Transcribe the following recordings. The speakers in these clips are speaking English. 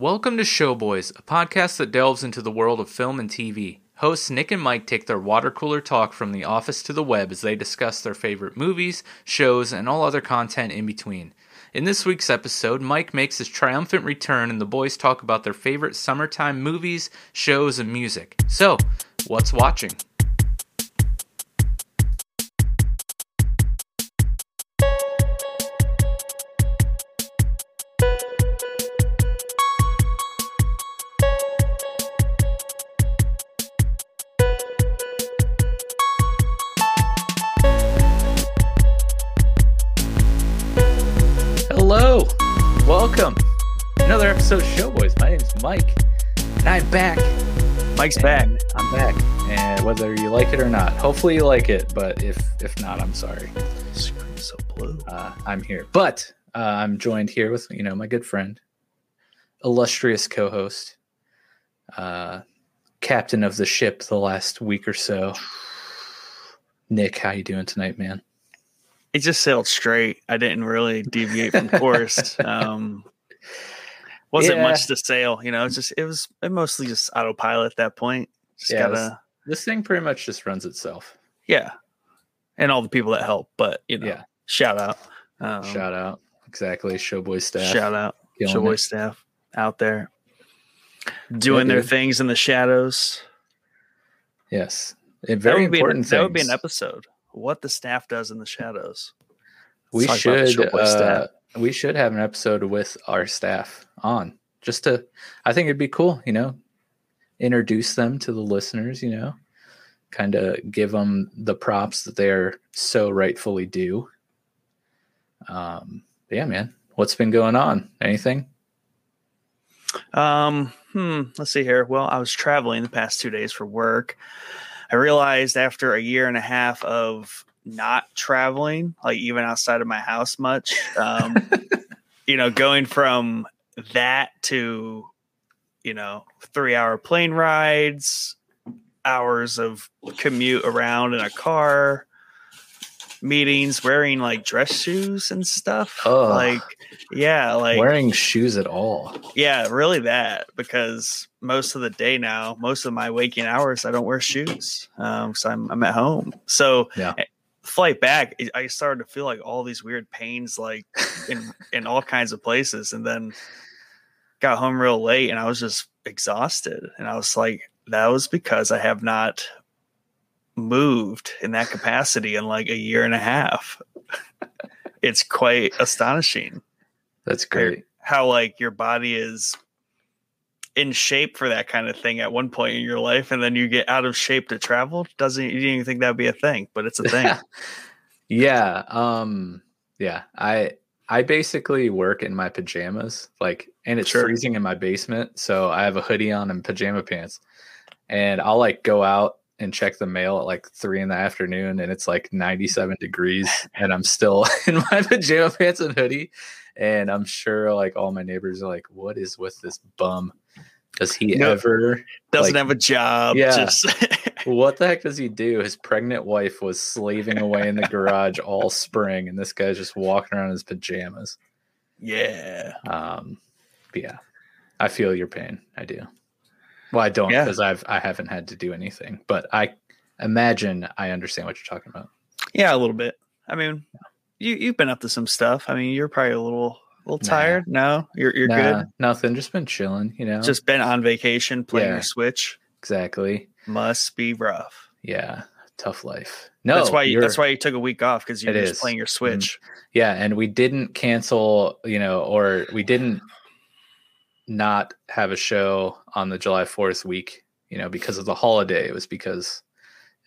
Welcome to Showboys, a podcast that delves into the world of film and TV. Hosts Nick and Mike take their water cooler talk from the office to the web as they discuss their favorite movies, shows, and all other content in between. In this week's episode, Mike makes his triumphant return and the boys talk about their favorite summertime movies, shows, and music. So, what's watching? Mike's back. I'm back, and whether you like it or not, hopefully you like it. But if if not, I'm sorry. Screen so blue. Uh, I'm here, but uh, I'm joined here with you know my good friend, illustrious co-host, uh, captain of the ship the last week or so. Nick, how you doing tonight, man? It just sailed straight. I didn't really deviate from course. Um, wasn't Yeah. much to sail, you know. It's just it was it mostly just autopilot at that point. Just Yeah, gotta This thing pretty much just runs itself. yeah, and all the people that help. But you know, Yeah. shout out, um, Shout out, exactly, Showboy staff. shout out, killing Showboy it. staff out there doing their things in the shadows. Yes, and very would be an- important. that would be an episode. What the staff does in the shadows. we Let's the should uh, we should have an episode with our staff on just to i think it'd be cool you know introduce them to the listeners you know kind of give them the props that they're so rightfully due um yeah man what's been going on anything Um, hmm, let's see here. Well, I was traveling the past two days for work. I realized after a year and a half of not traveling, like even outside of my house much, um, you know, going from that to, you know, three hour plane rides, hours of commute around in a car, meetings, wearing like dress shoes and stuff. Ugh. Like, yeah, like wearing shoes at all yeah, really that because most of the day now, most of my waking hours, I don't wear shoes. Um, so I'm I'm at home. So Yeah. Flight back, I- I started to feel like all these weird pains, like in in all kinds of places, and then got home real late, and I was just exhausted, and I was like, that was because I have not moved in that capacity in like a year and a half. it's quite astonishing that's great how like your body is in shape for that kind of thing at one point in your life and then you get out of shape to travel doesn't you didn't even think that'd be a thing but it's a thing yeah um yeah i i basically work in my pajamas like and it's Sure. freezing in my basement so i have a hoodie on and pajama pants and i'll like go out and check the mail at like three in the afternoon and it's like 97 degrees and i'm still in my pajama pants and hoodie and i'm sure like all my neighbors are like what is with this bum does he No. ever doesn't Like, have a job yeah. just what the heck does he do? His pregnant wife was slaving away in the garage all spring, and this guy's just walking around in his pajamas. yeah Um, but yeah, I feel your pain. I do. Well, I don't Yeah. because I've I haven't had to do anything, but I imagine I understand what you're talking about. yeah a little bit i mean you you've been up to some stuff i mean you're probably a little a little Nah. tired no you're, you're Nah, good Nothing. Just been chilling. You know. just been on vacation playing Yeah. your switch exactly. must be rough Yeah. Tough life. No, that's why you, that's why you took a week off because you're were is. just playing your mm-hmm. switch Yeah, and we didn't cancel, you know, or we didn't not have a show on the July 4th week, you know, because of the holiday. It was because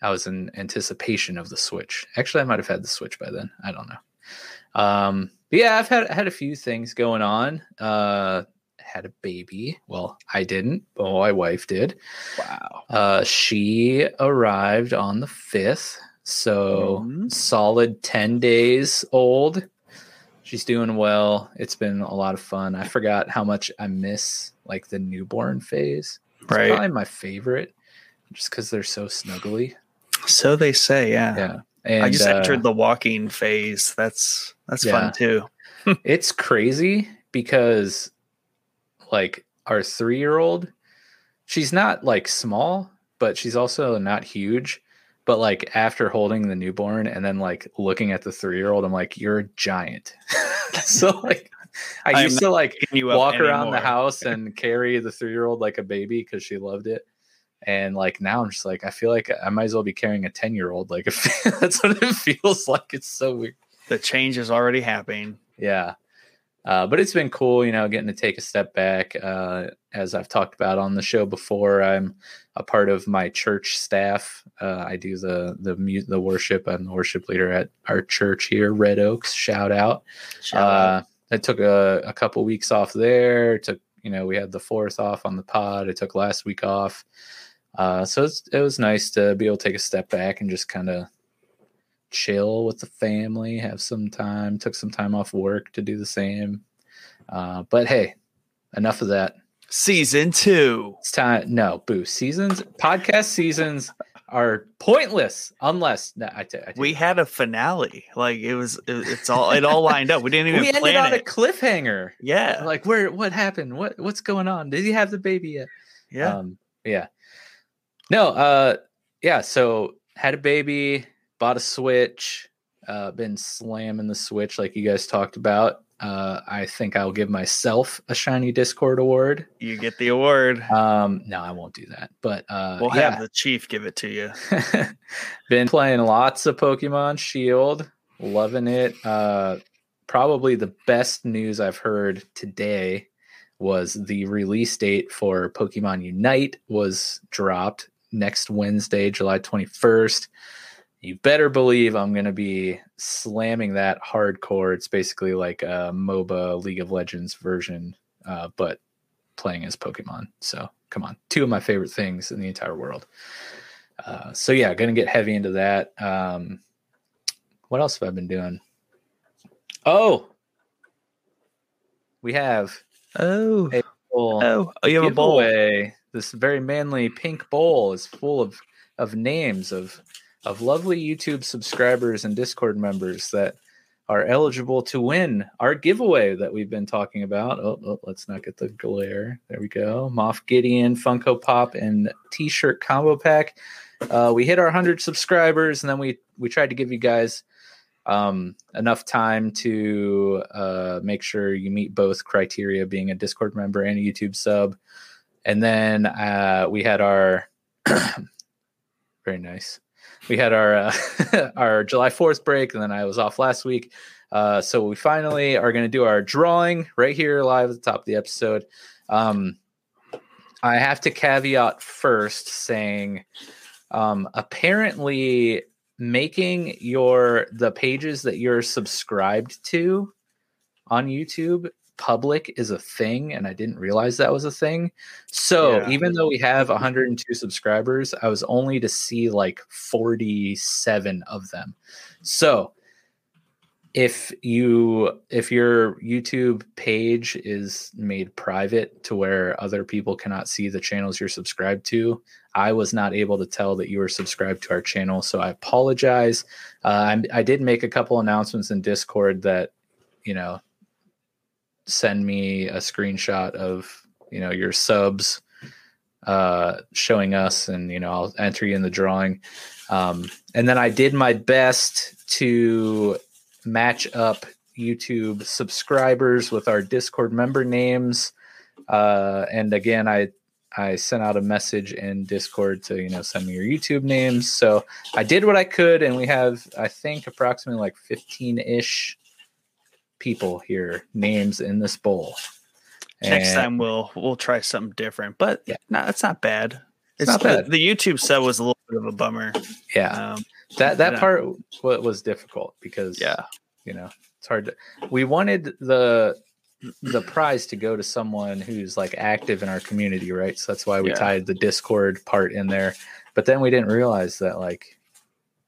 I was in anticipation of the Switch. Actually, I might have had the Switch by then. I don't know. Um, but yeah, I've had had a few things going on. Uh had a baby. Well, I didn't, but my wife did. wow Uh, she arrived on the 5th. So Mhm. solid 10 days old. She's doing well. It's been a lot of fun. I forgot how much I miss like the newborn phase. It's Right. probably my favorite just because they're so snuggly. So they say, yeah. Yeah. And I just uh, entered the walking phase. That's that's Yeah. fun too. it's crazy because like our three year old, she's not like small, but she's also not huge. But like after holding the newborn and then like looking at the three year old, I'm like, you're a giant. so like I, I used to like walk around the house and carry the three year old like a baby because she loved it. And like now I'm just like, I feel like I might as well be carrying a 10 year old. Like if that's what it feels like. It's so weird. The change is already happening. Yeah. Uh, but it's been cool, you know, getting to take a step back. Uh, as I've talked about on the show before, I'm a part of my church staff. Uh, I do the the mu- the worship. I'm the worship leader at our church here, Red Oaks. Shout out. Shout out. Uh, I took a, a couple weeks off there. Took you know we had the fourth off on the pod. I took last week off. Uh, so it's, it was nice to be able to take a step back and just kind of chill with the family, have some time. Took some time off work to do the same. Uh, but hey, enough of that. Season two. It's time. No, boo. Seasons, podcast seasons are pointless unless no, I, t- I take We had a finale. Like it was. It, it's all. It all lined up. We didn't even we ended plan on a cliffhanger. yeah. Like where? What happened? What What's going on? Did he have the baby yet? Yeah. Um, yeah. No, uh yeah, so had a baby, bought a Switch, uh been slamming the Switch like you guys talked about. Uh I think I'll give myself a shiny Discord award. you get the award. Um no, I won't do that. But uh We'll yeah. have the chief give it to you. been playing lots of Pokemon Shield, loving it. Uh probably the best news I've heard today was the release date for Pokemon Unite was dropped next Wednesday, July 21st. You better believe I'm going to be slamming that hardcore. It's basically like a MOBA League of Legends version, uh, but playing as Pokemon. So come on, two of my favorite things in the entire world. Uh, so yeah, going to get heavy into that. Um, what else have I been doing? Oh, we have Oh. Full Oh. Oh, you have a bowl. This very manly pink bowl is full of of names of of lovely YouTube subscribers and Discord members that are eligible to win our giveaway that we've been talking about. Oh, oh, let's not get the glare. There we go. Moff Gideon, Funko Pop, and T-shirt combo pack. Uh, we hit our hundred subscribers, and then we we tried to give you guys um, enough time to uh, make sure you meet both criteria, being a Discord member and a YouTube sub. And then uh, we had our very nice. We had our uh, our July Fourth break, and then I was off last week. Uh, so we finally are going to do our drawing right here live at the top of the episode. Um, I have to caveat first saying, um, apparently, making your the pages that you're subscribed to on YouTube public is a thing and I didn't realize that was a thing. So, Yeah. even though we have 102 subscribers, I was only to see like 47 of them. So, if you if your YouTube page is made private to where other people cannot see the channels you're subscribed to, I was not able to tell that you were subscribed to our channel, so I apologize. Uh, I, I did make a couple announcements in Discord that, you know, send me a screenshot of you know your subs uh, showing us, and you know I'll enter you in the drawing. Um, and then I did my best to match up YouTube subscribers with our Discord member names. Uh, and again, I I sent out a message in Discord to you know send me your YouTube names. So I did what I could, and we have I think approximately like fifteen ish people here names in this bowl. Next And- time we'll we'll try something different. But Yeah. no, it's not bad. It's not bad. The, YouTube sub was a little bit of a bummer. yeah, Um, that that part wa- was difficult because yeah. you know it's hard to we wanted the the prize to go to someone who's like active in our community right so that's why we Yeah. tied the discord part in there but then we didn't realize that like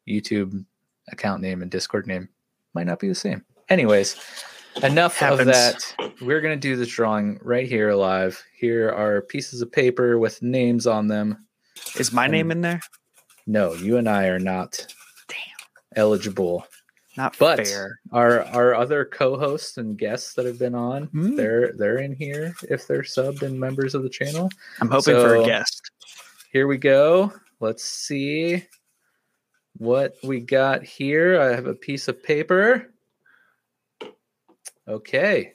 youtube account name and discord name might not be the same anyways enough of that we're going to do this drawing right here live here are pieces of paper with names on them Is my name in there? no you and i are not Damn. eligible Not But fair. our our other co-hosts and guests that have been on, Hmm. they're they're in here if they're subbed and members of the channel. I'm hoping for a guest. Here we go. Let's see what we got here. I have a piece of paper. Okay.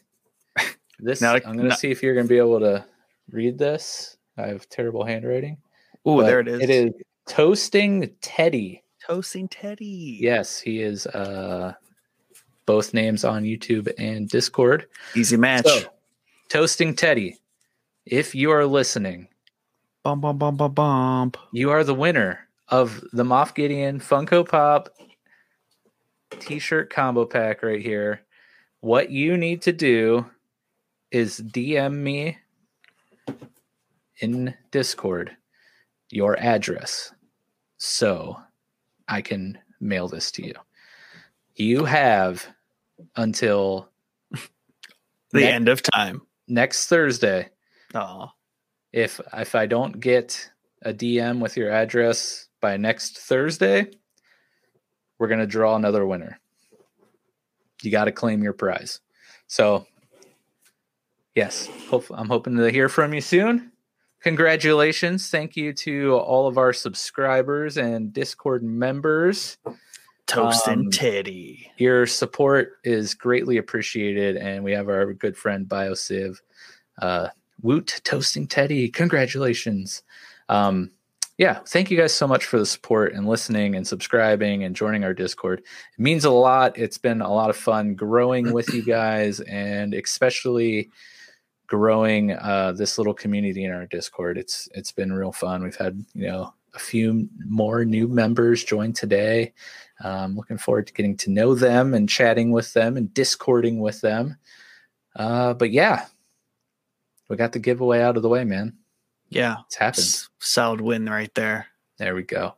This Now- I'm going to see if you're going to be able to read this. I have terrible handwriting. Oh, there it is. It is Toasting Teddy. Toasting Teddy. Yes, he is uh both names on YouTube and Discord. Easy match. So, Toasting Teddy, if you are listening, bum bum bum bum bum. you are the winner of the Moff Gideon Funko Pop t-shirt combo pack right here. What you need to do is DM me in Discord your address so I can mail this to you. You have until The Ne- end of time. next Thursday Oh, if if I don't get a DM with your address by next Thursday, we're gonna draw another winner. You got to claim your prize. So, yes, hope, I'm hoping to hear from you soon. Congratulations! Thank you to all of our subscribers and Discord members. Toasting Um, Teddy. Your support is greatly appreciated, and we have our good friend BioSiv. Uh, Woot Toasting Teddy, congratulations. Um, yeah, thank you guys so much for the support and listening and subscribing and joining our Discord. It means a lot. It's been a lot of fun growing with you guys and especially growing uh, this little community in our Discord. It's it's been real fun. We've had you know a few more new members join today. Um, looking forward to getting to know them and chatting with them and discording with them. Uh, but yeah, we got the giveaway out of the way, man. Yeah. It's happened. S- solid win right there. There we go.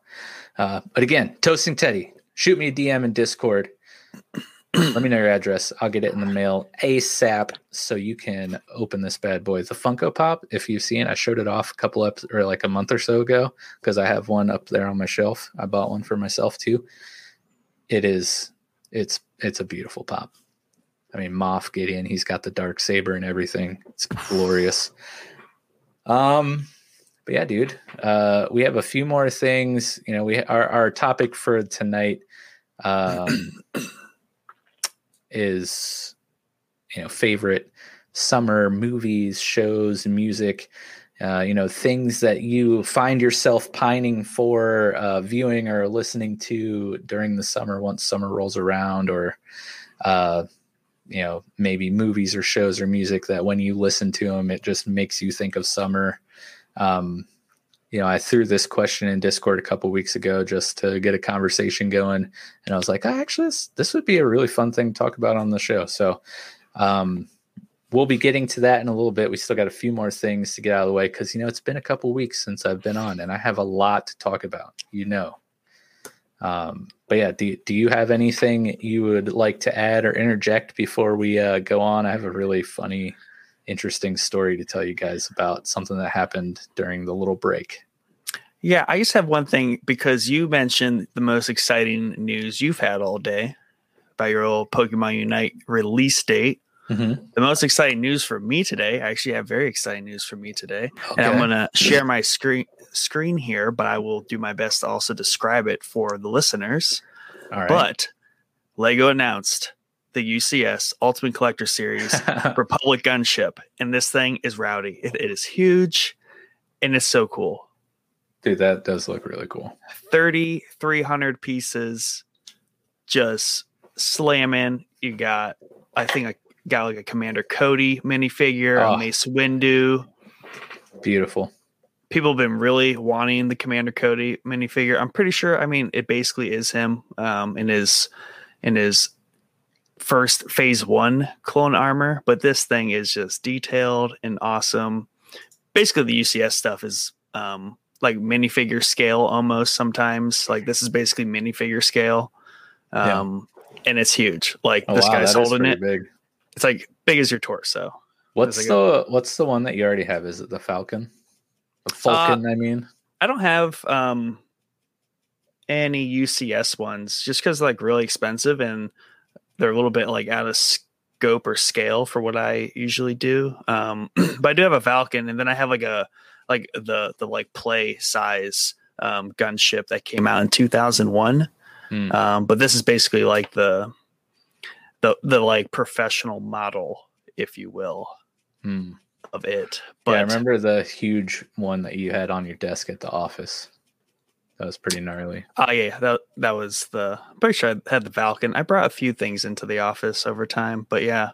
Uh, but again, Toasting Teddy, shoot me a DM in Discord. Let me know your address. I'll get it in the mail ASAP so you can open this bad boy. The Funko Pop, if you've seen, I showed it off a couple up or like a month or so ago because I have one up there on my shelf. I bought one for myself too. It is, it's, it's a beautiful pop. I mean, Moff Gideon, he's got the dark saber and everything. It's glorious. Um, but yeah, dude, uh, we have a few more things. You know, we our our topic for tonight um, is you know favorite summer movies, shows, music. Uh, you know, things that you find yourself pining for uh, viewing or listening to during the summer once summer rolls around, or uh, you know, maybe movies or shows or music that when you listen to them, it just makes you think of summer. Um, you know, I threw this question in Discord a couple weeks ago just to get a conversation going, and I was like, oh, actually, this, this would be a really fun thing to talk about on the show. So, um, we'll be getting to that in a little bit. We still got a few more things to get out of the way because you know it's been a couple weeks since I've been on, and I have a lot to talk about. You know. Um, but yeah, do, do you have anything you would like to add or interject before we uh, go on? I have a really funny interesting story to tell you guys about something that happened during the little break. Yeah, I just have one thing because you mentioned the most exciting news you've had all day about your old Pokemon Unite release date. Mm-hmm. The most exciting news for me today, I actually have very exciting news for me today. And I'm going to share my screen screen here, but I will do my best to also describe it for the listeners. All right. But Lego announced the UCS Ultimate Collector Series Republic Gunship, and this thing is rowdy. It, it is huge, and it's so cool. Dude, that does look really cool. 3,300 pieces, just slamming. You got, I think, I got like a Commander Cody minifigure, Oh. a Mace Windu. Beautiful. People have been really wanting the Commander Cody minifigure. I'm pretty sure. I mean, it basically is him um, in his in his first phase one clone armor, but this thing is just detailed and awesome. Basically, the UCS stuff is um, like minifigure scale almost. Sometimes, like this is basically minifigure scale, Yeah. um, and it's huge. Like Oh, this wow, guy's holding it. big. It's like big as your torso. What's like the what's the one that you already have? Is it the Falcon? Uh, The Falcon, I mean. I don't have um any UCS ones just because like really expensive and they're a little bit like out of scope or scale for what I usually do. Um, but I do have a Falcon, and then I have like a like the the like play size um, gunship that came out in 2001. Hmm. Um, but this is basically like the the the like professional model, if you will, Hmm. of it. But yeah, I remember the huge one that you had on your desk at the office. That was pretty gnarly. Oh yeah, that that was the. I'm pretty sure I had the Falcon. I brought a few things into the office over time, but yeah,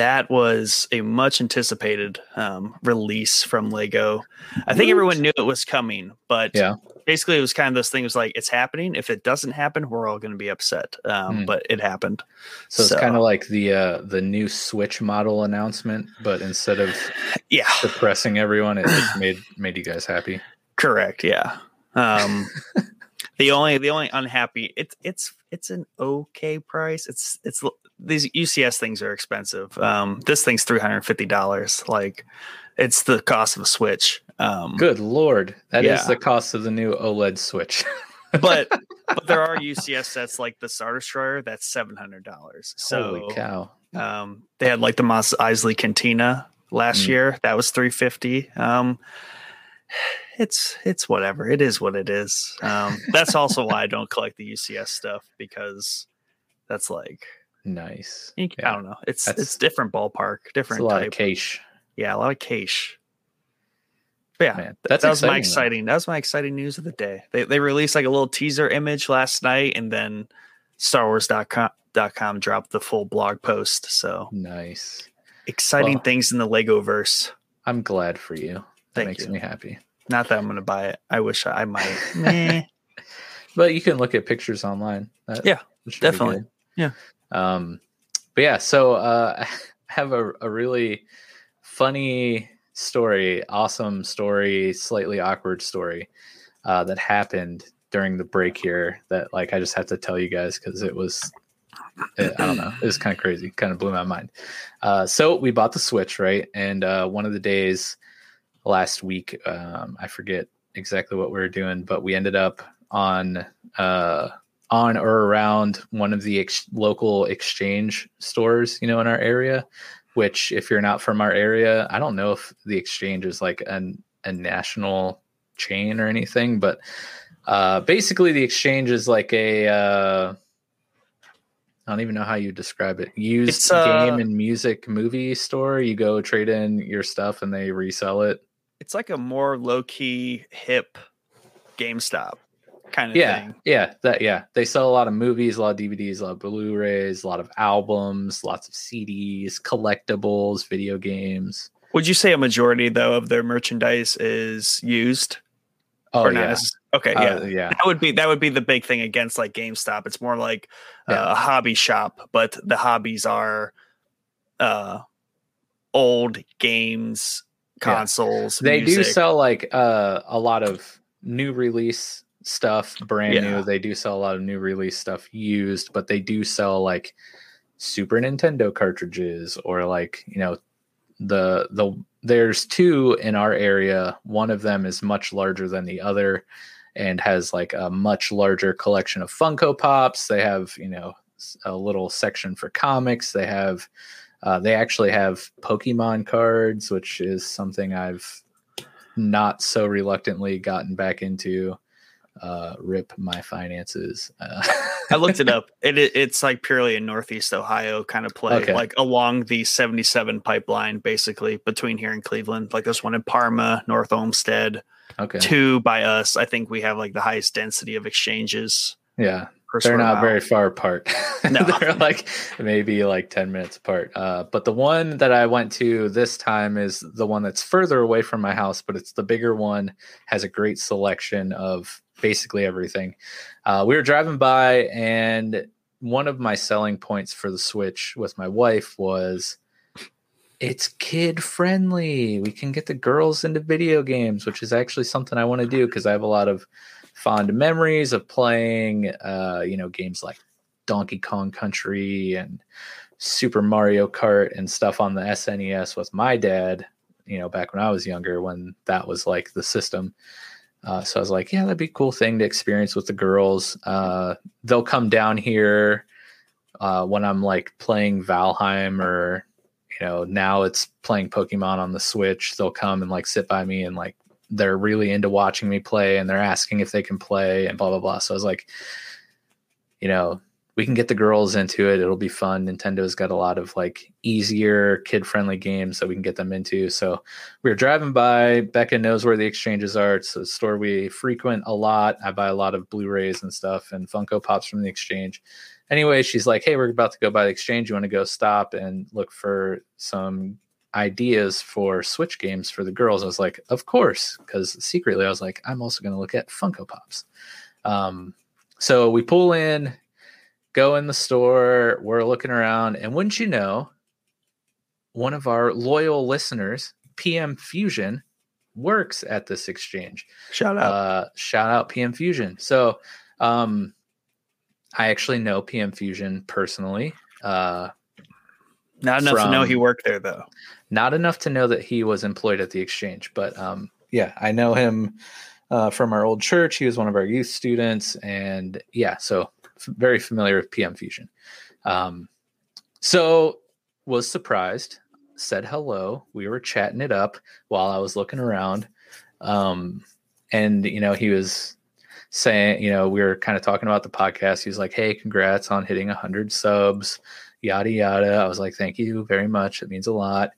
that was a much anticipated um, release from Lego. I think everyone knew it was coming, but Yeah. basically it was kind of this thing. It was like it's happening. If it doesn't happen, we're all going to be upset. Um, Hmm. But it happened. So it's kind of like the uh, the new Switch model announcement, but instead of Yeah, depressing everyone, it just made made you guys happy. correct. Yeah. Um, the only the only unhappy it's it's it's an okay price. It's it's these UCS things are expensive. Um, this thing's three hundred fifty dollars. Like it's the cost of a Switch. Um, Good lord, that is Yeah. the cost of the new OLED Switch. but but there are UCS sets like the Star Destroyer that's seven hundred dollars. So Holy cow! um, they had like the Mos Eisley Cantina last Mm. year. That was three fifty. Um, it's it's whatever. It is what it is. Um, that's also why I don't collect the UCS stuff because that's like Nice. you Yeah. I don't know. It's That's- it's different ballpark, different a lot type. of cash, yeah, a lot of cash. But yeah, man. That's that was my exciting, though. That was my exciting news of the day. They they released like a little teaser image last night, and then StarWars.com dot com dropped the full blog post. So Nice. exciting Well- things in the Lego verse. I'm glad for you. That Thank makes you. me happy. Not that I'm going to buy it. I wish I, I might. But you can look at pictures online. That- Yeah, that definitely. Yeah. Um, but yeah, so uh, I have a, a really funny story, awesome story, slightly awkward story uh, that happened during the break here. That like I just have to tell you guys because it was. I don't know. It was kind of crazy. Kind of blew my mind. Uh, so we bought the Switch, right? And uh, one of the days last week, um, I forget exactly what we were doing, but we ended up on uh, on or around one of the ex- local exchange stores, you know, in our area. Which, if you're not from our area, I don't know if the exchange is like an, a national chain or anything, but uh, basically, the exchange is like a uh, I don't even know how you describe it. Used uh, game and music movie store. You go trade in your stuff and they resell it. it's like a more low key, hip GameStop kind of yeah thing. yeah that yeah they sell a lot of movies a lot of dvds a lot of blu-rays a lot of albums lots of cds collectibles video games Would you say a majority though of their merchandise is used oh or yeah Okay, yeah. Uh, yeah that would be that would be the big thing against like GameStop. It's more like uh, Yeah. a hobby shop, but the hobbies are uh old games, Yeah. consoles. they do sell like uh, a lot of new release stuff brand Yeah. new they do sell a lot of new release stuff used but they do sell like super nintendo cartridges or like you know the the there's two in our area. One of them is much larger than the other and has like a much larger collection of funko pops. They have you know a little section for comics. They have uh, they actually have pokemon cards which is something i've not so reluctantly gotten back into uh rip my finances uh, I looked it up. It, it it's like purely a Northeast Ohio kind of play, Okay. like along the 77 pipeline, basically between here and Cleveland. Like there's one in Parma, North Olmsted, okay two by us. I think we have like the highest density of exchanges. yeah they're not mile. very far apart No. they're like maybe like 10 minutes apart uh but the one that i went to this time is the one that's further away from my house but it's the bigger one has a great selection of basically everything uh we were driving by and one of my selling points for the switch with my wife was it's kid friendly. We can get the girls into video games, which is actually something I want to do because I have a lot of fond memories of playing, uh, you know, games like Donkey Kong Country and Super Mario Kart and stuff on the SNES with my dad, you know, back when I was younger, when that was like the system. Uh, so I was like, yeah, that'd be a cool thing to experience with the girls. Uh, they'll come down here uh, when I'm like playing Valheim or, you know, now it's playing Pokemon on the Switch. They'll come and like sit by me and like they're really into watching me play and they're asking if they can play and blah, blah, blah. So I was like, you know, we can get the girls into it. It'll be fun. Nintendo's got a lot of like easier kid friendly games that we can get them into. So we were driving by. Becca knows where the exchanges are. It's a store we frequent a lot. I buy a lot of Blu rays and stuff and Funko Pops from the exchange. Anyway, she's like, Hey, we're about to go by the exchange. You want to go stop and look for some ideas for Switch games for the girls? I was like, Of course. Because secretly, I was like, I'm also going to look at Funko Pops. Um, so we pull in go in the store, we're looking around, and wouldn't you know, one of our loyal listeners, PM Fusion, works at this exchange. Shout out. Uh, shout out PM Fusion. So um, I actually know PM Fusion personally. Uh, not enough to know he worked there though. Not enough to know that he was employed at the exchange, but um, yeah, I know him uh, from our old church. He was one of our youth students, and yeah, so very familiar with PM Fusion. Um, so was surprised, said hello. We were chatting it up while I was looking around. Um, and you know, he was saying, you know, we were kind of talking about the podcast. He was like, Hey, congrats on hitting hundred subs, yada yada. I was like, Thank you very much. It means a lot.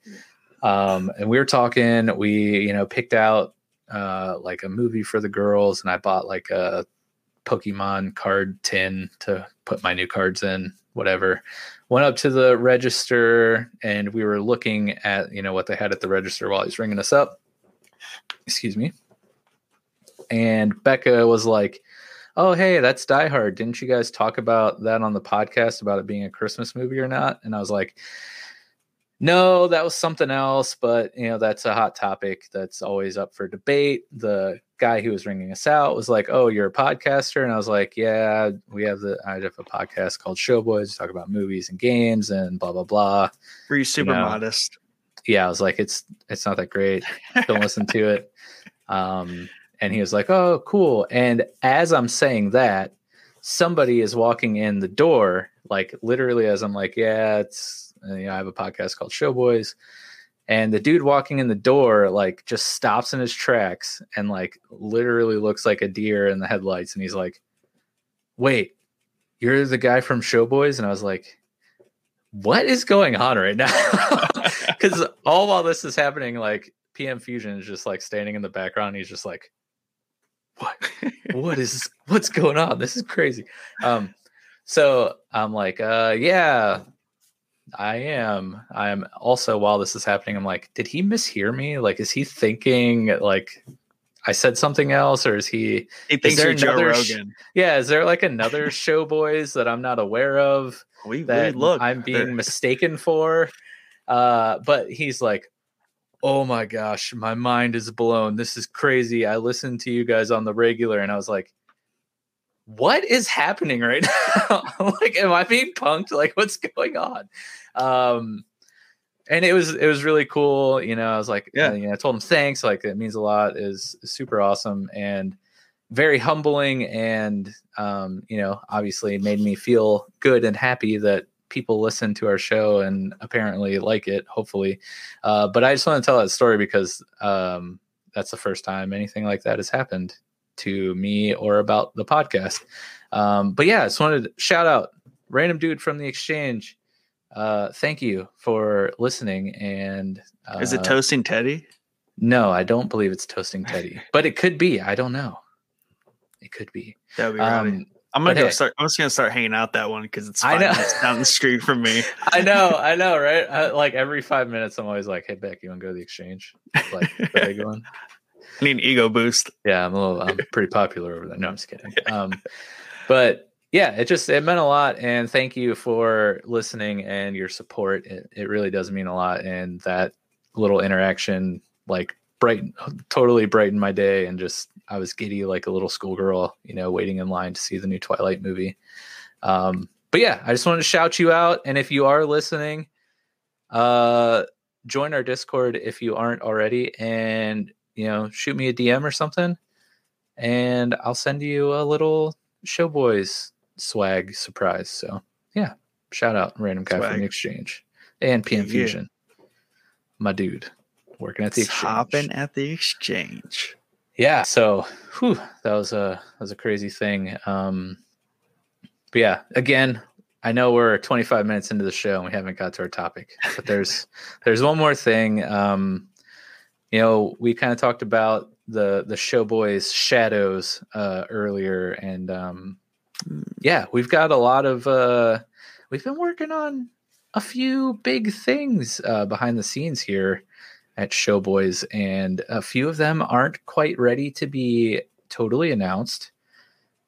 Um, and we were talking, we, you know, picked out uh like a movie for the girls and I bought like a Pokemon card tin to put my new cards in, whatever. Went up to the register and we were looking at, you know, what they had at the register while he's ringing us up. Excuse me. And Becca was like, Oh, hey, that's Die Hard. Didn't you guys talk about that on the podcast about it being a Christmas movie or not? And I was like, no, that was something else, but you know, that's a hot topic that's always up for debate. The guy who was ringing us out was like, "Oh, you're a podcaster," and I was like, "Yeah, we have the I have a podcast called Showboys. Talk about movies and games and blah blah blah." Were you super you know, modest? Yeah, I was like, "It's it's not that great. Don't listen to it." Um, and he was like, "Oh, cool." And as I'm saying that, somebody is walking in the door, like literally as I'm like, "Yeah, it's." You know, I have a podcast called Showboys, and the dude walking in the door like just stops in his tracks and like literally looks like a deer in the headlights, and he's like, "Wait, you're the guy from Showboys?" And I was like, "What is going on right now?" Because all while this is happening, like PM Fusion is just like standing in the background. He's just like, "What? what is? What's going on? This is crazy." Um, so I'm like, uh, yeah, I am. I'm also while this is happening, I'm like, did he mishear me? Like, is he thinking like I said something else, or is he? He thinks you're Joe Rogan. Yeah, is there like another show boys that I'm not aware of? We, that we look. I'm being mistaken for. Uh, but he's like, oh my gosh, my mind is blown. This is crazy. I listen to you guys on the regular, and I was like, what is happening right now? like, am I being punked? Like, what's going on? Um, and it was it was really cool. You know, I was like, yeah, uh, you know, I told him thanks. Like, it means a lot. is super awesome and very humbling, and um, you know, obviously made me feel good and happy that people listen to our show and apparently like it. Hopefully, uh, but I just want to tell that story because um, that's the first time anything like that has happened to me or about the podcast. Um, but yeah, I just wanted to shout out random dude from the exchange. Uh, thank you for listening. And uh, is it toasting Teddy? No, I don't believe it's toasting Teddy, but it could be. I don't know. It could be. That would be um, I'm gonna go hey, start. I'm just gonna start hanging out that one because it's five minutes down the street from me. I know, I know, right? I, like every five minutes, I'm always like, "Hey, Beck, you want to go to the exchange?" Like the big one. I need an ego boost. Yeah, I'm a little. I'm pretty popular over there. No, I'm just kidding. Um, but yeah, it just it meant a lot, and thank you for listening and your support. It, it really does mean a lot, and that little interaction like brighten totally brightened my day, and just I was giddy like a little schoolgirl, you know, waiting in line to see the new Twilight movie. Um, but yeah, I just wanted to shout you out, and if you are listening, uh, join our Discord if you aren't already, and you know, shoot me a DM or something. and I'll send you a little Showboys swag surprise. So yeah, shout out random guy swag. from the exchange and PM yeah, Fusion, my dude, working at the exchange. Hopping at the exchange. Yeah, so whew, that was a that was a crazy thing. Um, but yeah, again, I know we're 25 minutes into the show and we haven't got to our topic, but there's there's one more thing. Um, you know, we kind of talked about the the Showboys shadows uh, earlier, and um, yeah, we've got a lot of uh, we've been working on a few big things uh, behind the scenes here at Showboys, and a few of them aren't quite ready to be totally announced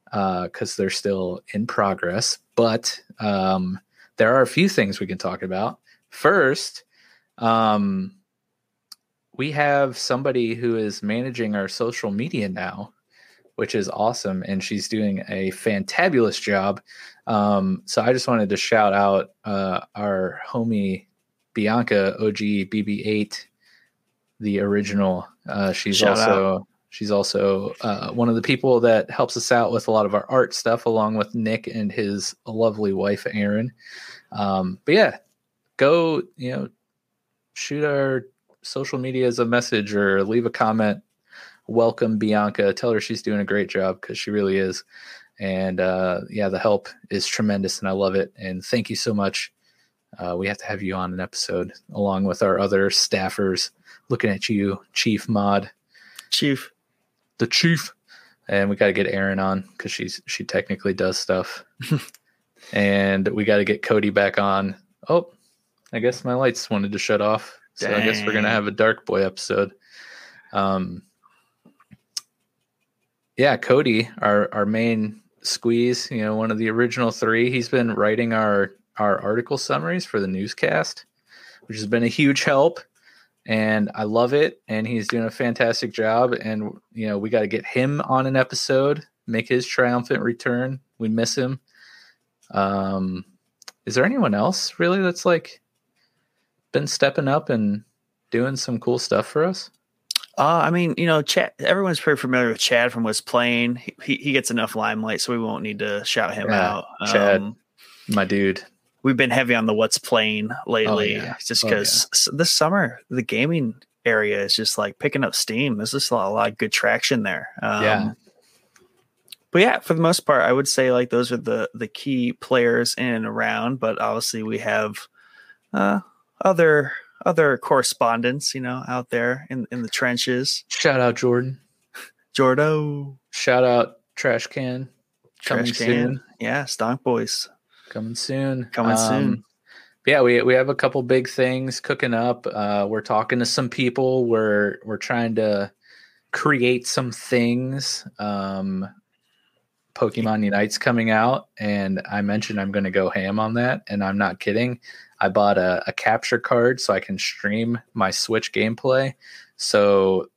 because uh, they're still in progress. But um, there are a few things we can talk about. First, um, we have somebody who is managing our social media now, which is awesome, and she's doing a fantabulous job. Um, so I just wanted to shout out uh, our homie Bianca OG BB8, the original. Uh, she's shout also out. she's also uh, one of the people that helps us out with a lot of our art stuff, along with Nick and his lovely wife Erin. Um, but yeah, go you know shoot our social media as a message or leave a comment. Welcome Bianca. Tell her she's doing a great job because she really is. And uh, yeah, the help is tremendous and I love it. And thank you so much. Uh, we have to have you on an episode along with our other staffers. Looking at you, Chief Mod. Chief. The Chief. And we got to get Erin on because she's she technically does stuff. and we got to get Cody back on. Oh, I guess my lights wanted to shut off. So Dang. I guess we're gonna have a Dark Boy episode. Um, yeah, Cody, our our main squeeze, you know, one of the original three. He's been writing our our article summaries for the newscast, which has been a huge help. And I love it. And he's doing a fantastic job. And you know, we got to get him on an episode, make his triumphant return. We miss him. Um, is there anyone else really that's like been stepping up and doing some cool stuff for us? Uh, I mean, you know, Chad. Everyone's pretty familiar with Chad from What's Playing. He, he gets enough limelight, so we won't need to shout him yeah, out. Chad, um, my dude. We've been heavy on the What's Playing lately, oh, yeah. just because oh, yeah. this summer the gaming area is just like picking up steam. There's just a lot, a lot of good traction there. Um, yeah. But yeah, for the most part, I would say like those are the the key players in and around. But obviously, we have uh, other other correspondents, you know, out there in in the trenches. Shout out Jordan. Jordo. Shout out Trash Can. Coming Trash Can. Soon. Yeah, Stonk Boys. Coming soon. Coming um, soon. Yeah, we we have a couple big things cooking up. Uh, we're talking to some people. We're we're trying to create some things. Um, Pokemon Unite's coming out, and I mentioned I'm going to go ham on that, and I'm not kidding. I bought a, a capture card so I can stream my Switch gameplay. So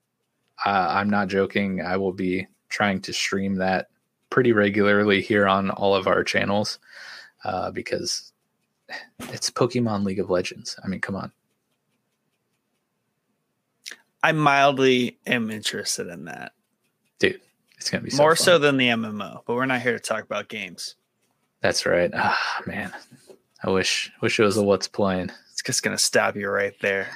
uh, I'm not joking. I will be trying to stream that pretty regularly here on all of our channels uh, because it's Pokemon League of Legends. I mean, come on. I mildly am interested in that. Dude, it's going to be so more fun. so than the MMO, but we're not here to talk about games. That's right. Ah, man. I wish wish it was a what's playing. It's just gonna stop you right there.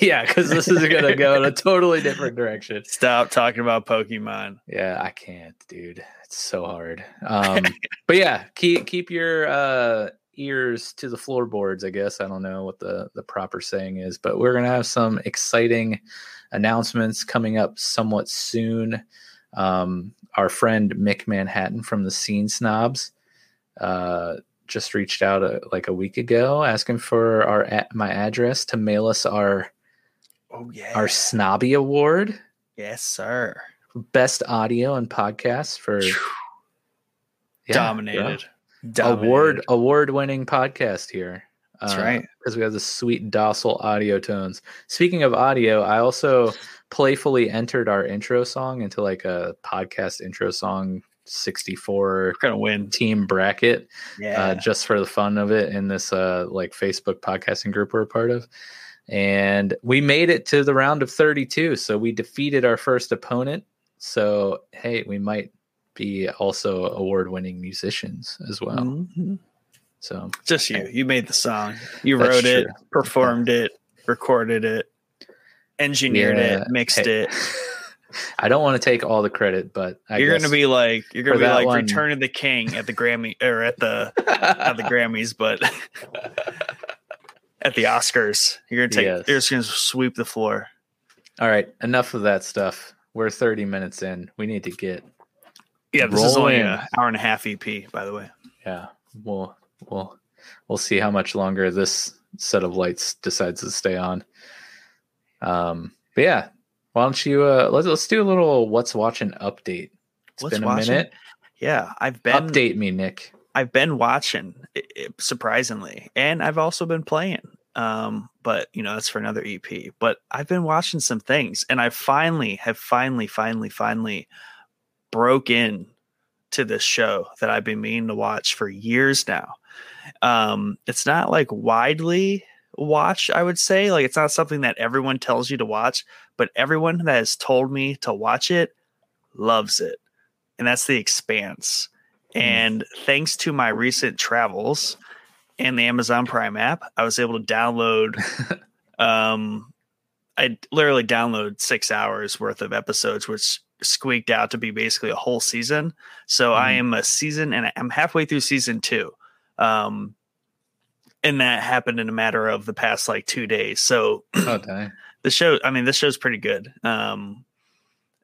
yeah, because this is gonna go in a totally different direction. Stop talking about Pokemon. Yeah, I can't, dude. It's so hard. Um, but yeah, keep keep your uh, ears to the floorboards. I guess I don't know what the the proper saying is, but we're gonna have some exciting announcements coming up somewhat soon. Um, our friend Mick Manhattan from the Scene Snobs. Uh, just reached out a, like a week ago asking for our my address to mail us our oh yeah our snobby award. Yes, sir. Best audio and podcast for yeah, dominated. dominated. Award award winning podcast here. That's uh, right. Because we have the sweet docile audio tones. Speaking of audio, I also playfully entered our intro song into like a podcast intro song 64 kind of win team bracket uh, yeah. uh, just for the fun of it in this uh, like Facebook podcasting group we're a part of. And we made it to the round of 32. So we defeated our first opponent. So hey, we might be also award-winning musicians as well. Mhm. So Just you. You made the song. You wrote it, true. performed it, recorded it, engineered Yeah, it, mixed hey, it. I don't want to take all the credit, but I you're gonna be like you're gonna be that like one- Return of the King at the Grammy or at the at the Grammys, but at the Oscars. You're gonna take Yes. you're just gonna sweep the floor. all right. Enough of that stuff. We're 30 minutes in. We need to get Yeah, this is only an hour and a half EP, by the way. yeah. We'll we'll we'll see how much longer this set of lights decides to stay on. Um, but yeah, why don't you uh let's let's do a little what's watching update. It's What's been a watching? minute. Yeah, I've been Update me, Nick. I've been watching surprisingly, and I've also been playing. Um, but you know that's for another EP. But I've been watching some things, and I finally have finally, finally, finally broke in to this show that I've been meaning to watch for years now. Um, it's not like widely watched, I would say. Like it's not something that everyone tells you to watch, but everyone that has told me to watch it loves it. And that's The Expanse. Hmm. And thanks to my recent travels and the Amazon Prime app, I was able to download um I literally downloaded 6 hours worth of episodes which squeaked out to be basically a whole season. So I Mhm. am a season and I'm halfway through season 2. Um and that happened in a matter of the past like 2 days. So dang. the show i mean this show's pretty good. Um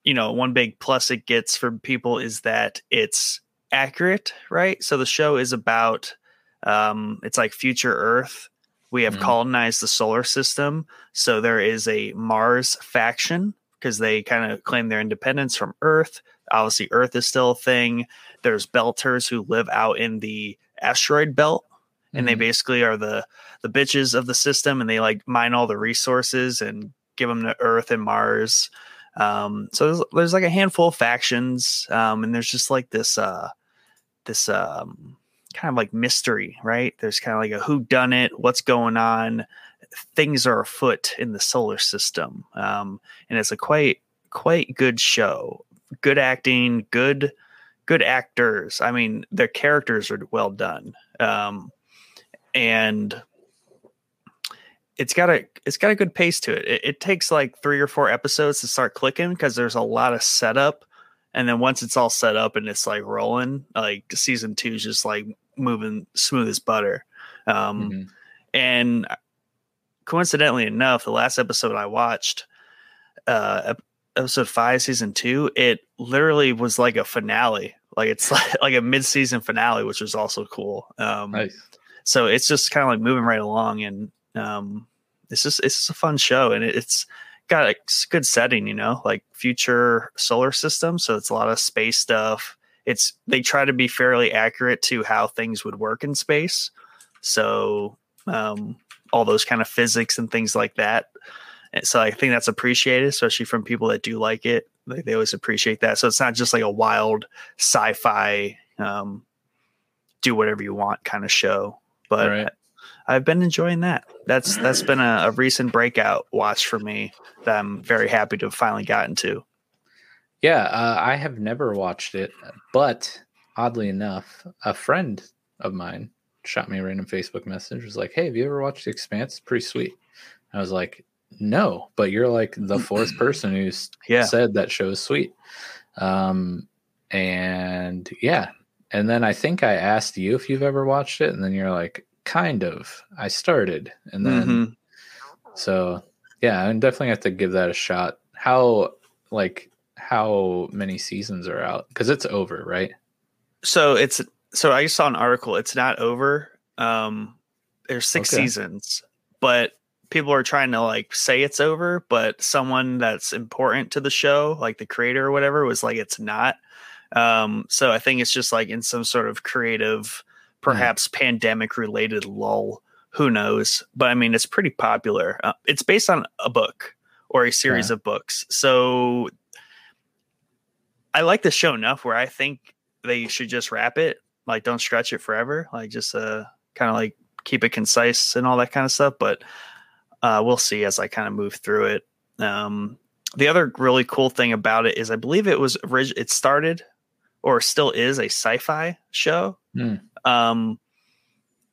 you know one big plus it gets for people is that it's accurate right? So the show is about um it's like future earth. We have Mhm. colonized the solar system. So there is a mars faction because they kind of claim their independence from earth. Obviously earth is still a thing. There's belters who live out in the asteroid belt and they Mhm. basically are the the bitches of the system and they like mine all the resources and give them to earth and mars. Um so there's, there's like a handful of factions um and there's just like this uh this um kind of like mystery right? There's kind of like a who done it what's going on. Things are afoot in the solar system um and it's a quite quite good show. Good acting good good actors. I mean their characters are well done. Um and it's got a it's got a good pace to it. It, it takes like three or four episodes to start clicking because there's a lot of setup, and then once it's all set up and it's like rolling, like season two is just like moving smooth as butter. Um, Mhm. and coincidentally enough, the last episode I watched, uh, episode five, season two, it literally was like a finale. Like it's like, like a mid-season finale, which was also cool. Um, Nice. So it's just kind of like moving right along, and um, it's just it's just a fun show, and it, it's got a good setting, you know, like future solar system. So it's a lot of space stuff. It's they try to be fairly accurate to how things would work in space. So um, all those kind of physics and things like that. And so I think that's appreciated, especially from people that do like it. They, they always appreciate that. So it's not just like a wild sci-fi, um, do whatever you want kind of show. But Right. I've been enjoying that. That's that's been a, a recent breakout watch for me that I'm very happy to have finally gotten to. Yeah, uh, I have never watched it, but oddly enough, a friend of mine shot me a random Facebook message. Was like, "Hey, have you ever watched The Expanse? It's pretty sweet." I was like, "No," but you're like the fourth person who's Yeah. said that show is sweet. Um, and yeah, and then I think I asked you if you've ever watched it, and then you're like, "Kind of." I started, and then Mhm. so yeah, I definitely have to give that a shot. How like how many seasons are out? Because it's over, right? So it's so I saw an article. It's not over. Um, there's six Okay. seasons, but people are trying to like say it's over. But someone that's important to the show, like the creator or whatever, was like it's not. Um, so I think it's just like in some sort of creative, perhaps pandemic related lull. Who knows? But I mean, it's pretty popular. Uh, it's based on a book or a series Yeah. of books. So I like the show enough where I think they should just wrap it. Like, don't stretch it forever. Like, just uh, kind of like keep it concise and all that kind of stuff. But uh, we'll see as I kind of move through it. Um, the other really cool thing about it is I believe it was orig- it started or still is a sci-fi show. Hmm. Um,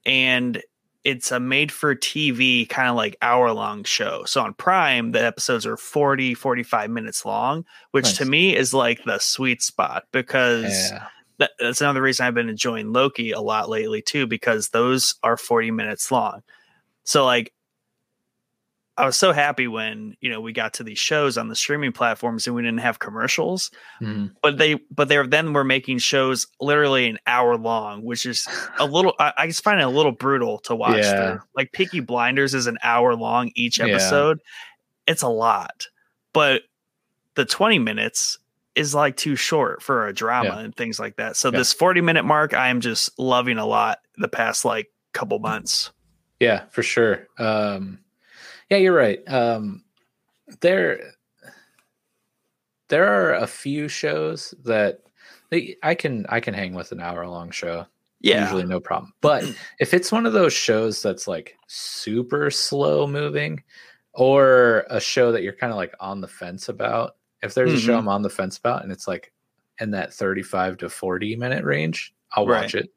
and it's a made for TV kind of like hour long show. So on Prime, the episodes are 40, 45 minutes long, which to me is like the sweet spot because Yeah. that, that's another reason I've been enjoying Loki a lot lately too, because those are 40 minutes long. So like I was so happy when, you know, we got to these shows on the streaming platforms and we didn't have commercials, Mhm. but they but they then were making shows literally an hour long, which is a little I, I just find it a little brutal to watch. Yeah. through. Like Peaky Blinders is an hour long each Yeah. episode. It's a lot. But the 20 minutes is like too short for a drama Yeah. and things like that. So Yeah. this 40 minute mark I am just loving a lot the past like couple months. Yeah, for sure. Um, yeah, you're right. Um, there, there are a few shows that they, I can I can hang with an hour long show. Yeah. usually no problem. But if it's one of those shows that's like super slow moving, or a show that you're kind of like on the fence about, if there's a show Mhm. I'm on the fence about and it's like in that 35 to 40 minute range, I'll watch it.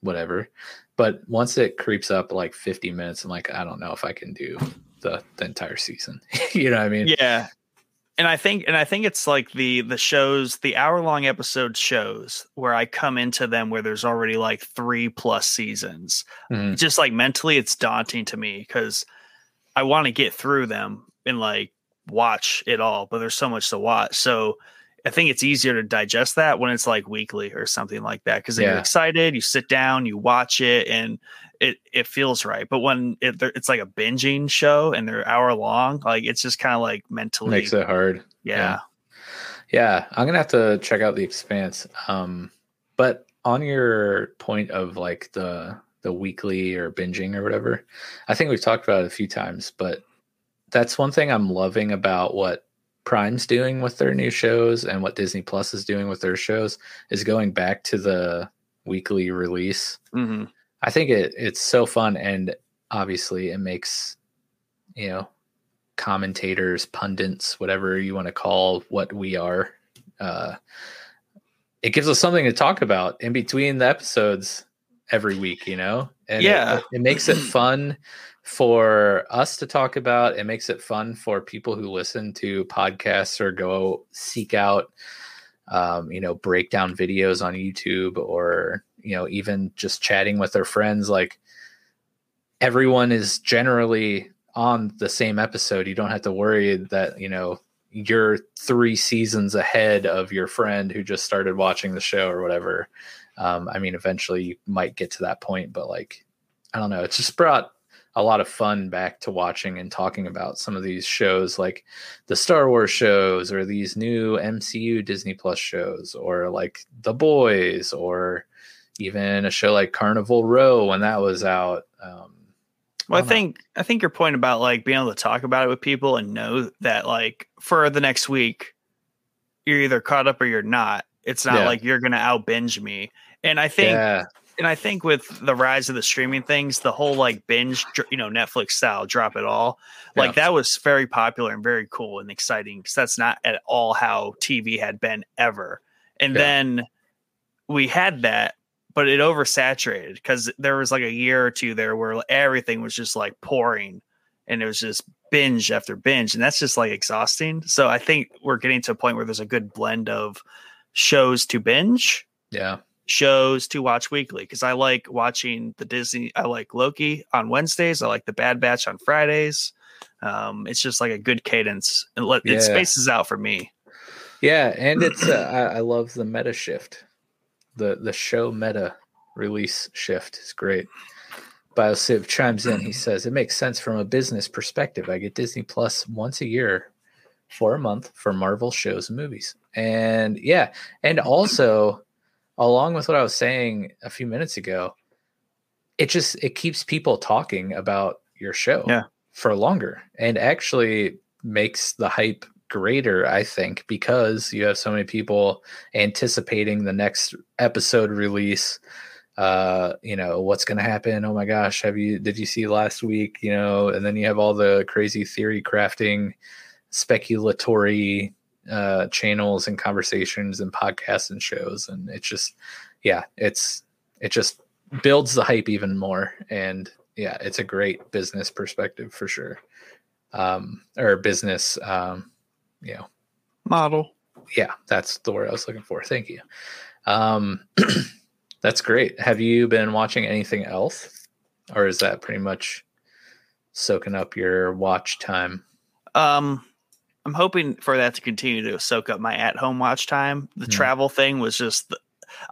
Whatever. But once it creeps up like 50 minutes, I'm like, I don't know if I can do the, the entire season. you know what I mean? Yeah. And I think and I think it's like the the shows, the hour long episode shows where I come into them where there's already like 3 plus seasons. Mhm. Just like mentally it's daunting to me cuz I want to get through them and like watch it all, but there's so much to watch. So I think it's easier to digest that when it's like weekly or something like that because you're excited, you sit down, you watch it, and it it feels right. But when it, it's like a binging show and they're hour long, like it's just kind of like mentally, Makes it hard. yeah, Yeah, I'm gonna have to check out the Expanse. Um, but on your point of like the the weekly or binging or whatever, I think we've talked about it a few times. But that's one thing I'm loving about what Prime's doing with their new shows and what Disney Plus is doing with their shows is going back to the weekly release. hmm I think it it's so fun and obviously it makes you know commentators, pundits, whatever you want to call what we are. Uh it gives us something to talk about in between the episodes every week, you know? And Yeah. it, it makes it fun for us to talk about. It makes it fun for people who listen to podcasts or go seek out um, you know, breakdown videos on YouTube or, you know, even just chatting with their friends. Like everyone is generally on the same episode. You don't have to worry that, you know, you're three seasons ahead of your friend who just started watching the show or whatever. Um, I mean, eventually you might get to that point, but like, I don't know. It's just brought a lot of fun back to watching and talking about some of these shows like the Star Wars shows or these new MCU Disney Plus shows or like The Boys or even a show like Carnival Row when that was out. Um, Well, I know. think I think your point about like being able to talk about it with people and know that like for the next week, you're either caught up or you're not. It's not Yeah. like you're gonna out binge me. And I think yeah, and I think with the rise of the streaming things, the whole like binge, you know, Netflix style, drop it all, like that was very popular and very cool and exciting because that's not at all how TV had been ever. And Yeah. then we had that, but it oversaturated because there was like a year or two there where everything was just like pouring and it was just binge after binge. And that's just like exhausting. So I think we're getting to a point where there's a good blend of shows to binge yeah, shows to watch weekly because I like watching the Disney. I like Loki on Wednesdays. I like the Bad Batch on Fridays. Um, it's just like a good cadence. It, let, Yeah. it spaces out for me. yeah, and it's uh, I, I love the meta shift, the the show meta release shift is great. BioCiv chimes in. He says it makes sense from a business perspective. I get Disney Plus once a year for a month for Marvel shows and movies, and yeah, and also along with what I was saying a few minutes ago, it just it keeps people talking about your show Yeah. for longer and actually makes the hype greater i think because you have so many people anticipating the next episode release. Uh you know what's going to happen? Oh my gosh have you did you see last week? You know and then you have all the crazy theory crafting speculatory uh, channels and conversations and podcasts and shows, and it's just yeah, it's it just builds the hype even more, and yeah, it's a great business perspective for sure, um, or business, um, you know, model. Yeah, that's the word I was looking for. Thank you. Um, that's great. Have you been watching anything else, or is that pretty much soaking up your watch time? Um, I'm hoping for that to continue to soak up my at-home watch time. The Hmm. travel thing was just. The,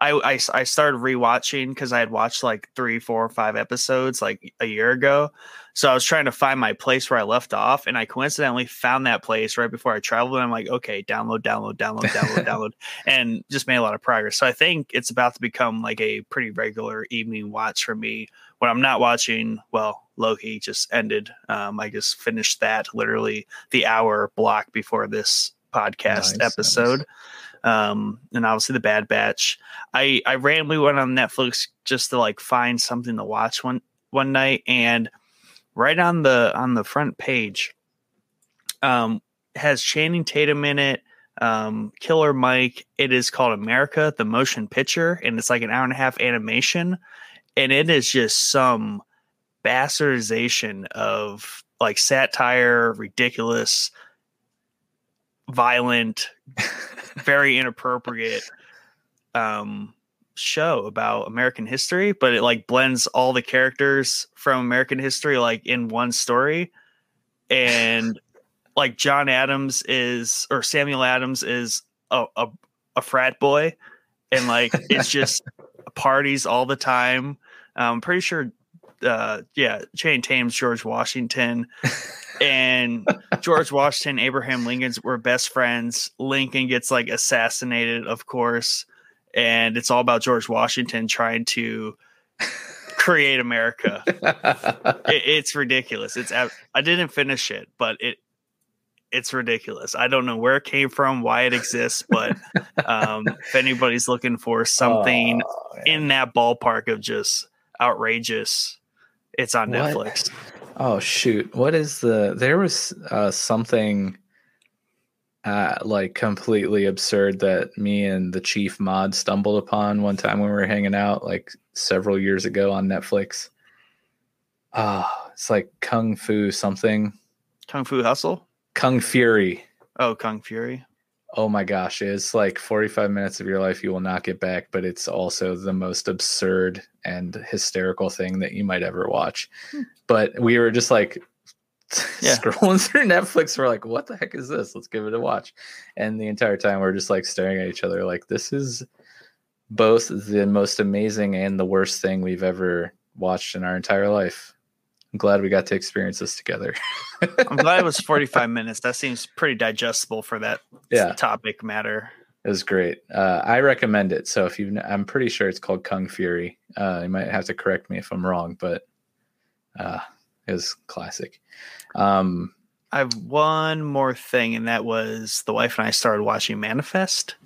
I, I I started rewatching because I had watched like three, four, five episodes like a year ago. So I was trying to find my place where I left off, and I coincidentally found that place right before I traveled. And I'm like, okay, download, download, download, download, download, and just made a lot of progress. So I think it's about to become like a pretty regular evening watch for me when I'm not watching. Well, Loki just ended. Um, I just finished that literally the hour block before this podcast Nice, episode. Um, and obviously the Bad Batch. I I randomly went on Netflix just to like find something to watch one one night, and right on the on the front page, um, has Channing Tatum in it. Um, Killer Mike. It is called America, the motion picture, and it's like an hour and a half animation, and it is just some bastardization of like satire, ridiculous, violent, very inappropriate um show about American history, but it like blends all the characters from American history like in one story. And like John Adams is or Samuel Adams is a a, a frat boy and like it's just parties all the time. I'm pretty sure uh yeah, Channing Tatum's George Washington and George Washington, Abraham Lincoln's were best friends. Lincoln gets like assassinated, of course, and it's all about George Washington trying to create America. It, it's ridiculous. It's I didn't finish it, but it it's ridiculous. I don't know where it came from, why it exists, but um, if anybody's looking for something Oh, in that ballpark of just outrageous, it's on What? Netflix. Oh shoot! What is the? There was uh, something uh, like completely absurd that me and the chief mod stumbled upon one time when we were hanging out, like several years ago on Netflix. Ah, it's like Kung Fu something, Kung Fu Hustle. Kung Fury. Oh, Kung Fury. Oh my gosh, it's like 45 minutes of your life you will not get back, but it's also the most absurd and hysterical thing that you might ever watch. Hmm. But we were just like Yeah. scrolling through Netflix. We're like, what the heck is this? Let's give it a watch. And the entire time we're just like staring at each other, like, this is both the most amazing and the worst thing we've ever watched in our entire life. I'm glad we got to experience this together. I'm glad it was 45 minutes. That seems pretty digestible for that Yeah. topic matter. It was great. Uh, I recommend it. So if you, I'm pretty sure it's called Kung Fury. Uh, you might have to correct me if I'm wrong, but uh, it was classic. Um, I have one more thing, and that was the wife and I started watching Manifest.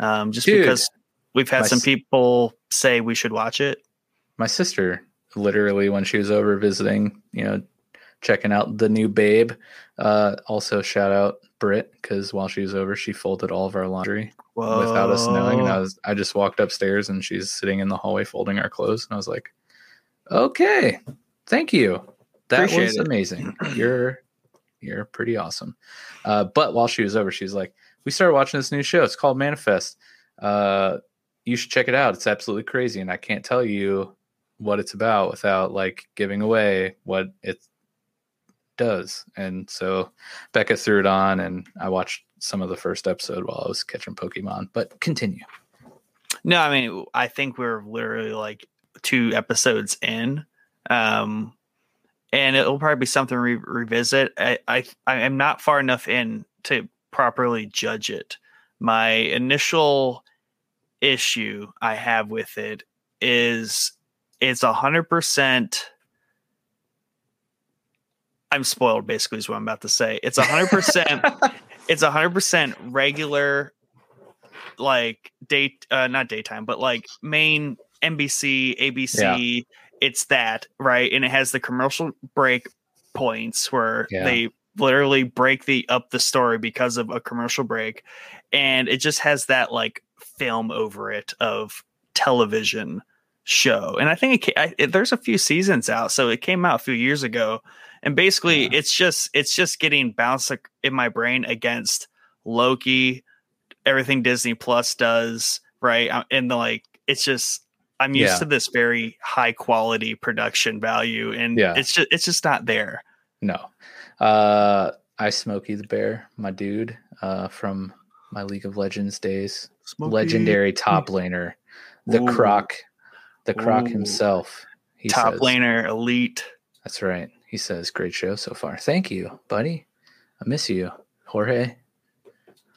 Um, just Dude, because we've had some people say we should watch it. my sister, literally, when she was over visiting, you know, checking out the new Babe. Uh, also, shout out Britt because while she was over, she folded all of our laundry Whoa. without us knowing. And I was, I just walked upstairs and she's sitting in the hallway folding our clothes, and I was like, "Okay, thank you. That Appreciate was it. amazing. You're, you're pretty awesome." Uh, but while she was over, she's like, "We started watching this new show. It's called Manifest. Uh, you should check it out. It's absolutely crazy, and I can't tell you what it's about without like giving away what it does." And so Becca threw it on, and I watched some of the first episode while I was catching Pokemon. But continue. No, I mean, I think we're literally like two episodes in. Um, and it'll probably be something to re- revisit. I, I I am not far enough in to properly judge it. My initial issue I have with it is it's a hundred percent. I'm spoiled. Basically, is what I'm about to say. It's a hundred percent. It's a hundred percent regular, like date, uh, not daytime, but like main NBC, ABC. It's that right, and it has the commercial break points where Yeah. they literally break the up the story because of a commercial break, and it just has that like film over it of television show. And I think it, I, it, there's a few seasons out, so it came out a few years ago. And basically, yeah. it's just it's just getting bounced in my brain against Loki, everything Disney Plus does, right? Uh, and the like, it's just I'm used yeah. to this very high quality production value, and yeah. it's just it's just not there. No, uh, I Smokey the Bear, my dude, uh, from my League of Legends days, Smokey. legendary top laner, the Ooh. Croc, the Croc Ooh. himself. He top says, laner, elite. That's right. He says, "Great show so far. Thank you, buddy. I miss you, Jorge.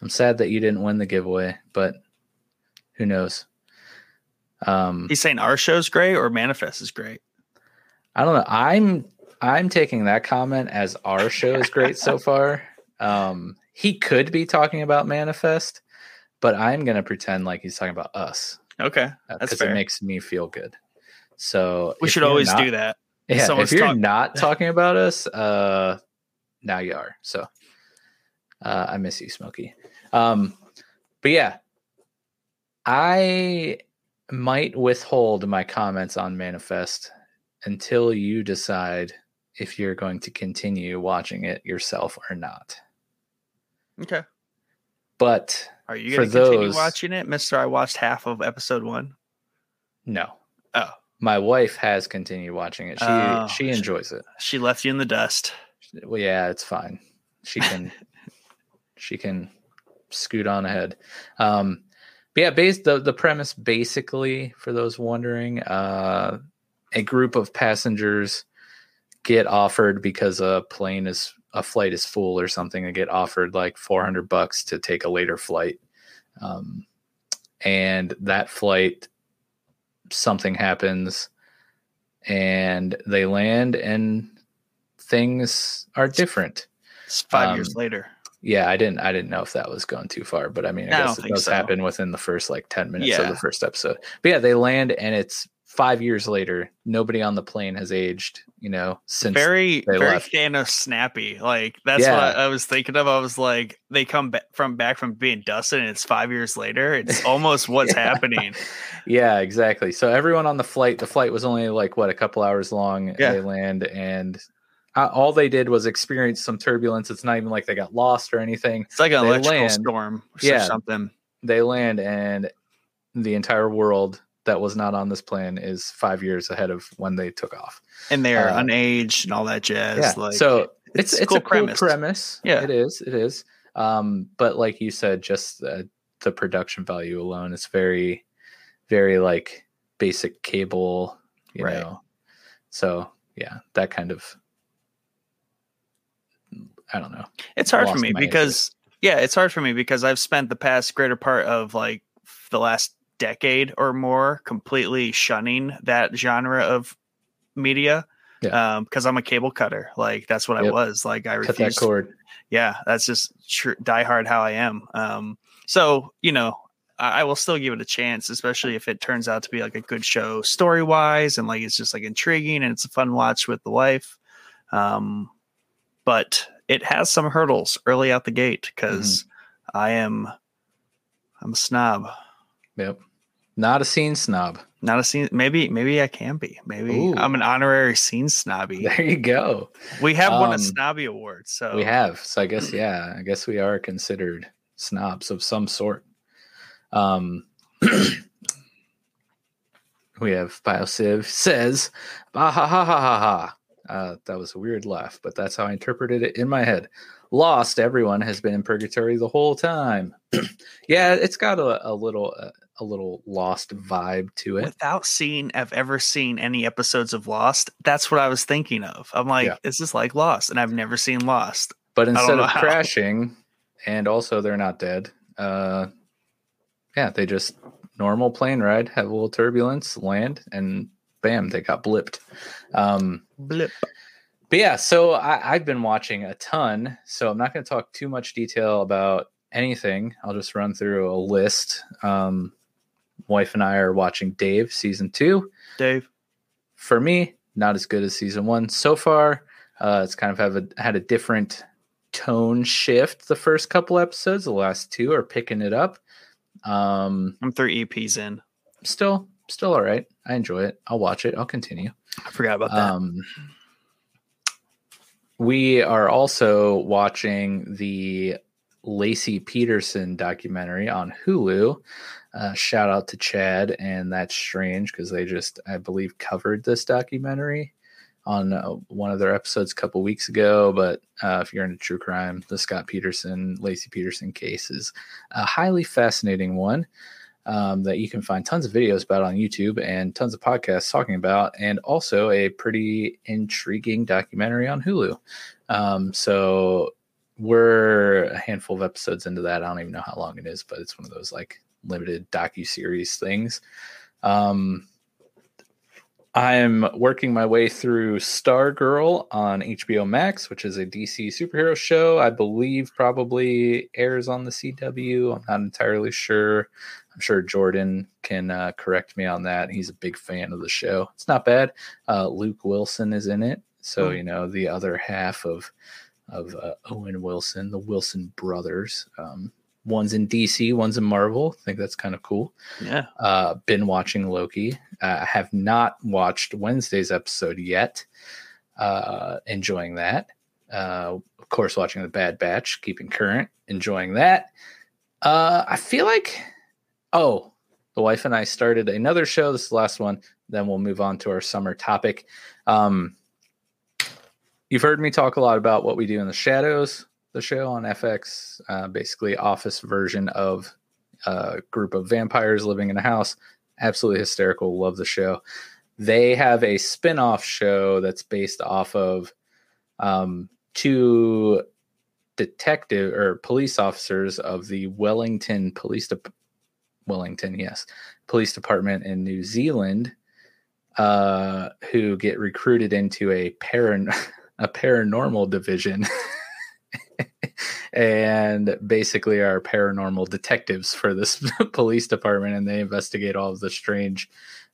I'm sad that you didn't win the giveaway, but who knows? Um, He's saying our show's great or Manifest is great. I don't know. I'm I'm taking that comment as our show is great so far. Um, he could be talking about Manifest, but I'm gonna pretend like he's talking about us. Okay, uh, because it makes me feel good. So we should always not, do that. Yeah, if you're talk- not talking about us, uh, now you are. So uh, I miss you, Smokey. Um, but yeah, I might withhold my comments on Manifest until you decide if you're going to continue watching it yourself or not. Okay. But are you going to continue watching it, Mister? I watched half of episode one. No. Oh, my wife has continued watching it. She oh, she enjoys it. She left you in the dust. Well, yeah, it's fine. She can she can scoot on ahead. Um, but yeah, based the the premise basically for those wondering, uh, a group of passengers get offered because a plane is a flight is full or something. They get offered like four hundred bucks to take a later flight, um, and that flight something happens, and they land and things are different. It's five um, years later yeah, I didn't I didn't know if that was going too far, but I mean, I, I guess it does so. happen within the first like 10 minutes yeah. of the first episode. But yeah, they land and it's 5 years later. Nobody on the plane has aged, you know, since Very very left. Thanos snappy. Like that's yeah. what I was thinking of. I was like they come back from back from being dusted and it's 5 years later. It's almost what's yeah. happening. Yeah, exactly. So everyone on the flight, the flight was only like what a couple hours long. Yeah. They land and uh, all they did was experience some turbulence. It's not even like they got lost or anything. It's like an they electrical land, storm yeah, something. They land and the entire world that was not on this plan is five years ahead of when they took off. And they're uh, unaged and all that jazz. Yeah. Like, so it's it's, it's cool a cool premise. premise. Yeah, it is. It is. Um, but like you said, just the, the production value alone is very, very like basic cable. You right. know. So yeah, that kind of I don't know. It's hard for me because interest. yeah, it's hard for me because I've spent the past greater part of like the last decade or more completely shunning that genre of media. Yeah. Um, because I'm a cable cutter. Like that's what yep. I was. Like I refused. Cut that cord. Yeah, that's just tr- die hard how I am. Um, so you know, I, I will still give it a chance, especially if it turns out to be like a good show story wise and like it's just like intriguing and it's a fun watch with the wife. Um, but it has some hurdles early out the gate because mm-hmm. I am I'm a snob. Yep. Not a scene snob. Not a scene. Maybe maybe I can be. Maybe Ooh. I'm an honorary scene snobby. There you go. We have um, won a um, snobby award. So we have. So I guess yeah. I guess we are considered snobs of some sort. Um. we have BioCiv says, "Ha ha ha ha ha ha." Uh, that was a weird laugh, but that's how I interpreted it in my head. Lost, everyone has been in purgatory the whole time. yeah, it's got a, a little uh, a little Lost vibe to it. Without seeing, I've ever seen any episodes of Lost. That's what I was thinking of. I'm like, yeah. is this like Lost? And I've never seen Lost. But instead of how. crashing, and also they're not dead. Uh, yeah, they just normal plane ride, have a little turbulence, land, and bam, they got blipped. Um, Blip. But yeah, so I, have been watching a ton. So I'm not going to talk too much detail about anything. I'll just run through a list. Um, wife and I are watching Dave season two. Dave. For me, not as good as season one so far. Uh, it's kind of have a, had a different tone shift the first couple episodes. The last two are picking it up. Um, I'm three EPs in. Still, still all right. I enjoy it. I'll watch it. I'll continue. I forgot about that. Um, we are also watching the Laci Peterson documentary on Hulu. Uh, shout out to Chad and That's Strange because they just, I believe, covered this documentary on uh, one of their episodes a couple weeks ago. But uh, if you're into true crime, the Scott Peterson, Laci Peterson case is a highly fascinating one um, that you can find tons of videos about on YouTube and tons of podcasts talking about, and also a pretty intriguing documentary on Hulu. Um, so we're a handful of episodes into that. I don't even know how long it is, but it's one of those like limited docu series things. Um, I'm working my way through Stargirl on HBO Max, which is a DC superhero show. I believe probably airs on the CW. I'm not entirely sure. I'm sure Jordan can uh, correct me on that. He's a big fan of the show. It's not bad. Uh, Luke Wilson is in it, so hmm. you know the other half of of uh, Owen Wilson, the Wilson brothers. Um, one's in DC, one's in Marvel. I think that's kind of cool. Yeah. Uh, been watching Loki. Uh, I have not watched Wednesday's episode yet. Uh, enjoying that. Uh, of course, watching the Bad Batch, keeping current, enjoying that. Uh, I feel like Oh, the wife and I started another show. This is the last one. Then we'll move on to our summer topic. Um, you've heard me talk a lot about what we do in the shadows, the show on FX, uh, basically office version of a group of vampires living in a house. Absolutely hysterical. Love the show. They have a spin-off show that's based off of um, two detective or police officers of the Wellington Police Department. Wellington, yes, police department in New Zealand, uh, who get recruited into a paran a paranormal division, and basically are paranormal detectives for this police department, and they investigate all of the strange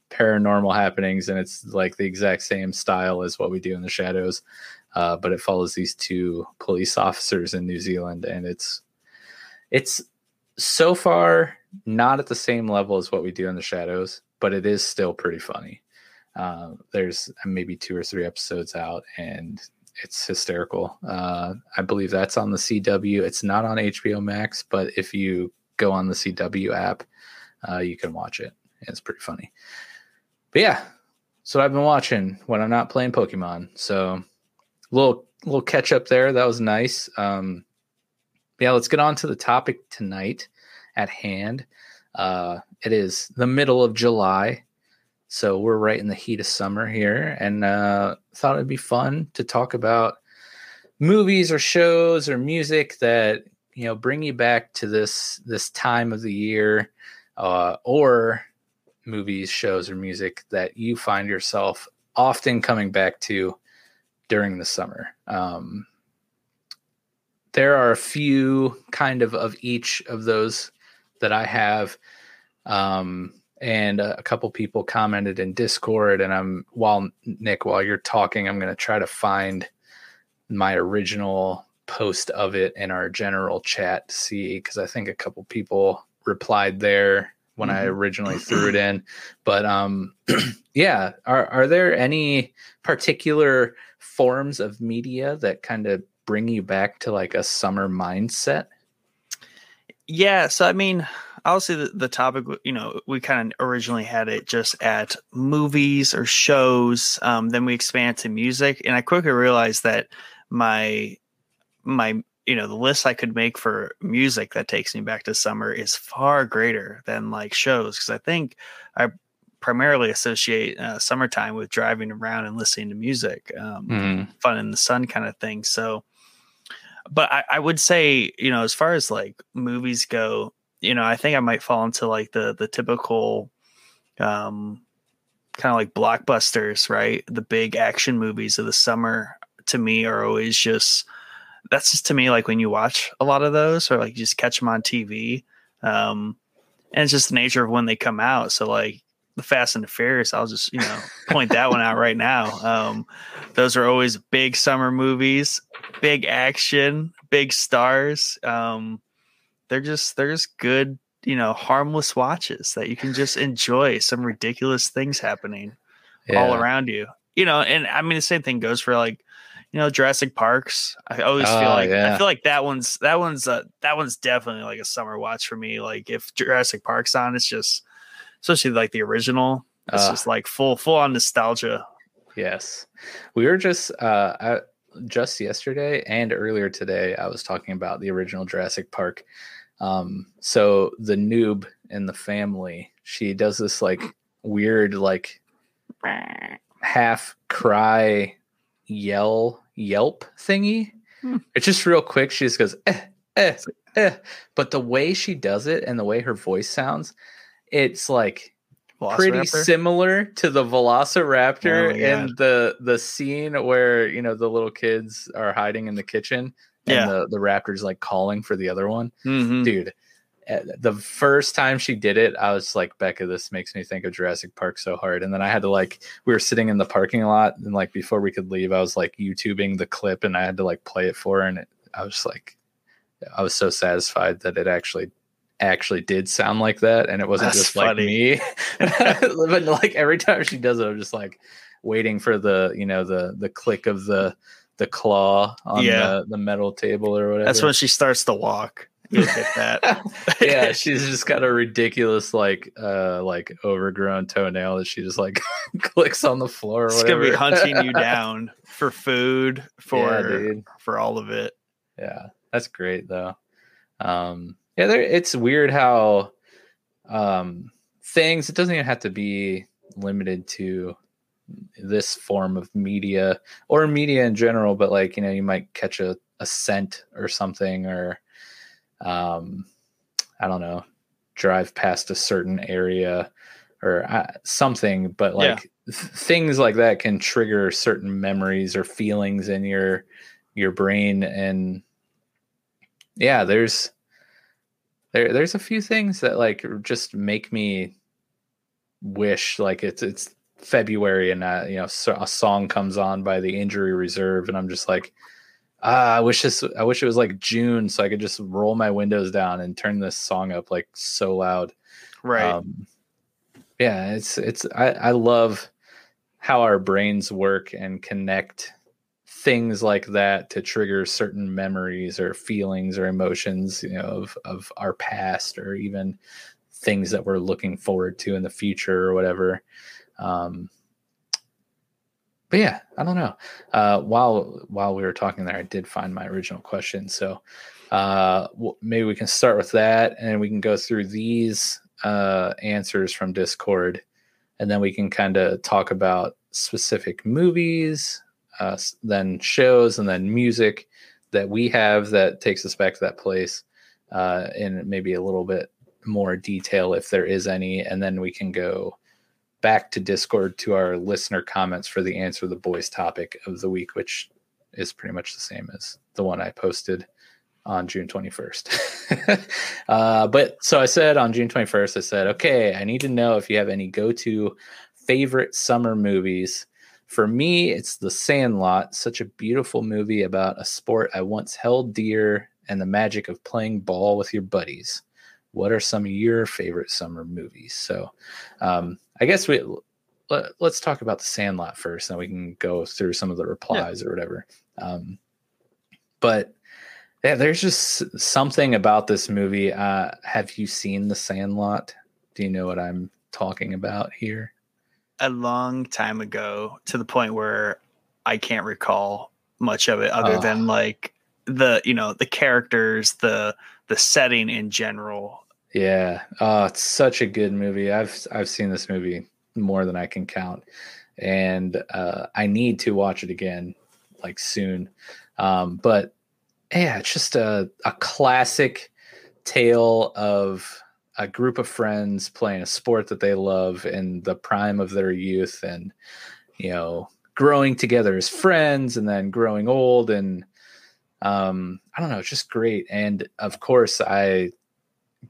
paranormal happenings, and it's like the exact same style as what we do in the shadows. Uh, but it follows these two police officers in New Zealand, and it's it's so far not at the same level as what we do in the shadows, but it is still pretty funny. Uh, there's maybe two or three episodes out, and it's hysterical. Uh, I believe that's on the CW. It's not on HBO Max, but if you go on the CW app, uh, you can watch it. It's pretty funny. But yeah, so I've been watching when I'm not playing Pokemon. So little little catch up there. That was nice. Um, yeah, let's get on to the topic tonight at hand. Uh, it is the middle of July, so we're right in the heat of summer here, and uh, thought it'd be fun to talk about movies or shows or music that you know bring you back to this this time of the year, uh, or movies, shows, or music that you find yourself often coming back to during the summer. Um, there are a few kind of of each of those that I have. Um, and a, couple people commented in Discord. And I'm while Nick, while you're talking, I'm going to try to find my original post of it in our general chat to see because I think a couple people replied there when mm-hmm. I originally threw it in. But um, yeah, are are there any particular forms of media that kind of bring you back to like a summer mindset? Yeah, so I mean, obviously the, the topic, you know, we kind of originally had it just at movies or shows. Um, then we expand to music, and I quickly realized that my my you know the list I could make for music that takes me back to summer is far greater than like shows because I think I primarily associate uh, summertime with driving around and listening to music, um, mm. fun in the sun kind of thing. So but I, I would say, you know, as far as like movies go, you know, I think I might fall into like the the typical um kind of like blockbusters, right? The big action movies of the summer to me are always just that's just to me like when you watch a lot of those or like you just catch them on TV. Um and it's just the nature of when they come out. So like the Fast and the Furious, I'll just you know point that one out right now. Um, those are always big summer movies, big action, big stars. Um, they're just they're just good, you know, harmless watches that you can just enjoy. Some ridiculous things happening Yeah. all around you. You know, and I mean the same thing goes for like you know Jurassic Parks. I always Oh, feel like yeah. I feel like that one's that one's uh, that one's definitely like a summer watch for me. Like if Jurassic Park's on, it's just especially like the original. It's Uh, just like full full on nostalgia. Yes, we were just uh, I, just yesterday and earlier today. I was talking about the original Jurassic Park. Um, so the noob in the family, she does this like weird, like half cry, yell, yelp thingy. Hmm. It's just real quick. She just goes, eh, eh, eh. But the way she does it and the way her voice sounds, it's like pretty similar to the Velociraptor Oh, in the the scene where you know the little kids are hiding in the kitchen Yeah. the the raptor's like calling for the other one. Mhm. Dude, eh, the first time she did it, I was like, Becca, this makes me think of Jurassic Park so hard. And then I had to like, we were sitting in the parking lot, and like before we could leave, I was like YouTubing the clip, and I had to like play it for her, and it, I was like, I was so satisfied that it actually actually did sound like that and it wasn't That's just like me but like every time she does it i'm just like waiting for the you know the the click of the the claw on Yeah. the, the metal table or whatever That's when she starts to walk. You'll get that. yeah she's just got a ridiculous like uh like overgrown toenail that she just like clicks on the floor or It's gonna be hunting you down for food, for yeah, for all of it. Yeah, that's great though. Um, yeah, there, it's weird how um, things. It doesn't even have to be limited to this form of media or media in general, but like you know, you might catch a, a scent or something, or um, I don't know, drive past a certain area or uh, something. But Yeah. like th- things like that can trigger certain memories or feelings in your your brain and yeah there's there there's a few things that like just make me wish like it's it's february and uh, you know so a song comes on by the injury reserve and i'm just like ah, i wish this i wish it was like june so i could just roll my windows down and turn this song up like so loud Right. um, yeah it's it's I, I love how our brains work and connect things like that to trigger certain memories or feelings or emotions you know of of our past or even things that we're looking forward to in the future or whatever um but yeah i don't know. Uh while while we were talking there i did find my original question. So uh w- maybe we can start with that and we can go through these uh answers from discord. And then we can kind of talk about specific movies uh, then shows and then music that we have that takes us back to that place uh, in maybe a little bit more detail if there is any. And then we can go back to discord to our listener comments for the answer the boys topic of the week which is pretty much the same as the one i posted on june 21st uh, but so i said on june 21st i said okay i need to know if you have any go-to favorite summer movies for me, it's The Sandlot, such a beautiful movie about a sport I once held dear and the magic of playing ball with your buddies. What are some of your favorite summer movies? So, um, I guess we let, us talk about The Sandlot first, and we can go through some of the replies or whatever. Um, but yeah, there's just something about this movie. Uh, have you seen The Sandlot? Do you know what I'm talking about here? a long time ago to the point where I can't recall much of it other Oh. than like the you know the characters the the setting in general Yeah. Oh, it's such a good movie. I've I've seen this movie more than I can count. And uh I need to watch it again like soon. Um but yeah, it's just a a classic tale of a group of friends playing a sport that they love in the prime of their youth and you know growing together as friends and then growing old and um i don't know it's just great and of course i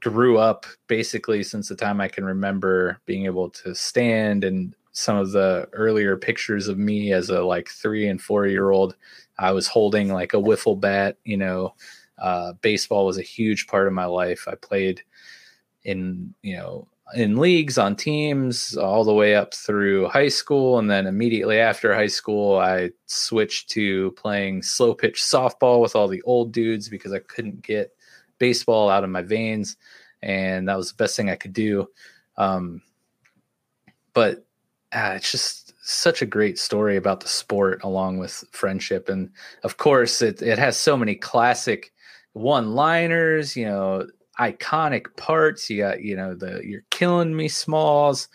grew up basically since the time I can remember being able to stand and some of the earlier pictures of me as a like three and four year old, I was holding like a wiffle bat, you know, uh, baseball was a huge part of my life. I played in, you know, in leagues on teams all the way up through high school and then immediately after high school i switched to playing slow pitch softball with all the old dudes because i couldn't get baseball out of my veins and that was the best thing i could do um, but uh, it's just such a great story about the sport along with friendship and of course it, it has so many classic one liners you know iconic parts. You got, you know, the You're Killing Me Smalls,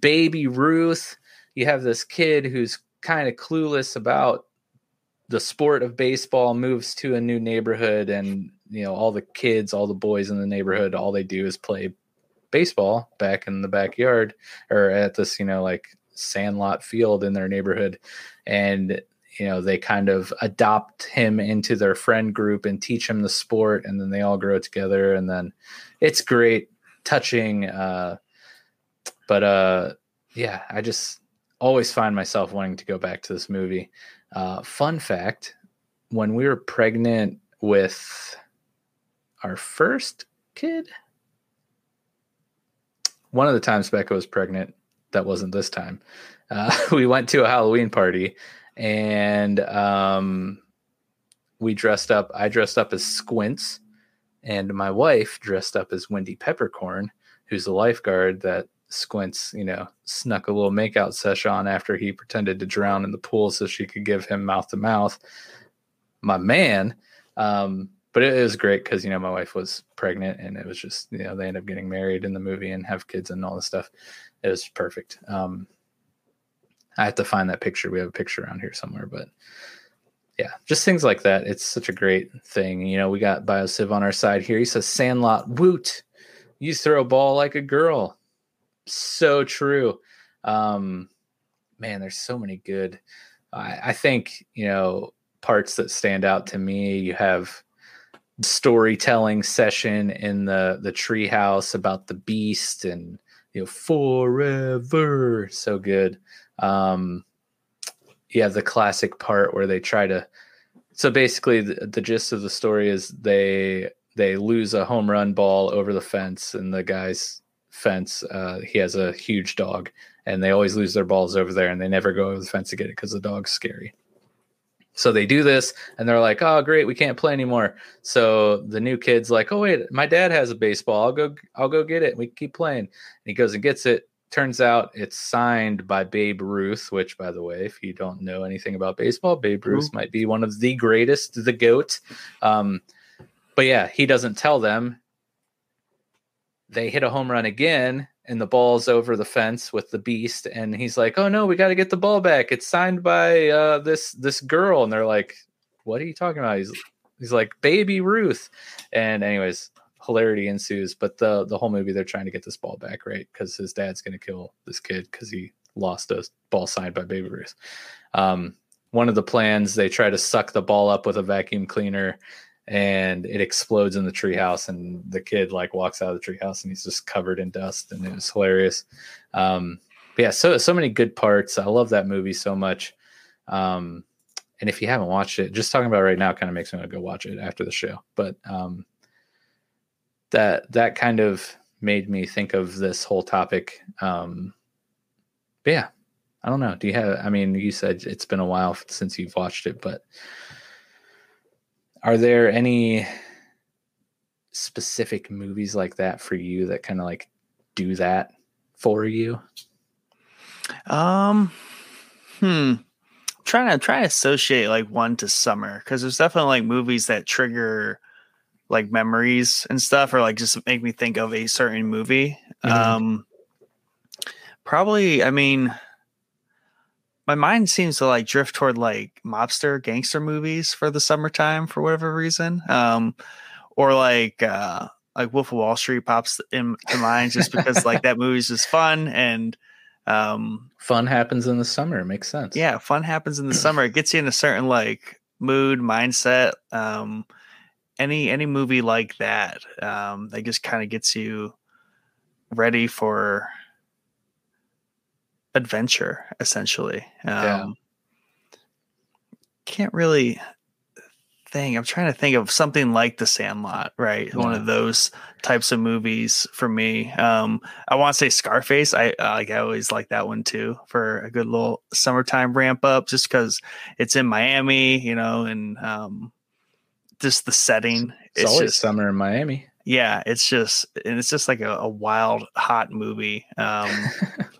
Baby Ruth. You have this kid who's kind of clueless about the sport of baseball, moves to a new neighborhood, and, you know, all the kids, all the boys in the neighborhood, all they do is play baseball back in the backyard or at this, you know, like sandlot field in their neighborhood. And you know they kind of adopt him into their friend group and teach him the sport and then they all grow together and then it's great touching uh but uh yeah i just always find myself wanting to go back to this movie uh fun fact when we were pregnant with our first kid one of the times becca was pregnant that wasn't this time uh, we went to a halloween party and um, we dressed up. I dressed up as Squints, and my wife dressed up as Wendy Peppercorn, who's the lifeguard that Squints, you know, snuck a little makeout session on after he pretended to drown in the pool so she could give him mouth to mouth. My man. Um, but it, was great because you know my wife was pregnant and it was just you know they end up getting married in the movie and have kids and all this stuff. It was perfect. Um, I have to find that picture. We have a picture around here somewhere, but yeah, just things like that. It's such a great thing. You know, we got Biosiv on our side here. He says, Sandlot, woot. You throw a ball like a girl. So true. Um, man, there's so many good. I, I think, you know, parts that stand out to me. You have storytelling session in the the treehouse about the beast and you know forever so good um, yeah, the classic part where they try to. So basically, the, the gist of the story is they they lose a home run ball over the fence, and the guy's fence, uh, he has a huge dog, and they always lose their balls over there, and they never go over the fence to get it because the dog's scary. So they do this, and they're like, "Oh, great, we can't play anymore." So the new kid's like, "Oh wait, my dad has a baseball. I'll go. I'll go get it. We keep playing." And he goes and gets it, turns out it's signed by Babe Ruth, which, by the way, if you don't know anything about baseball, Babe Ruth Ooh. might be one of the greatest, the GOAT. Um, but yeah, he doesn't tell them. They hit a home run again, and the ball's over the fence with the beast. And he's like, Oh no, we got to get the ball back. It's signed by uh, this this girl. And they're like, What are you talking about? He's he's like, Baby Ruth. And, anyways, hilarity ensues. But the the whole movie, they're trying to get this ball back, right? Because his dad's going to kill this kid because he lost a ball signed by Baby Ruth. Um, one of the plans, they try to suck the ball up with a vacuum cleaner, and it explodes in the treehouse, and the kid like walks out of the treehouse, and he's just covered in dust, and it was hilarious. Um, yeah, so so many good parts. I love that movie so much. Um, and if you haven't watched it, just talking about right now kind of makes me want to go watch it after the show. But um, that that kind of made me think of this whole topic. Um, but yeah, I don't know. Do you have? I mean, you said it's been a while since you've watched it, but are there any specific movies like that for you that kind of like do that for you? Um, hmm. I'm trying to try to associate like one to summer because there's definitely like movies that trigger like memories and stuff or like just make me think of a certain movie mm-hmm. um probably i mean my mind seems to like drift toward like mobster gangster movies for the summertime for whatever reason um or like uh like wolf of wall street pops in, in mind just because like that movie's just fun and um fun happens in the summer it makes sense. Yeah fun happens in the summer it gets you in a certain like mood mindset um any any movie like that um, that just kind of gets you ready for adventure, essentially. Um, Yeah. Can't really think. I'm trying to think of something like The Sandlot, right? One of those types of movies for me. Um, I want to say Scarface. I like. I always like that one too for a good little summertime ramp up, just because it's in Miami, you know, and um, just the setting. It's, always just summer in Miami. yeah, it's just and it's just like a, a wild, hot movie. Um,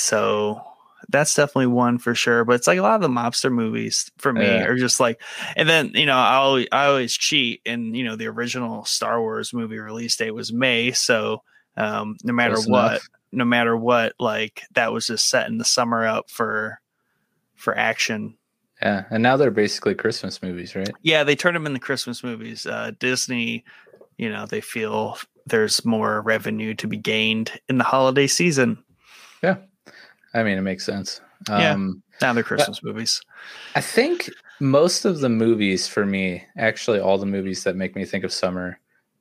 so that's definitely one for sure. But it's like a lot of the mobster movies for me Yeah. are just like, and then you know I always, I always cheat, and you know the original Star Wars movie release date was May, so um, no matter Close what, enough. no matter what, like that was just setting the summer up for for action. Yeah, and now they're basically Christmas movies, right? Yeah, they turn them into Christmas movies. Uh, Disney, you know, they feel there's more revenue to be gained in the holiday season. I mean, it makes sense. Yeah. Um, Now they're Christmas movies. I think most of the movies for me, actually, all the movies that make me think of summer,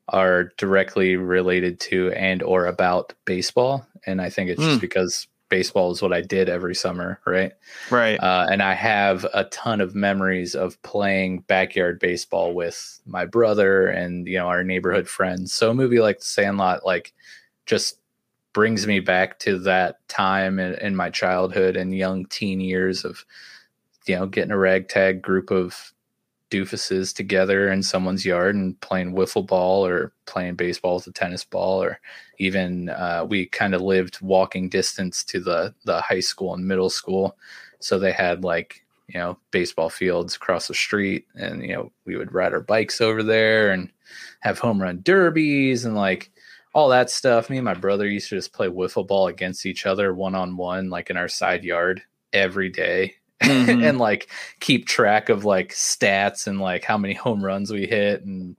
are directly related to and or about baseball, and I think it's just Mm. because baseball is what I did every summer, right? Right. Uh, and I have a ton of memories of playing backyard baseball with my brother and you know our neighborhood friends. So a movie like The Sandlot, like, just brings me back to that time in, in my childhood and young teen years of you know getting a ragtag group of doofuses together in someone's yard and playing wiffle ball or playing baseball with a tennis ball or even uh, we kind of lived walking distance to the the high school and middle school. So they had like you know baseball fields across the street and you know we would ride our bikes over there and have home run derbies and like all that stuff me and my brother used to just play wiffle ball against each other one on one like in our side yard every day Mhm. and like keep track of like stats and like how many home runs we hit and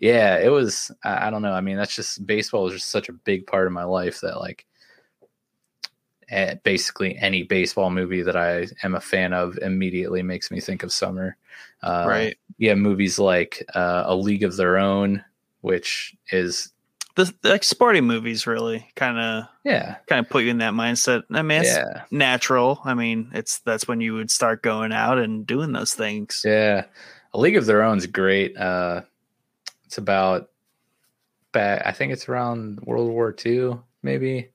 yeah it was i, I don't know i mean that's just baseball was just such a big part of my life that like basically any baseball movie that i am a fan of immediately makes me think of summer uh, right. yeah movies like uh, a league of their own which is The, the like sporting movies really kind of yeah kind of put you in that mindset. I mean, it's yeah natural. I mean, it's that's when you would start going out and doing those things. Yeah, a League of Their Own is great. Uh, it's about back. I think it's around World War II, maybe.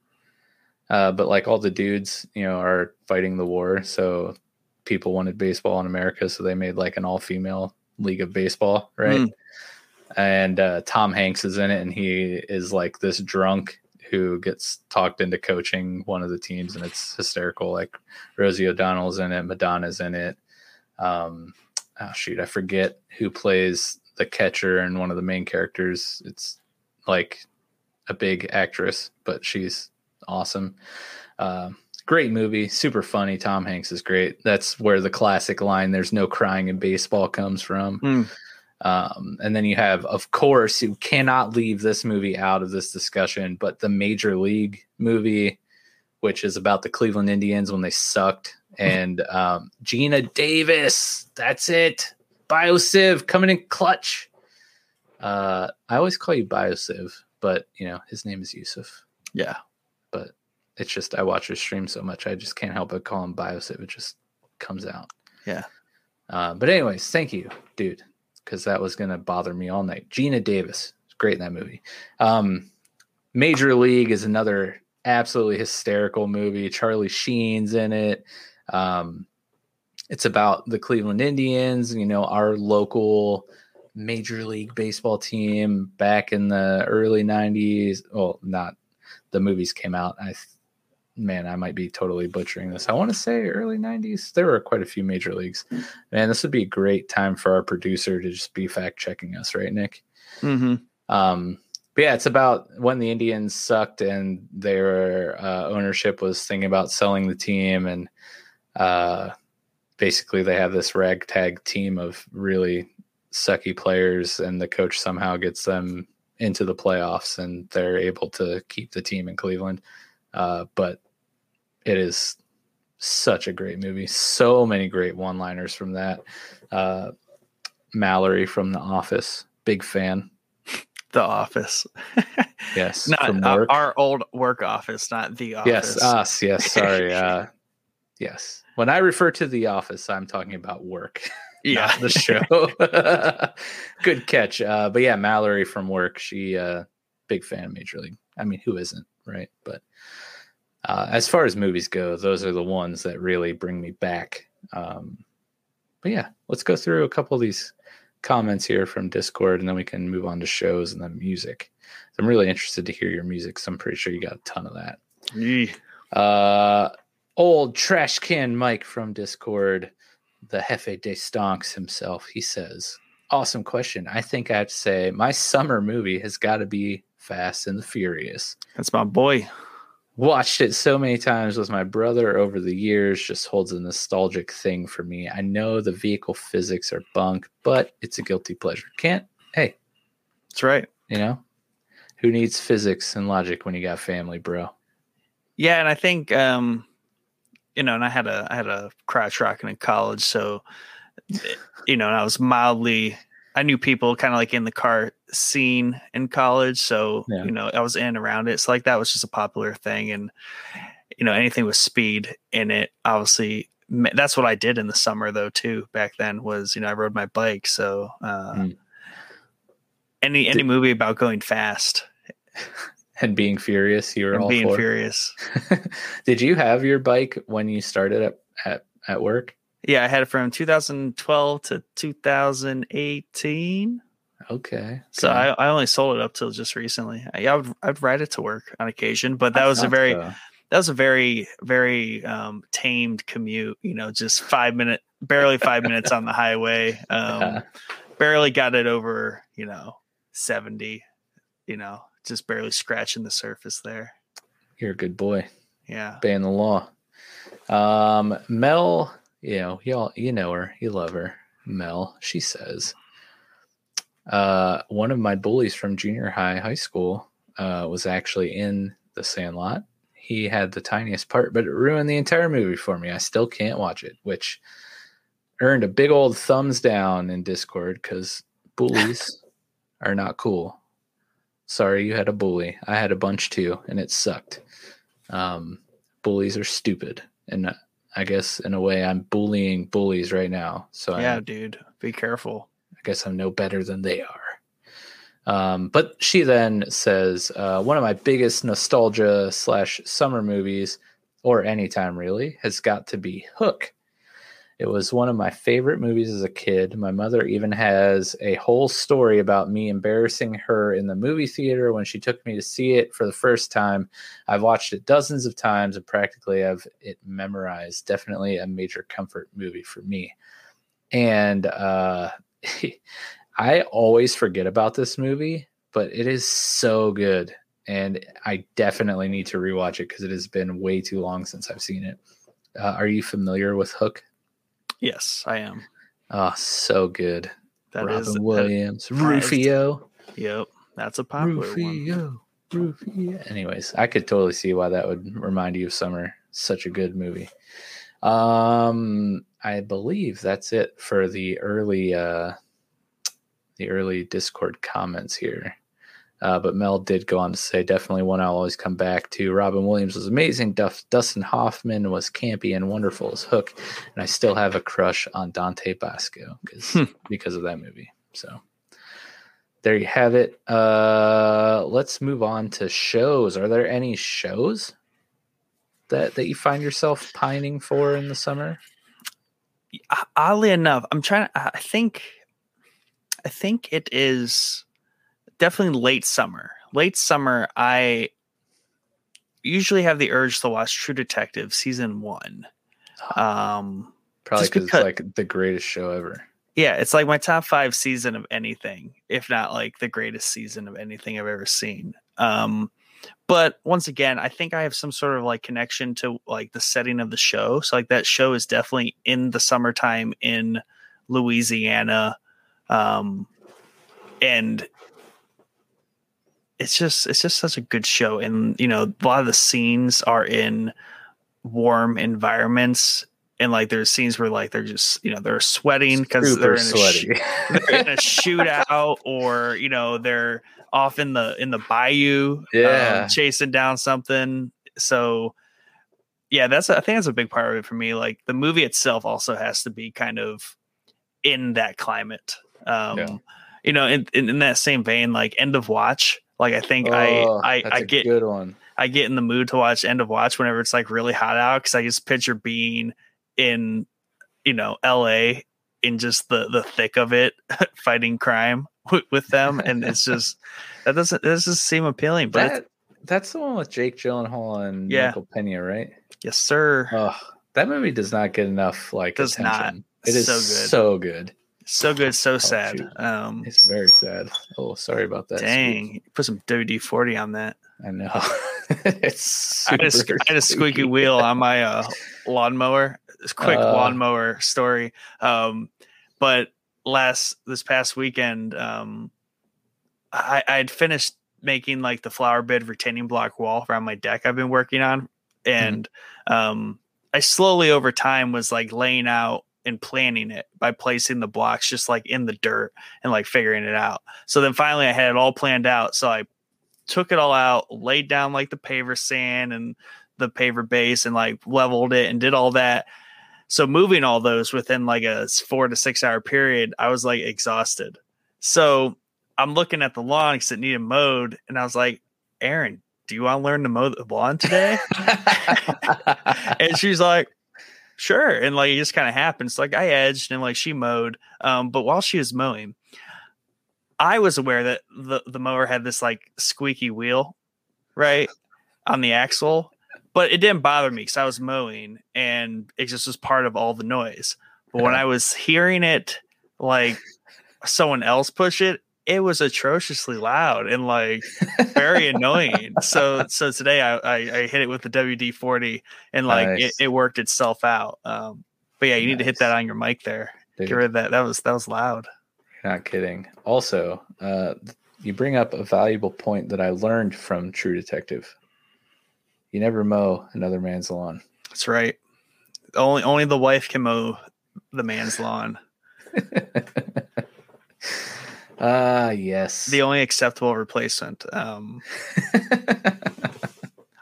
Uh, but like all the dudes, you know, are fighting the war, so people wanted baseball in America, so they made like an all-female league of baseball, right? Mm. And uh, Tom Hanks is in it, and he is like this drunk who gets talked into coaching one of the teams, and it's hysterical. Like Rosie O'Donnell's in it, Madonna's in it. Um, oh shoot, I forget who plays the catcher and one of the main characters. It's like a big actress, but she's awesome. Uh, great movie, super funny. Tom Hanks is great. That's where the classic line "There's no crying in baseball" comes from. Mm. Um, and then you have, of course, you cannot leave this movie out of this discussion, but the Major League movie, which is about the Cleveland Indians when they sucked, and um, Geena Davis. That's it. Biosiv coming in clutch. Uh, I always call you Biosiv, but you know his name is Yusuf. Yeah. But it's just I watch his stream so much, I just can't help but call him Biosiv. It just comes out. Yeah. Uh, but anyways, thank you, dude, because that was gonna bother me all night. Geena Davis, is great in that movie. Um, Major League is another absolutely hysterical movie. Charlie Sheen's in it. Um, it's about the Cleveland Indians, you know, our local Major League Baseball team back in the early 90s. Well, not the movies came out. I man, I might be totally butchering this. I want to say early 90s. There were quite a few major leagues. Man, this would be a great time for our producer to just be fact checking us, right, Nick? hmm Um, but yeah, it's about when the Indians sucked and their uh, ownership was thinking about selling the team, and uh, basically they have this ragtag team of really sucky players, and the coach somehow gets them into the playoffs, and they're able to keep the team in Cleveland. Uh, but it is such a great movie. So many great one-liners from that. Uh, Mallory from The Office. Big fan. The office. Yes, not from uh, work. our old work office, not the office. yes, us. Yes, sorry. Uh, yes. When I refer to The Office, I'm talking about work. yeah. the show. Good catch. Uh, but yeah, Mallory from work. She uh, big fan of Major League. I mean, who isn't, right? But uh, as far as movies go, those are the ones that really bring me back. Um, but yeah, let's go through a couple of these comments here from Discord, and then we can move on to shows and then music. I'm really interested to hear your music, so I'm pretty sure you got a ton of that. Yee. Uh, old trash can Mike from Discord, the Jefe de Stonks himself. He says, "Awesome question. I think I have to say my summer movie has got to be Fast and the Furious. That's my boy. Watched it so many times with my brother over the years. Just holds a nostalgic thing for me. I know the vehicle physics are bunk, but it's a guilty pleasure. Can't. Hey, That's right. you know." Who needs physics and logic when you got family, bro? Yeah, and I think um, you know, and I had a I had a crotch rocking in college, so you know, and I was mildly I knew people kind of like in the car scene in college, so Yeah. you know, I was in and around it. So like that was just a popular thing, and you know, anything with speed in it, obviously. That's what I did in the summer though too. Back then was you know I rode my bike, so uh, Mm. any any Did- movie about going fast And being furious, you were all being for. furious. Did you have your bike when you started at, at, at work? Yeah, I had it from 2012 to 2018. Okay. So. I, I only sold it up till just recently. I, I would I'd ride it to work on occasion, but that I was a very so. that was a very very um, tamed commute. You know, just five minute, barely five minutes on the highway. Um, Yeah. Barely got it over. You know, 70. You know, just barely scratching the surface there. You're a good boy. Yeah. Obeying the law. Um, Mel, you know, y'all, you know her, you love her. Mel, she says, uh, one of my bullies from junior high, high school, uh, was actually in The Sandlot. He had the tiniest part, but it ruined the entire movie for me. I still can't watch it, which earned a big old thumbs down in Discord because bullies are not cool. Sorry, you had a bully. I had a bunch too, and it sucked. Um, bullies are stupid, and I guess in a way I'm bullying bullies right now. So Yeah, dude. Be careful. I guess I'm no better than they are. Um, but she then says, uh, one of my biggest nostalgia slash summer movies, or anytime really, has got to be Hook. It was one of my favorite movies as a kid. My mother even has a whole story about me embarrassing her in the movie theater when she took me to see it for the first time. I've watched it dozens of times and practically have it memorized. Definitely a major comfort movie for me. And uh, I always forget about this movie, but it is so good. And I definitely need to rewatch it because it has been way too long since I've seen it. Uh, are you familiar with Hook? Yes, I am. Oh, so good. That Robin is Williams, that Rufio, Yep, that's a popular one. Rufio, Rufio. Anyways, I could totally see why that would remind you of summer. Such a good movie. Um, I believe that's it for the early, uh, the early Discord comments here. Uh, but Mel did go on to say, definitely one I'll always come back to. Robin Williams was amazing. Duff, Dustin Hoffman was campy and wonderful as Hook. And I still have a crush on Dante Basco Hmm. because of that movie. So there you have it. Uh, let's move on to shows. Are there any shows that, that you find yourself pining for in the summer? oddly enough, I'm trying to. I think, I think it is definitely late summer. Late summer, I usually have the urge to watch True Detective season one. Um, Probably because it's like the greatest show ever. yeah, it's like my top five season of anything, if not like the greatest season of anything I've ever seen. Um, but once again, I think I have some sort of like connection to like the setting of the show. So like that show is definitely in the summertime in Louisiana. Um, and it's just it's just such a good show. And you know, a lot of the scenes are in warm environments and like there's scenes where like they're just you know they're sweating because they're in a sh- they're in a shootout or you know they're off in the in the bayou Yeah. um, chasing down something so yeah that's i think that's a big part of it for me like the movie itself also has to be kind of in that climate um Yeah. you know in, in, in that same vein like end of watch like i think Oh, i i that's i a get good one. I get in the mood to watch End of Watch whenever it's like really hot out because I just picture being in, you know, L.A. in just the the thick of it, fighting crime with, with them, and it's just that doesn't that doesn't seem appealing. But That, that's the one with Jake Gyllenhaal and Yeah. Michael Pena, right? yes, sir, Oh, that movie does not get enough like Does not. attention. It is So good. so good. So good, so sad. shoot. Um, It's very sad. Oh, sorry about that. dang, put some WD forty on that. I know. it's I had, a, super sque- I had a squeaky wheel on my uh, lawnmower. Quick Uh. lawnmower story. Um, but last this past weekend, um, I had finished making like the flower bed retaining block wall around my deck I've been working on, and um, I slowly over time was like laying out and planning it by placing the blocks just like in the dirt and like figuring it out. So then finally I had it all planned out. So I took it all out, laid down like the paver sand and the paver base and like leveled it and did all that. So moving all those within like a four to six hour period, I was like exhausted. So I'm looking at the lawn because it needed mowed, and I was like, Erin, do you want to learn to mow the lawn today? and she's like, sure. And like it just kind of happens. Like I edged and like she mowed. Um, but while she was mowing, I was aware that the, the mower had this like squeaky wheel, right? On the axle. But it didn't bother me because I was mowing and it just was part of all the noise. But when I was hearing it like someone else push it, it was atrociously loud and like very annoying. So so today I, I I hit it with the WD forty and like it, Nice. it worked itself out. Um, but yeah, you need to hit that on your mic there. Dude, Get rid of that. That was that was loud. you're not kidding. Also, uh, you bring up a valuable point that I learned from True Detective. You never mow another man's lawn. That's right. Only only the wife can mow the man's lawn. Ah, yes. The only acceptable replacement. Um,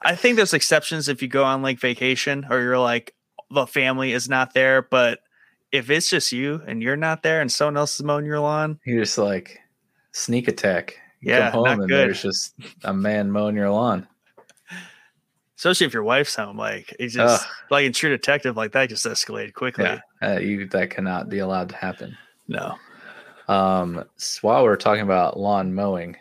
I think there's exceptions if you go on like vacation or you're like the family is not there, but if it's just you and you're not there and someone else is mowing your lawn, You're just like sneak attack. You Yeah, come home not and good. there's just a man mowing your lawn. especially if your wife's home, like it's just Ugh. like in True Detective, like that just escalated quickly. Yeah, uh, you that cannot be allowed to happen. No, Um, so while we're talking about lawn mowing,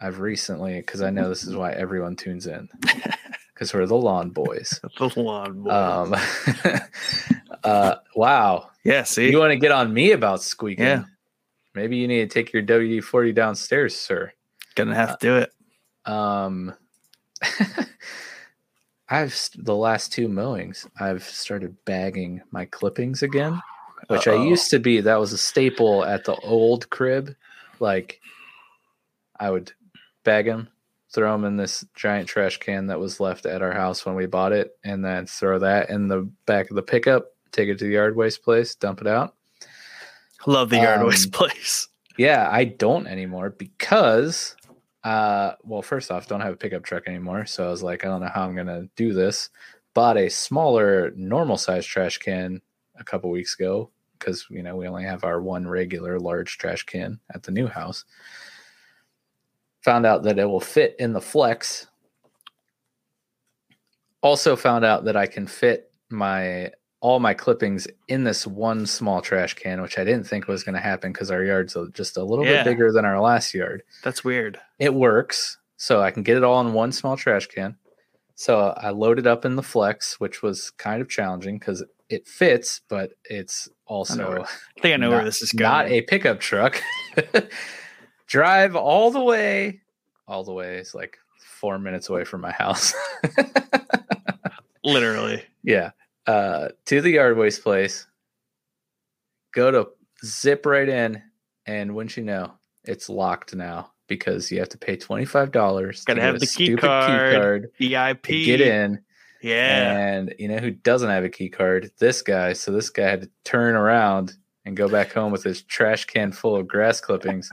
I've recently because I know this is why everyone tunes in because we're the lawn boys. the lawn. boy. Um, uh, wow, yeah, see, you want to get on me about squeaking? Yeah. Maybe you need to take your WD forty downstairs, sir. gonna have to do it. Um, I've the last two mowings. I've started bagging my clippings again, which I Uh-oh. used to be. That was a staple at the old crib. Like, I would bag them, throw them in this giant trash can that was left at our house when we bought it, and then throw that in the back of the pickup. Take it to the yard waste place, dump it out. Love the yard waste Um, place. Yeah, I don't anymore because uh well, first off, don't have a pickup truck anymore. So I was like, I don't know how I'm gonna do this. Bought a smaller normal size trash can a couple weeks ago because you know we only have our one regular large trash can at the new house. Found out that it will fit in the flex. Also found out that I can fit my all my clippings in this one small trash can, which I didn't think was going to happen because our yard's just a little Yeah. bit bigger than our last yard. That's weird. It works, so I can get it all in one small trash can. So I loaded up in the flex, which was kind of challenging because it fits, but it's also where- I think I know where this is going. not a pickup truck. Drive all the way, all the way. It's like four minutes away from my house. Literally. yeah, uh, to the yard waste place. Go to zip right in, and wouldn't you know, it's locked now because you have to pay twenty five dollars. Gotta have the key card. card EIP. get in. Yeah. And you know who doesn't have a key card? This guy. So this guy had to turn around and go back home with his trash can full of grass clippings.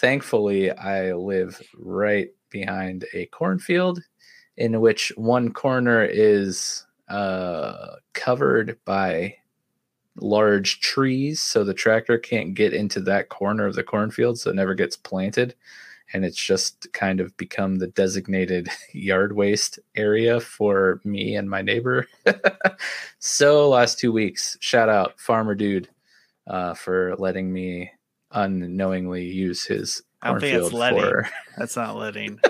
Thankfully, I live right behind a cornfield in which one corner is uh, covered by large trees. So the tractor can't get into that corner of the cornfield. So it never gets planted and it's just kind of become the designated yard waste area for me and my neighbor. so last two weeks, shout out Farmer Dude uh, for letting me unknowingly use his I don't think that's cornfield letting. for. That's not letting.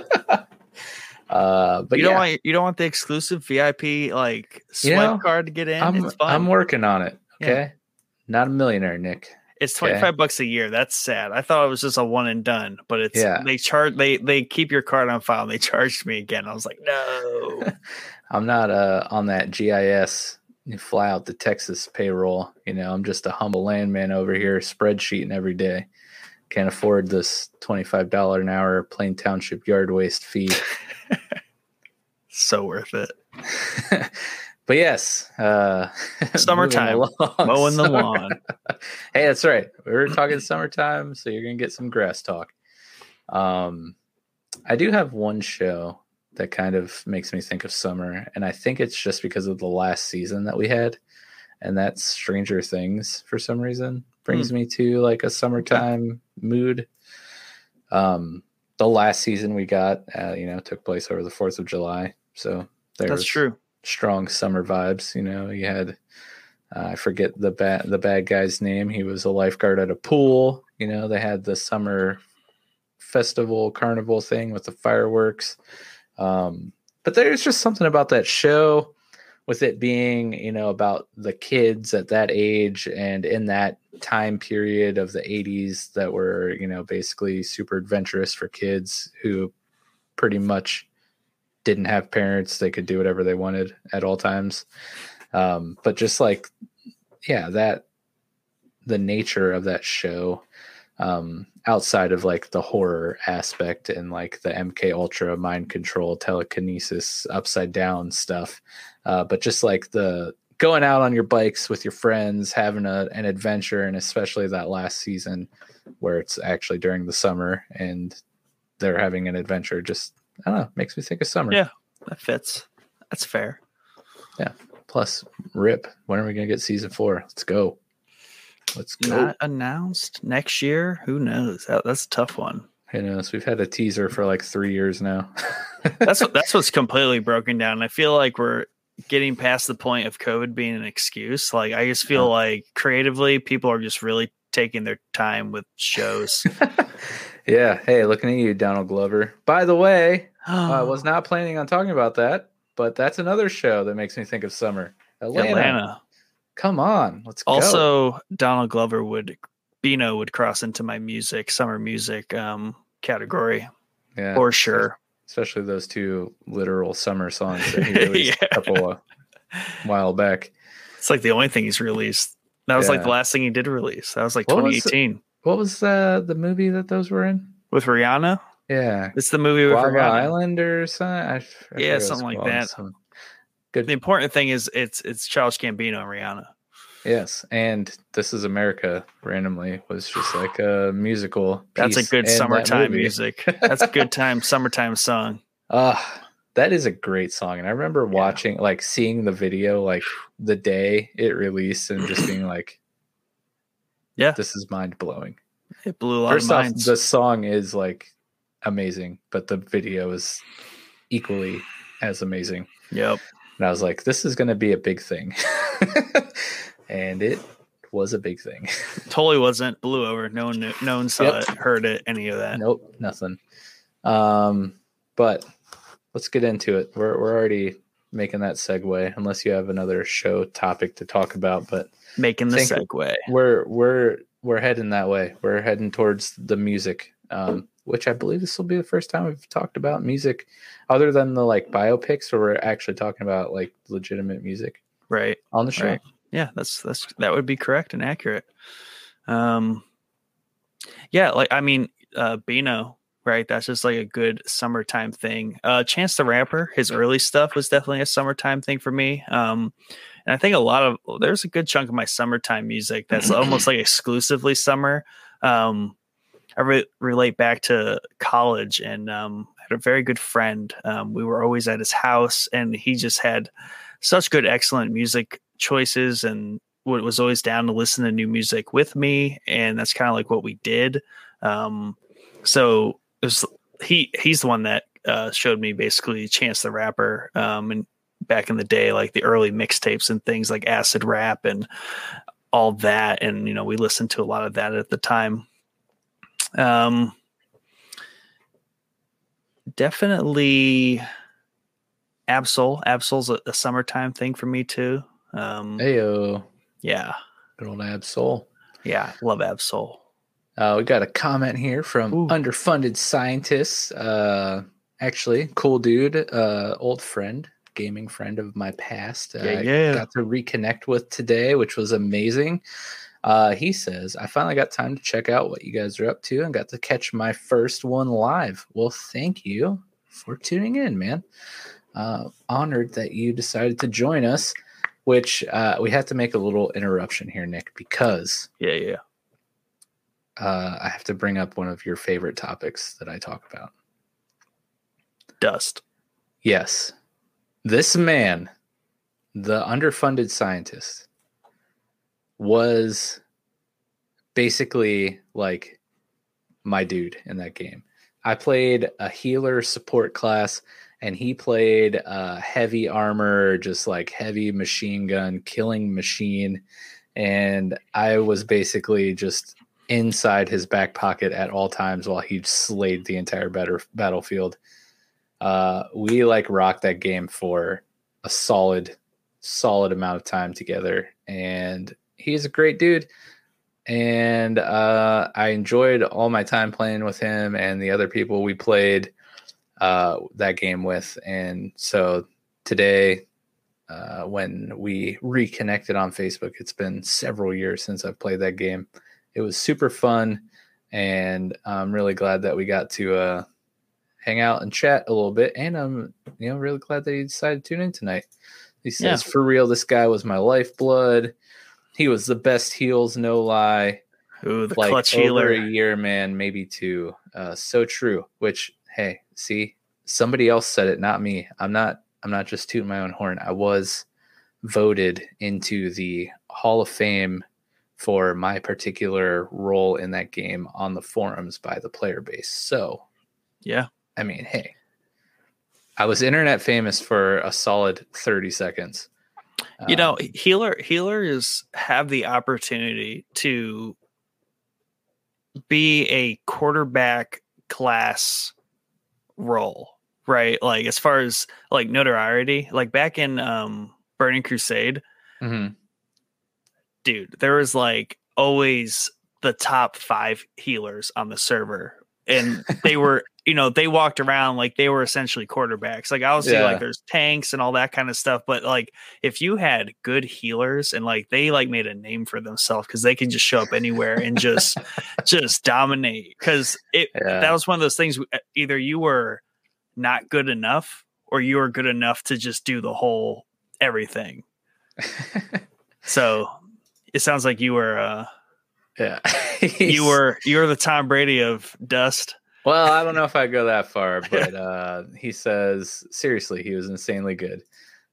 Uh, but you yeah, don't want you don't want the exclusive VIP like swipe You know, card to get in. I'm it's fun. I'm working on it. Yeah. Okay, not a millionaire, Nick. It's Okay. 25 bucks a year. That's sad. I thought it was just a one and done, but it's Yeah. they charge they they keep your card on file and they charged me again. I was like, no. I'm not uh on that GIS. You fly out the Texas payroll. You know, I'm just a humble landman over here, spreadsheeting every day. Can't afford this twenty-five dollar an hour Plain Township yard waste fee. so worth it. but yes, uh, Summertime. Mowing the lawn. hey, that's right. We were talking summertime, so you're gonna get some grass talk. Um, I do have one show that kind of makes me think of summer, and I think it's just because of the last season that we had, and that's Stranger Things. For some reason, brings me to like a summertime mood. Um, the last season we got, uh, you know, took place over the Fourth of July, so there's That's true. Strong summer vibes. You know, you had uh, I forget the bad the bad guy's name. He was a lifeguard at a pool. You know, they had the summer festival carnival thing with the fireworks. Um, but there's just something about that show with it being, you know, about the kids at that age and in that time period of the 80s that were, you know, basically super adventurous for kids who pretty much didn't have parents. They could do whatever they wanted at all times. Um, but just like, yeah, that the nature of that show, um, outside of like the horror aspect and like the MK Ultra mind control, telekinesis, upside down stuff, uh, but just like the going out on your bikes with your friends, having a, an adventure, and especially that last season where it's actually during the summer and they're having an adventure, just I don't know, makes me think of summer. Yeah. That fits. That's fair. Yeah. Plus, rip. When are we gonna get season four? Let's go. Let's go. Not announced next year. Who knows? That, that's a tough one. Who knows? We've had a teaser for like three years now. That's what that's what's completely broken down. I feel like we're getting past the point of COVID being an excuse. Like I just feel Yeah. like creatively people are just really taking their time with shows. yeah. Hey, looking at you, Donald Glover. By the way, I was not planning on talking about that, but that's another show that makes me think of summer. Atlanta. Atlanta. Come on, let's go. Also, Donald Glover would Bino would cross into my music, summer music um category yeah, for sure. especially those two literal summer songs that he released Yeah. a couple of while back. It's like the only thing he's released. That was like the last thing he did release. That was like What was 2018 What was uh, the movie that those were in? with Rihanna. Yeah, It's the movie with Guava Rihanna. Island or something. I, I Yeah, forget what it's something like that. Some- Good. The important thing is it's it's Childish Gambino and Rihanna. Yes, and This Is America randomly was just like a musical. That's a good in that summertime music. That's a good time summertime song. Ah, that is a great song, and I remember Yeah. watching, like, seeing the video, like the day it released, and just being like, Yeah. this is mind blowing." It blew a lot First of off, minds. the song is like amazing, but the video is equally as amazing. Yep. And I was like, this is going to be a big thing. and it was a big thing. Totally wasn't blew over. No one knew, no one saw Yep. it, heard it, any of that. nope, nothing. Um, but let's get into it. We're, we're already making that segue, unless you have another show topic to talk about. But Making the segue. we're we're we're heading that way. We're heading towards the music, um, which I believe this will be the first time we've talked about music, other than the like biopics, where we're actually talking about like legitimate music Right. on the show. Right. Yeah, that's that's that would be correct and accurate. Um yeah, like I mean, uh Bino right? That's just like a good summertime thing. Uh, Chance the Rapper, his early stuff was definitely a summertime thing for me. Um, and I think a lot of there's a good chunk of my summertime music that's almost like exclusively summer. Um, I re- relate back to college and um, I had a very good friend. Um, we were always at his house and he just had such good, excellent music choices and was always down to listen to new music with me. And that's kind of like what we did. Um, so it was, he, he's the one that uh, showed me basically Chance the Rapper. Um, and back in the day, like the early mixtapes and things like acid rap and all that. And, you know, we listened to a lot of that at the time. Um, definitely Ab-Soul. Ab-Soul's a, a summertime thing for me too. Um, Heyo. yeah. Good old Ab-Soul. Yeah. Love Ab-Soul. Uh, we got a comment here from Ooh. underfunded scientists. Uh, actually, cool dude, uh, old friend, gaming friend of my past. Uh, Yeah, I yeah. got to reconnect with today, which was amazing. Uh, he says, I finally got time to check out what you guys are up to and got to catch my first one live. Well, thank you for tuning in, man. Uh, honored that you decided to join us, which uh, we have to make a little interruption here, Nick, because Yeah. Yeah. uh, I have to bring up one of your favorite topics that I talk about. Dust. Yes, this man, the underfunded scientist, was basically like my dude in that game. I played a healer support class, and he played uh, heavy armor, just like heavy machine gun killing machine. And I was basically just inside his back pocket at all times while he slayed the entire batter- battlefield. Uh, we like rocked that game for a solid, solid amount of time together, and he's a great dude. And uh, I enjoyed all my time playing with him and the other people we played uh, that game with. And so today, uh, when we reconnected on Facebook, it's been several years since I've played that game. It was super fun, and I'm really glad that we got to uh, hang out and chat a little bit. And I'm, you know, really glad that he decided to tune in tonight. He says, Yeah. "For real, this guy was my lifeblood. He was the best heals, no lie. Ooh, the like clutch over healer. a year, man, maybe two. Uh, so true. Which, hey, see, somebody else said it, not me. I'm not. I'm not just tooting my own horn. I was voted into the Hall of Fame for my particular role in that game on the forums by the player base. So, Yeah. I mean, hey, I was internet famous for a solid 30 seconds. you Um, know healer healers have the opportunity to be a quarterback class role right like as far as like notoriety like back in um burning crusade mhm. dude there was like always the top five healers on the server and they were you know they walked around like they were essentially quarterbacks like i was Yeah. like there's tanks and all that kind of stuff but like if you had good healers and like they like made a name for themselves because they can just show up anywhere and just just dominate because it Yeah. that was one of those things uh, either you were not good enough or you were good enough to just do the whole everything so it sounds like you were uh yeah. you were you were the Tom Brady of dust. Well, I don't know if I go that far, but uh, he says seriously, he was insanely good.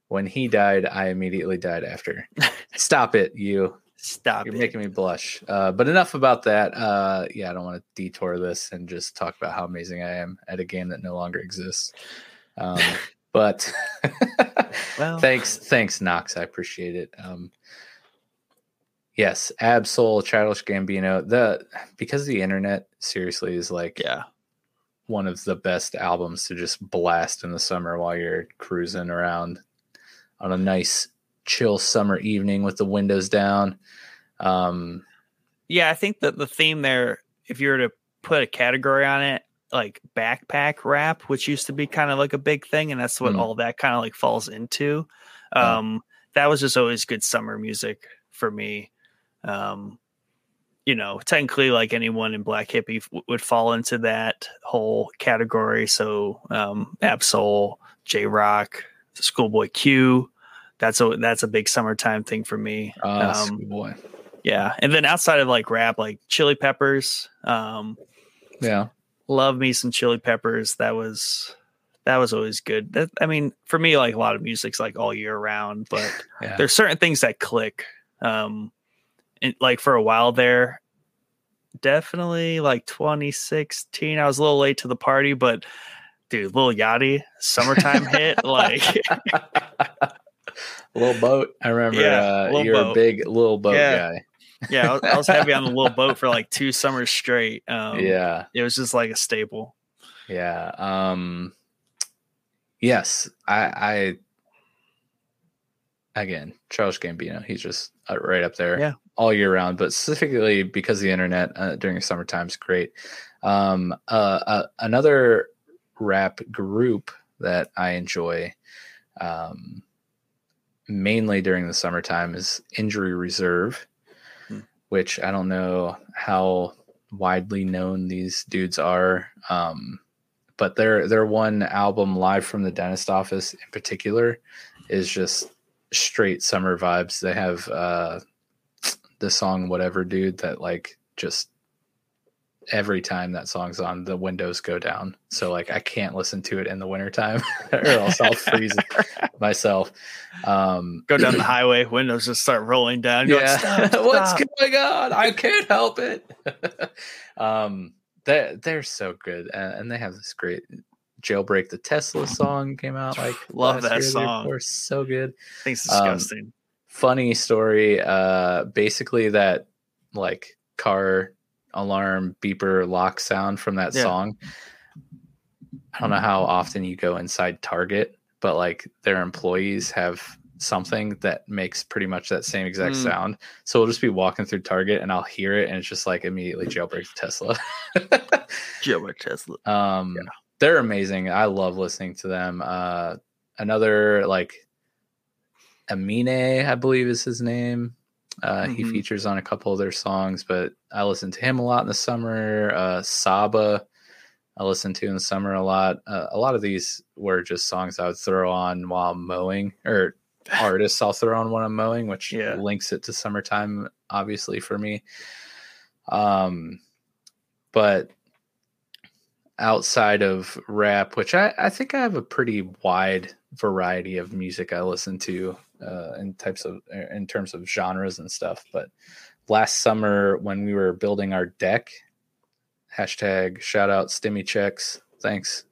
When he died, I immediately died after. Stop it, you! Stop You're it. making me blush. Uh, but enough about that. Uh, yeah, I don't want to detour this and just talk about how amazing I am at a game that no longer exists. Um, but Well- thanks, thanks, Knox. I appreciate it. Um, yes, Ab-Soul, Childish Gambino. The because the internet seriously is like yeah. One of the best albums to just blast in the summer while you're cruising around on a nice chill summer evening with the windows down. Um, Yeah, I think that the theme there, if you were to put a category on it, like backpack rap, which used to be kind of like a big thing, and that's what Hmm. all that kind of like falls into. Um, that was just always good summer music for me. Um, you know, technically, like anyone in Black Hippy would fall into that whole category. So, um, Ab-Soul, Jay Rock, Schoolboy Q. That's a that's a big summertime thing for me. Uh, Um, boy. yeah, and then outside of like rap, like Chili Peppers, um, Yeah. love me some Chili Peppers. That was that was always good. That, I mean, for me, like a lot of music's like all year round, but Yeah. there's certain things that click. Um, and like for a while there, definitely like 2016. I was a little late to the party, but dude, Lil Yachty, summertime hit, like Lil Boat. I remember Yeah, uh, you're a big Lil Boat Yeah. guy. yeah, I was, I was heavy on the Lil Boat for like two summers straight. Um, yeah. it was just like a staple. Yeah. Um yes, I I again, Childish Gambino, he's just uh, right up there Yeah. All year round, but specifically because the internet uh, during the summertime is great. Um uh, uh another rap group that I enjoy um mainly during the summertime is Injury Reserve, Hmm. which I don't know how widely known these dudes are. Um but their their one album live from the dentist office in particular is just straight summer vibes they have uh the song whatever dude that like just every time that song's on the windows go down. So like i can't listen to it in the wintertime or else i'll freeze myself. Um Go down the highway, windows just start rolling down. You're like, yeah. "Stop, what's going on? I can't help it. Um they they're so good and, and they have this great jailbreak the tesla song came out like Love that year, the year song. so good. I think it's Um, disgusting. Funny story uh basically that like car alarm beeper lock sound from that Yeah. song i don't know how often you go inside target but like their employees have something that makes pretty much that same exact Mm. sound so we'll just be walking through target and i'll hear it and it's just like immediately jailbreak tesla Jailbreak Tesla. um they're amazing i love listening to them uh another like Aminé i believe is his name. Uh he Mhm. features on a couple of their songs but i listen to him a lot in the summer. Uh saba i listen to in the summer a lot. Uh, a lot of these were just songs i would throw on while I'm mowing or artists i'll throw on when i'm mowing which Yeah. links it to summertime obviously for me. Um but outside of rap, which I, I think I have a pretty wide variety of music I listen to uh, in types of in terms of genres and stuff. But last summer when we were building our deck, hashtag shout out Stimmy checks. Thanks.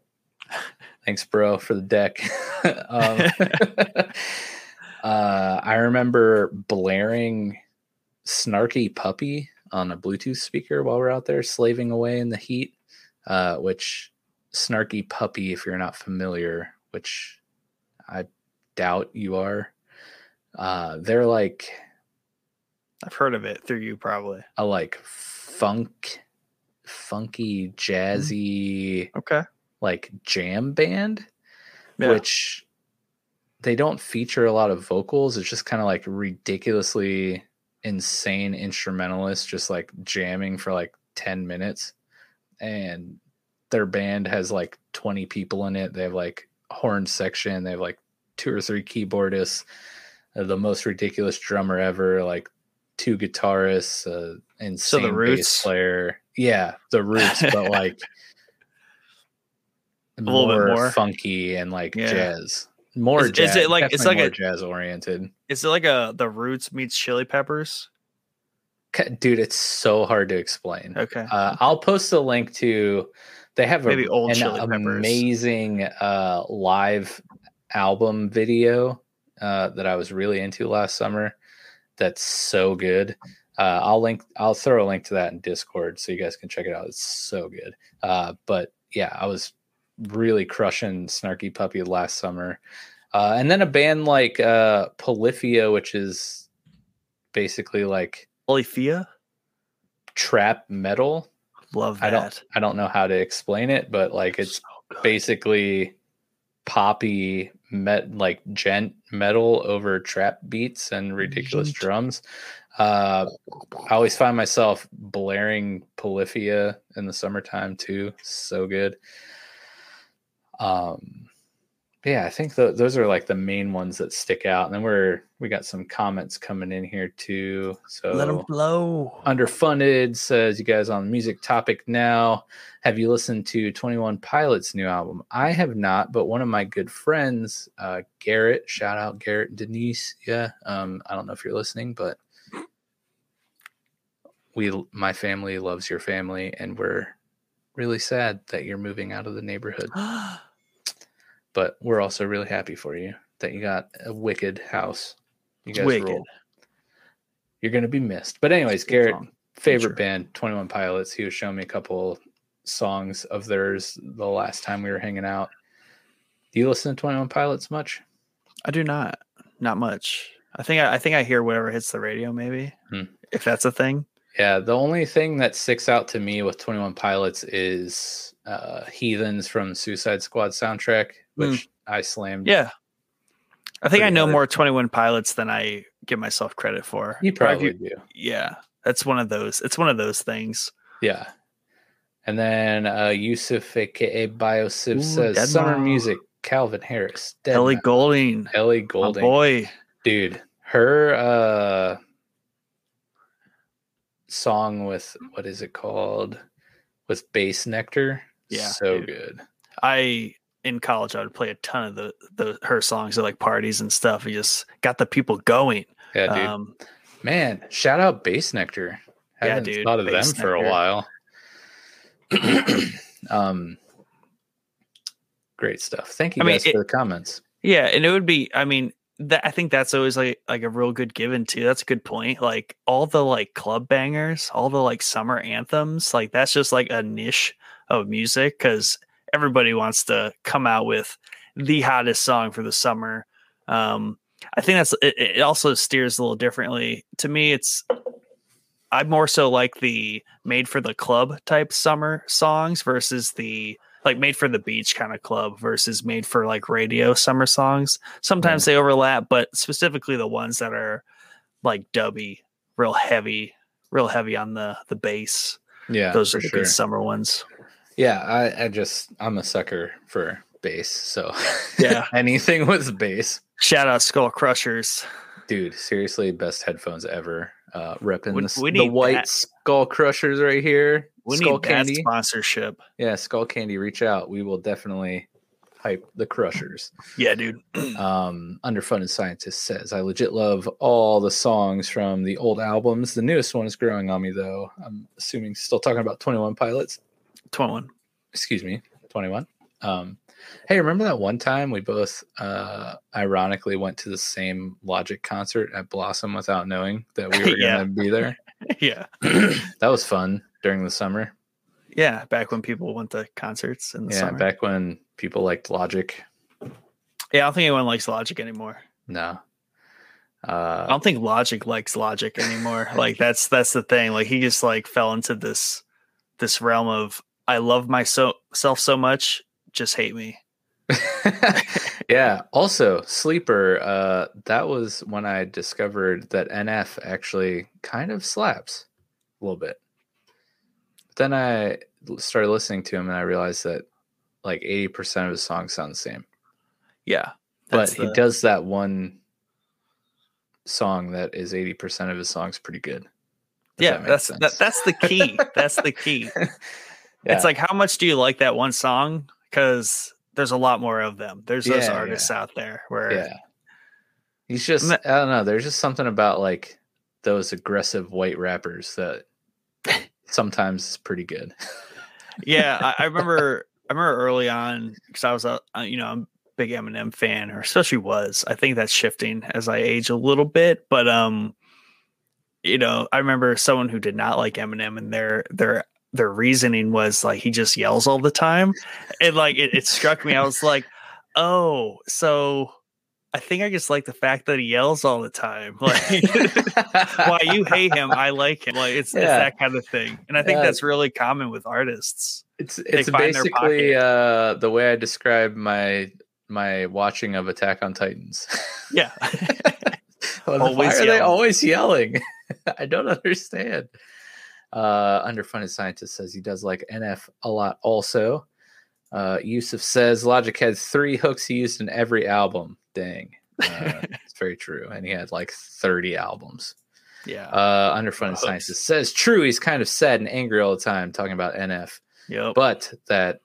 Thanks, bro, for the deck. um, uh, I remember blaring Snarky Puppy on a Bluetooth speaker while we're out there slaving away in the heat uh, which Snarky Puppy, if you're not familiar, which I doubt you are, uh, they're like I've heard of it through you, probably. a like funk, funky, jazzy, Okay. like jam band, Yeah. which they don't feature a lot of vocals. It's just kind of like ridiculously insane instrumentalists just like jamming for like 10 minutes. And their band has like 20 people in it. They have like horn section, they have like two or three keyboardists, the most ridiculous drummer ever, like two guitarists, uh, insane bass Roots? player. Yeah, the roots, but like A little bit more, more. funky and like Yeah. jazz. More Is- is it like- it's like a- jazz oriented. Is it like a the Roots meets Chili Peppers? Dude, it's so hard to explain. Okay. Uh, I'll post a link to. They have Maybe a, old an amazing uh, live album video uh, that I was really into last summer. That's so good. Uh, I'll link. I'll throw a link to that in Discord so you guys can check it out. It's so good. Uh, but yeah, I was really crushing Snarky Puppy last summer, uh, and then a band like uh, Polyphia, which is basically like Polyphia? trap metal. Love that. I don't I don't know how to explain it, but like it's So basically poppy met like djent metal over trap beats and ridiculous drums. Uh, I always find myself blaring Polyphia in the summertime too. So good. Um, yeah, I think th- those are like the main ones that stick out. And then we're we got some comments coming in here too. So Let them blow. underfunded says you guys on music topic now. Have you listened to Twenty One Pilots' new album? I have not, but one of my good friends, uh, Garrett, shout out Garrett and Denise. Yeah, um, I don't know if you're listening, but we my family loves your family, and we're really sad that you're moving out of the neighborhood but we're also really happy for you that you got a wicked house. You guys Wicked. rule. You're gonna be missed. But anyways, Garrett, song. favorite Sure. band, Twenty One Pilots. He was showing me a couple songs of theirs the last time we were hanging out. Do you listen to Twenty One Pilots much? I do not. Not much. I think I, I think I hear whatever hits the radio, maybe. Hmm. If that's a thing. Yeah, the only thing that sticks out to me with Twenty One Pilots is uh, "Heathens" from Suicide Squad soundtrack, which I slammed. Hmm. Yeah. I think I know hard. more 21 pilots than I give myself credit for. you probably u- do. Yeah. That's one of those. It's one of those things. Yeah. And then uh Yusuf aka Biosiv Ooh, says summer Deadmau5. music, Calvin Harris. Ellie Deadmau5. Goulding. Ellie My Goulding. boy. Dude, her uh song with what is it called? With Bassnectar. Yeah, So dude. good. I in college I would play a ton of the, the her songs at like parties and stuff. It just got the people going. Yeah, dude. Um Man, shout out Bassnectar. Yeah, Haven't dude, thought of them Bass for a while. um great stuff. Thank you I mean, guys it- for the comments. Yeah, and it would be. I mean, that I think that's always like like a real good given too. That's a good point. Like all the like club bangers, all the like summer anthems, like that's just like a niche of music because everybody wants to come out with the hottest song for the summer. Um, I think that's it, it also steers a little differently. To me, it's I more so like the made for the club type summer songs versus the like made for the beach kind of club versus made for like radio summer songs. Sometimes they overlap, but specifically the ones that are like dubby, real heavy, real heavy on the the bass. Yeah, Those are the sure. good summer ones. Yeah, I, I just I'm a sucker for bass. So Yeah. anything with bass, Shout out Skull Crushers. dude. Seriously, best headphones ever. Uh, repping We- the, we the white that. skull crushers right here. We skull need that candy. sponsorship. Yeah, Skullcandy. Reach out. We will definitely hype the crushers. Yeah, dude. Um, underfunded scientist says, I legit love all the songs from the old albums. The newest one is growing on me though. I'm assuming still talking about 21 Pilots. 21. excuse me, 21. Um, hey, remember that one time we both uh, ironically went to the same Logic concert at Blossom without knowing that we were Yeah. going to be there? yeah. that was fun during the summer. Yeah. Back when people went to concerts in the yeah, summer. back when people liked Logic. yeah, I don't think anyone likes Logic anymore. No. I Uh, don't think Logic likes Logic anymore. like that's that's the thing. Like he just like fell into this this realm of I love myself so much, just hate me. yeah. Also, Sleeper. Uh, that was when I discovered that NF actually kind of slaps a little bit. But then I started listening to him and I realized that like 80% of his songs sound the same. Yeah. But that's he does that one song that is 80% of his songs pretty good. yeah, that that's that, that's the key. that's the key. Yeah. It's like how much do you like that one song? Because there's a lot more of them. There's those Yeah, artists out there where Yeah. He's just I don't know, there's just something about like those aggressive white rappers that sometimes is pretty good. yeah, I, I remember. I remember early on because I was a uh, you know I'm a big Eminem fan, or especially was. I think that's shifting as I age a little bit, but um, you know, I remember someone who did not like Eminem, and their their their reasoning was like he just yells all the time, and like it, it struck me. I was like, oh, so. I think I just like the fact that he yells all the time. Like, why you hate him, I like him. Like it's, it's that kind of thing, and I think Yeah. that's really common with artists. It's it's basically uh the way I describe my my watching of Attack on Titans. Yeah, Well, why Always are they always yelling? I don't understand. Uh, underfunded scientist says he does like NF a lot. Also, uh, Yusuf says Logic had three hooks he used in every album. Dang, uh, it's very true. And he had like thirty albums. Yeah. Uh, underfunded scientist says true. He's kind of sad and angry all the time talking about NF, yep. but that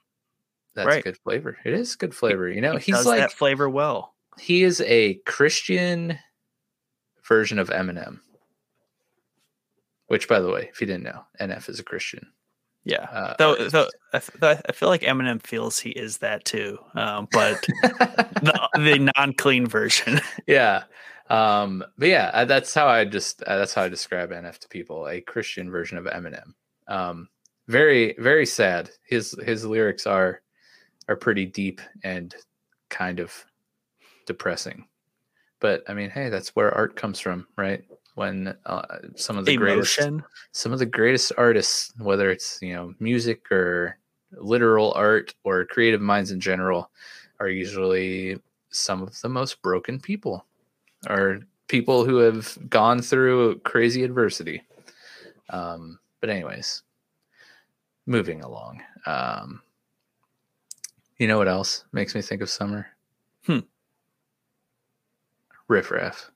that's Right. good flavor. It is good flavor. You know, He he's does like that flavor well. he is a Christian version of Eminem. Which, by the way, if you didn't know, NF is a Christian. Yeah. Uh, though, though I, though I feel like Eminem feels he is that too, um, but the, the non-clean version. yeah, um, but yeah, uh, that's how I just uh, that's how I describe NF to people: a Christian version of Eminem. Um, very, very sad. His his lyrics are are pretty deep and kind of depressing. But I mean, hey, that's where art comes from, right? When uh, some of the greatest some of the greatest artists, whether it's you know music or literal art or creative minds in general, are usually some of the most broken people, or people who have gone through crazy adversity. Um, but anyways, moving along. Um, you know what else makes me think of summer? Hmm. Riff Raff.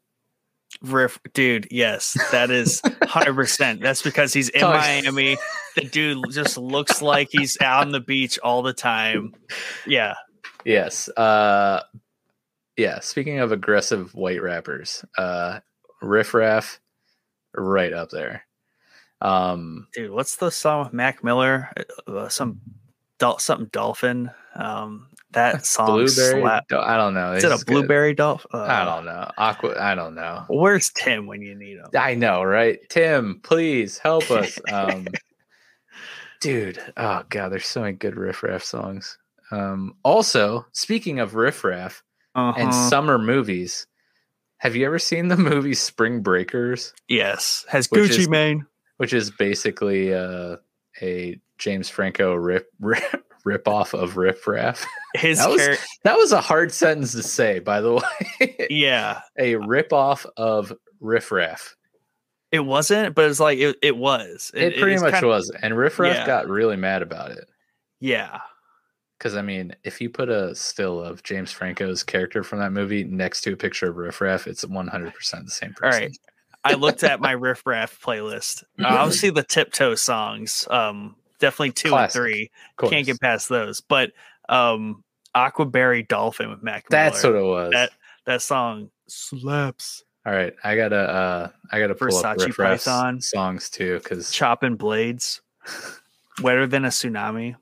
Riff, dude. Yes, that is hundred percent. That's because he's in Oh, Miami. The dude just looks like he's out on the beach all the time. Yeah, Yes. Uh yeah, speaking of aggressive white rappers, uh Riff Raff right up there. Um dude. What's the song with Mac Miller? Uh, some dol- something dolphin. Um, that song blueberry slap. Do- I don't know. Is it a blueberry dolphin? I don't know. Aqua I don't know. Where's Tim when you need him? I know, right? Tim, please help us. Um dude, oh god, there's so many good riffraff songs. Um also, speaking of riffraff and Uh-huh. summer movies, have you ever seen the movie Spring Breakers? yes, has Gucci is- Mane. which is basically uh, a James Franco rip rip, rip off of Riff Raff. His that was- char- That was a hard sentence to say, by the way. yeah, a rip off of Riff Raff. it wasn't, but it's like it, it was. It, pretty is much kinda- was, and Riff Raff Yeah. got really mad about it Yeah, because I mean, if you put a still of James Franco's character from that movie next to a picture of Riff Raff, it's one hundred percent the same person. right. I looked at my Riff Raff playlist. Uh, obviously, the Tiptoe songs, um, definitely two Classic, and three. Can't get past those. But um, Aquaberry Dolphin with Mac That's Miller. what it was. That- that song slaps. All right, I gotta uh I gotta pull up Versace Raff's Python. songs too because Chopping blades, wetter than a tsunami.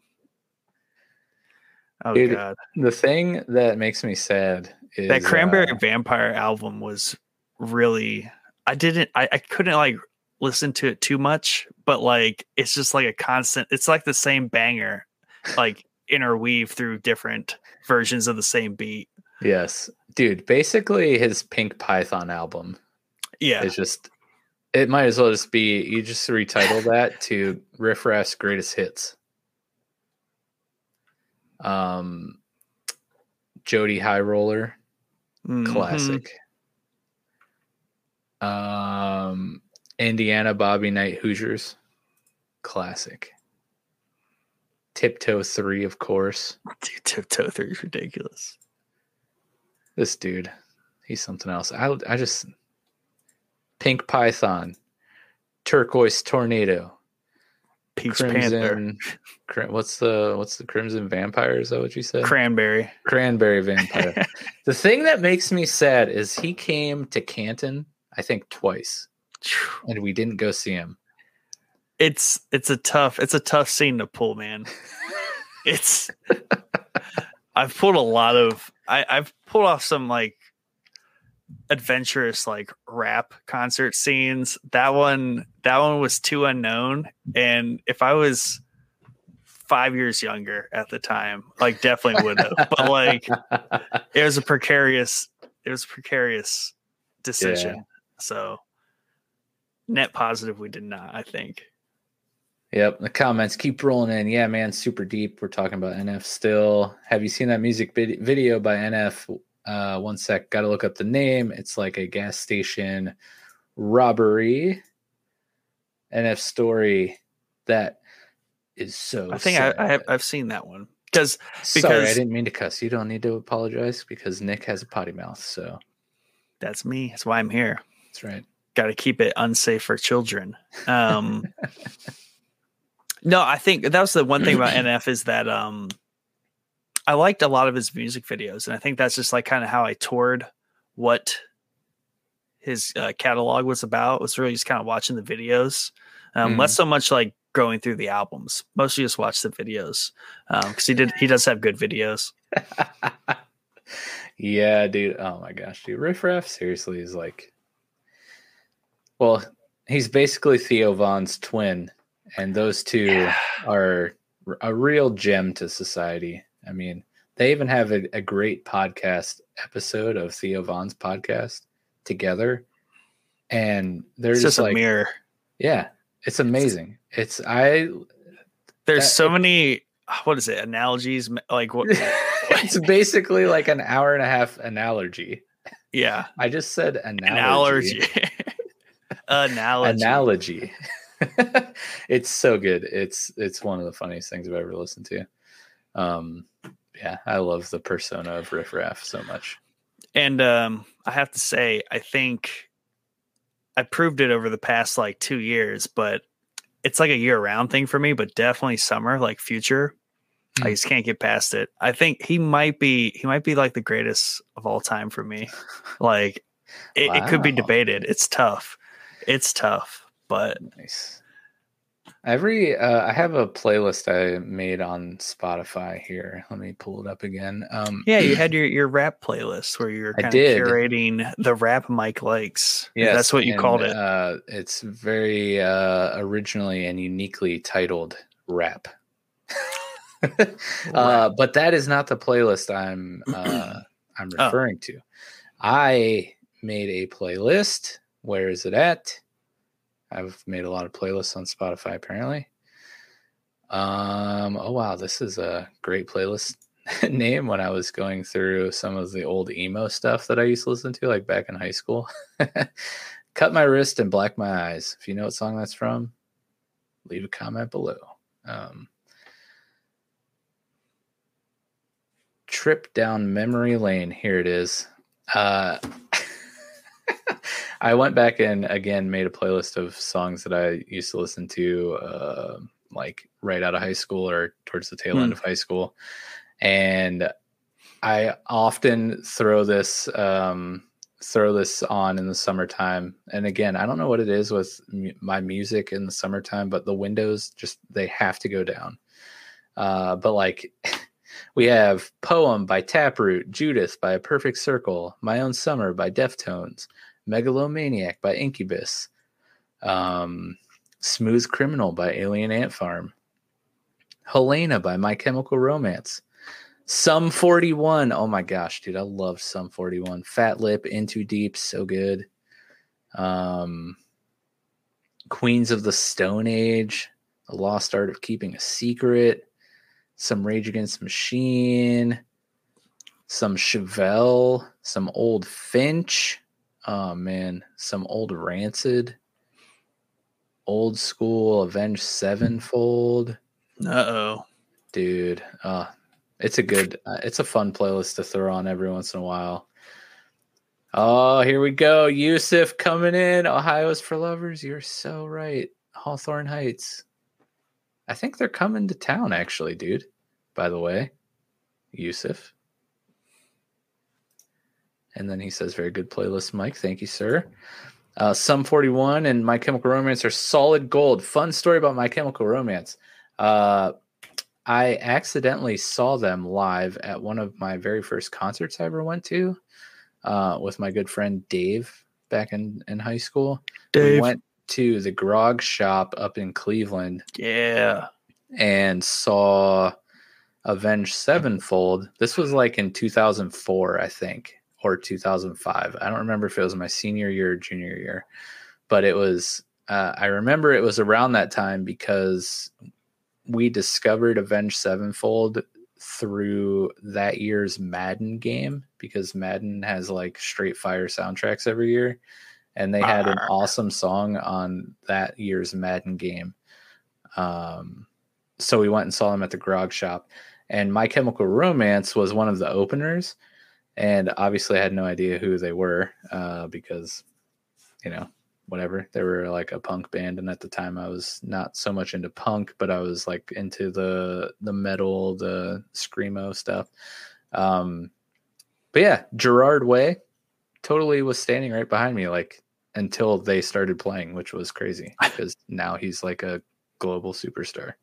Oh Dude, god, the thing that makes me sad is that Cranberry uh, Vampire album was really. I didn't. I, I couldn't like listen to it too much, but like it's just like a constant. It's like the same banger, like interweave through different versions of the same beat. yes, dude. Basically, his Pink Python album Yeah, is just. It might as well just be you just retitle that to Riff Raff's greatest hits. Um, Jody High Roller, Mhm. classic. Um, Indiana Bobby Knight Hoosiers, classic. Tiptoe Three, of course. Dude, Tiptoe Three is ridiculous. This dude, he's something else. I I just Pink Python, Turquoise Tornado, Peach Panther, Crimson. Crim, what's the what's the Crimson Vampire? Is that what you said? Cranberry. Cranberry Vampire. the thing that makes me sad is he came to Canton, I think twice, and we didn't go see him. it's it's a tough it's a tough scene to pull, man. it's I've pulled a lot of I, I've pulled off some like adventurous like rap concert scenes. That one that one was too unknown. And if I was five years younger at the time, like definitely would have. but like it was a precarious it was a precarious decision. So net positive we did not, I think. Yep, the comments keep rolling in. Yeah, man, super deep. We're talking about NF still. Have you seen that music vid- video by NF? Uh, one sec, got to look up the name. It's like a gas station robbery NF story that is so. I think I, I, have, I've seen that one because Sorry, I didn't mean to cuss. You don't need to apologize because Nick has a potty mouth. So that's me. That's why I'm here. that's right. Got to keep it unsafe for children. Um, no, I think that was the one thing about NF is that um, I liked a lot of his music videos, and I think that's just like kind of how I toured what his uh, catalog was about. It Was really just kind of watching the videos, um, Mm. less so much like going through the albums. Mostly just watch the videos because he did he does have good videos. yeah, dude. Oh my gosh, dude. Riff Raff seriously is like, well, he's basically Theo Von's twin, and those two are a real gem to society. I mean, they even have a, a great podcast episode of Theo Von's podcast together, and they're It's just, just a like, mirror. yeah, it's amazing. It's I. There's that- so many. What is it? Analogies? Like what? it's basically like an hour and a half analogy. yeah, I just said analogy. analogy. analogy. analogy. it's so good. It's it's one of the funniest things I've ever listened to. Um, yeah, I love the persona of Riff Raff so much. And um, I have to say, I think I proved it over the past like two years, but it's like a year round thing for me, but definitely summer, like future. I Mm. just can't get past it. I think he might be he might be like the greatest of all time for me. Like it, it could be debated. It's tough. It's tough, but Nice. Every uh, I have a playlist I made on Spotify here. Let me pull it up again. Um, yeah, you had your your rap playlist where you're kind of curating the rap Mike likes. Yeah, that's what you and, called it. Uh, it's very uh, originally and uniquely titled "Rap," uh, but that is not the playlist I'm uh, I'm Oh. referring to. I made a playlist. Where is it at? I've made a lot of playlists on Spotify apparently. Um. Oh wow, this is a great playlist name. When I was going through some of the old emo stuff that I used to listen to, like back in high school. Cut my wrist and black my eyes. If you know what song that's from, leave a comment below. Um, trip down memory lane. Here it is. Uh, I went back and again made a playlist of songs that I used to listen to, uh, like right out of high school or towards the tail end of high school, and I often throw this um, throw this on in the summertime. And again, I don't know what it is with mu- my music in the summertime, but the windows just they have to go down. Uh, but like we have Poem by Taproot, Judith by A Perfect Circle, My Own Summer by Deftones, Megalomaniac by Incubus, um, Smooth Criminal by Alien Ant Farm, Helena by My Chemical Romance, Sum 41. Oh my gosh, dude, I love Sum 41. Fat Lip, Into Deep, so good. Um, Queens of the Stone Age, The Lost Art of Keeping a Secret, some Rage Against Machine, some Chevelle, some old Finch. Oh man, some old Rancid, old school Avenged Sevenfold. Uh oh. dude uh it's a good uh, it's a fun playlist to throw on every once in a while. Oh here we go. Yusuf coming in. Ohio's for lovers. You're so right. Hawthorne heights i think they're coming to town actually dude by the way yusuf and then he says very good playlist mike thank you sir uh, Sum 41 and My Chemical Romance are solid gold. Fun story about My Chemical Romance. Uh, I accidentally saw them live at one of my very first concerts I ever went to uh, with my good friend Dave back in, in high school. We Dave. went to the Grog Shop up in Cleveland yeah. and saw Avenged Sevenfold. This was like in 2004, I think, or 2005. I don't remember if it was my senior year or junior year, but it was. Uh, I remember it was around that time because we discovered Avenged Sevenfold through that year's Madden game because Madden has like straight fire soundtracks every year. And they had an awesome song on that year's Madden game. Um, so we went and saw them at the Grog Shop, and My Chemical Romance was one of the openers, and obviously I had no idea who they were uh, because, you know, whatever they were like a punk band, and at the time I was not so much into punk, but I was like into the the metal, the screamo stuff. Um, but yeah, Gerard Way totally was standing right behind me, like until they started playing, which was crazy because now he's like a global superstar.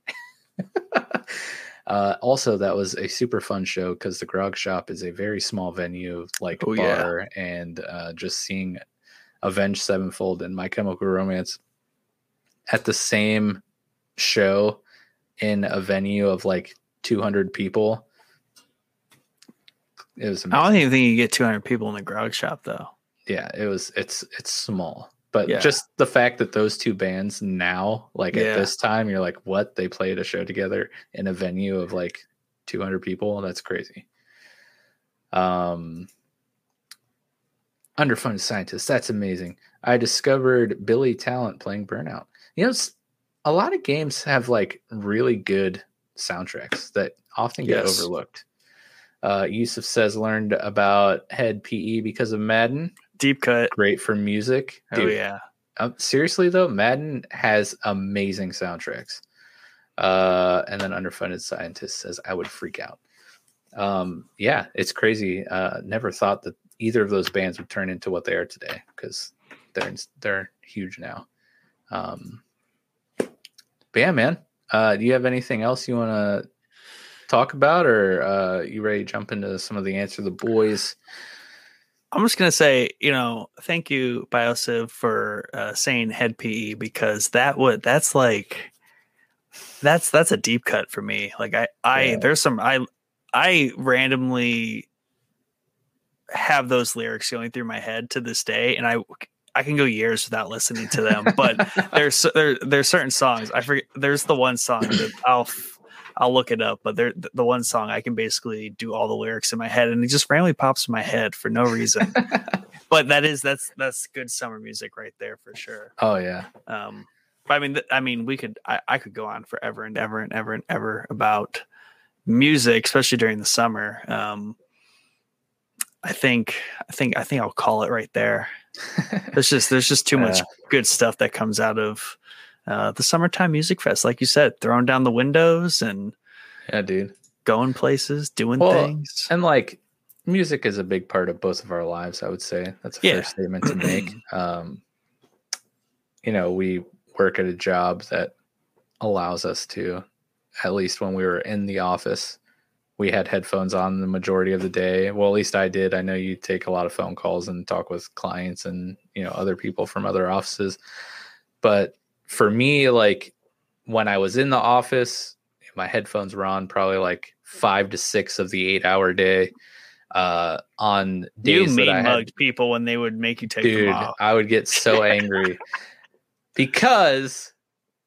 uh, also, that was a super fun show because the Grog Shop is a very small venue, like oh, bar, yeah. and uh, just seeing Avenged Sevenfold and My Chemical Romance at the same show in a venue of like 200 people. It was amazing. I don't even think you get 200 people in the grog shop though. Yeah, it was it's it's small. But yeah. just the fact that those two bands now, like yeah. at this time, you're like, what? They played a show together in a venue of like 200 people. That's crazy. Um, underfunded scientists. That's amazing. I discovered Billy Talent playing Burnout. You know, a lot of games have like really good soundtracks that often get yes. overlooked. Uh, Yusuf says learned about Hed PE because of Madden. Deep cut. Great for music. Oh, Dude, oh yeah. Um, seriously though, Madden has amazing soundtracks. Uh, and then underfunded scientist says I would freak out. Um, yeah, it's crazy. Uh, never thought that either of those bands would turn into what they are today because they're they're huge now. Um, but yeah, man. Uh, do you have anything else you want to talk about, or uh, you ready to jump into some of the answer the boys? I'm just gonna say, you know, thank you, Biosiv, for uh, saying Hed PE because that would that's like that's that's a deep cut for me. Like I I yeah. there's some I I randomly have those lyrics going through my head to this day, and I I can go years without listening to them. But there's there there's certain songs I forget. There's the one song that I'll I'll look it up. But there the one song I can basically do all the lyrics in my head, and it just randomly pops in my head for no reason. but that is that's that's good summer music right there for sure. Oh yeah. Um, I mean, th- I mean, we could I, I could go on forever and ever and ever and ever about music, especially during the summer. Um, I think I think I think I'll call it right there. there's just there's just too much good stuff that comes out of uh, the summertime music fest, like you said, throwing down the windows and yeah, dude, going places, doing well, things, and like music is a big part of both of our lives. I would say that's a yeah. fair statement to make. Um, you know, we work at a job that allows us to, at least when we were in the office, we had headphones on the majority of the day. Well, at least I did. I know you take a lot of phone calls and talk with clients and you know other people from other offices. But for me, like when I was in the office, my headphones were on probably like five to six of the eight hour day. Uh, on days you mean mugged people when they would make you take dude, them off. I would get so angry because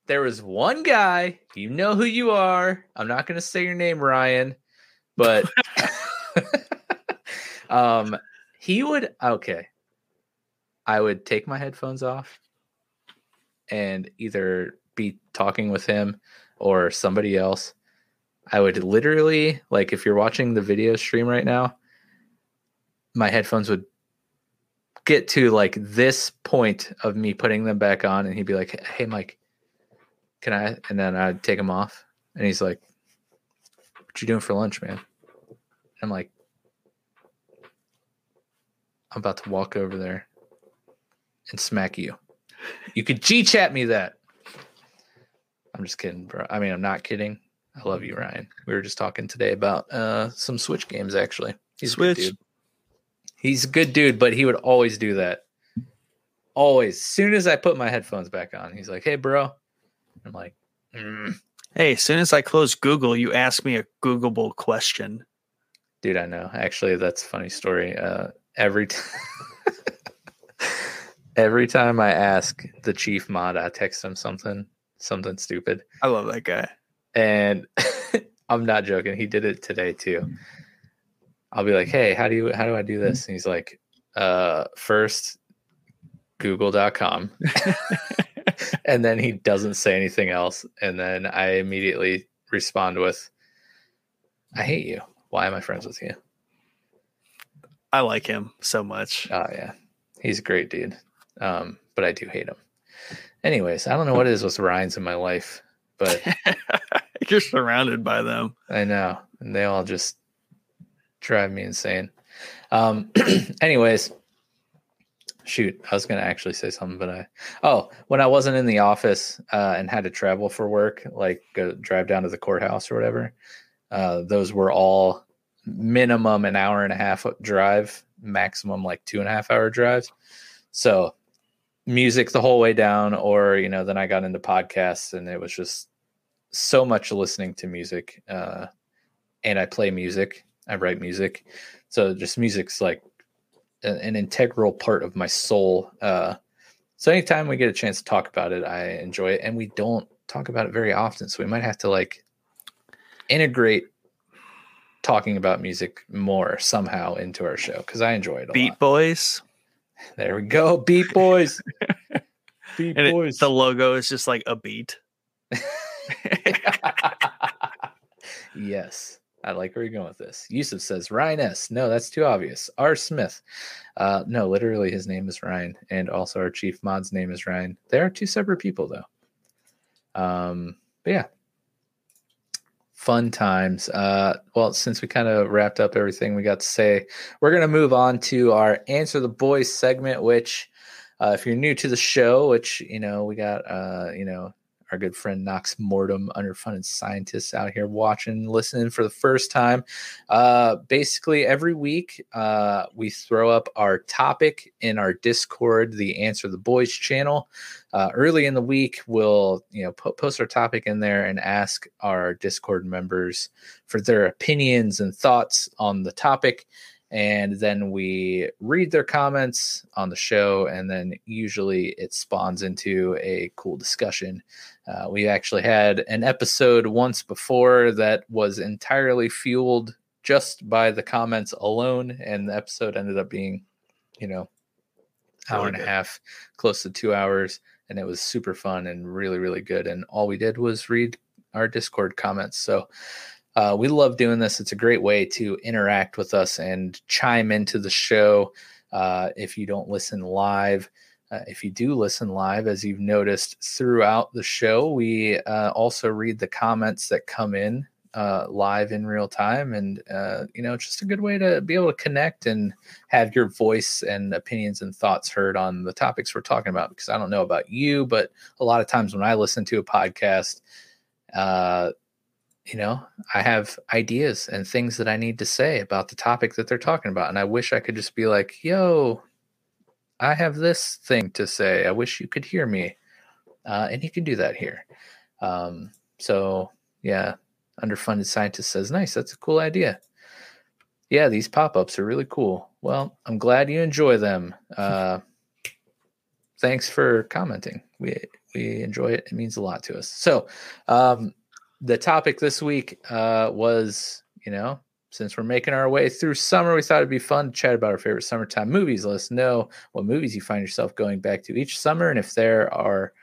there was one guy. You know who you are. I'm not going to say your name, Ryan but um he would okay i would take my headphones off and either be talking with him or somebody else i would literally like if you're watching the video stream right now my headphones would get to like this point of me putting them back on and he'd be like hey mike can i and then i'd take them off and he's like what you doing for lunch, man? I'm like, I'm about to walk over there and smack you. You could G chat me that. I'm just kidding, bro. I mean, I'm not kidding. I love you, Ryan. We were just talking today about uh, some Switch games, actually. He's Switch. A He's a good dude, but he would always do that. Always. As soon as I put my headphones back on, he's like, hey, bro. I'm like, mm. Hey, as soon as I close Google, you ask me a Googleable question. Dude, I know. Actually, that's a funny story. Uh, every time, every time I ask the chief mod, I text him something, something stupid. I love that guy. And I'm not joking. He did it today too. I'll be like, "Hey, how do you how do I do this?" And he's like, "Uh, first, google.com. and then he doesn't say anything else. And then I immediately respond with, I hate you. Why am I friends with you? I like him so much. Oh, yeah. He's a great dude. Um, but I do hate them. Anyways, I don't know what it is with Ryan's in my life, but you're surrounded by them. I know. And they all just drive me insane. Um, anyways, shoot, I was going to actually say something, but I, oh, when I wasn't in the office uh, and had to travel for work, like go drive down to the courthouse or whatever, uh, those were all minimum an hour and a half drive, maximum like two and a half hour drives. So music the whole way down, or, you know, then I got into podcasts and it was just so much listening to music. Uh, and I play music, I write music. So just music's like an integral part of my soul. Uh, so anytime we get a chance to talk about it, I enjoy it, and we don't talk about it very often. So we might have to like integrate talking about music more somehow into our show because I enjoy it. Beat lot. Boys. There we go, Beat Boys. Beat and Boys. It, the logo is just like a beat. yes. I like where you're going with this. Yusuf says Ryan S. No, that's too obvious. R. Smith. Uh, no, literally his name is Ryan, and also our chief mod's name is Ryan. They are two separate people though. Um, but yeah, fun times. Uh, well, since we kind of wrapped up everything we got to say, we're gonna move on to our answer the boys segment, which. Uh, if you're new to the show, which you know we got, uh, you know our good friend Knox Mortem, underfunded scientists out here watching, listening for the first time. Uh, basically, every week uh, we throw up our topic in our Discord, the Answer the Boys channel. Uh, early in the week, we'll you know po- post our topic in there and ask our Discord members for their opinions and thoughts on the topic and then we read their comments on the show and then usually it spawns into a cool discussion. Uh, we actually had an episode once before that was entirely fueled just by the comments alone and the episode ended up being you know hour really and a half close to two hours and it was super fun and really really good and all we did was read our discord comments. So uh, we love doing this. It's a great way to interact with us and chime into the show. Uh, if you don't listen live, uh, if you do listen live, as you've noticed throughout the show, we uh, also read the comments that come in uh, live in real time. And, uh, you know, it's just a good way to be able to connect and have your voice and opinions and thoughts heard on the topics we're talking about. Because I don't know about you, but a lot of times when I listen to a podcast, uh, you know, I have ideas and things that I need to say about the topic that they're talking about. And I wish I could just be like, yo, I have this thing to say. I wish you could hear me. Uh, and you can do that here. Um, so, yeah, underfunded scientist says, nice. That's a cool idea. Yeah, these pop ups are really cool. Well, I'm glad you enjoy them. Uh, thanks for commenting. We, we enjoy it. It means a lot to us. So, um, the topic this week uh, was, you know, since we're making our way through summer, we thought it'd be fun to chat about our favorite summertime movies. Let us know what movies you find yourself going back to each summer, and if there are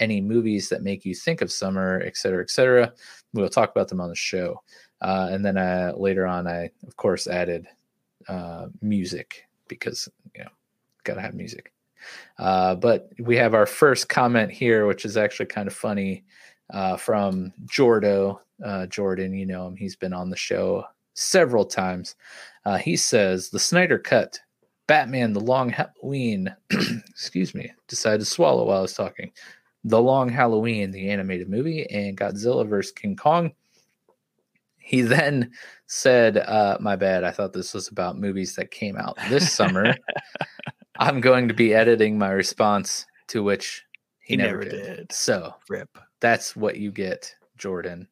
any movies that make you think of summer, et cetera, et cetera. We'll talk about them on the show. Uh, and then uh, later on, I of course added uh, music because you know, gotta have music. Uh, but we have our first comment here, which is actually kind of funny uh, from Jordo. Uh, Jordan, you know him, he's been on the show several times. Uh, he says the Snyder Cut, Batman: The Long Halloween. excuse me, decided to swallow while I was talking. The Long Halloween, the animated movie, and Godzilla vs King Kong. He then said, uh, "My bad. I thought this was about movies that came out this summer." I'm going to be editing my response to which he, he never, never did. did. So rip that's what you get, Jordan.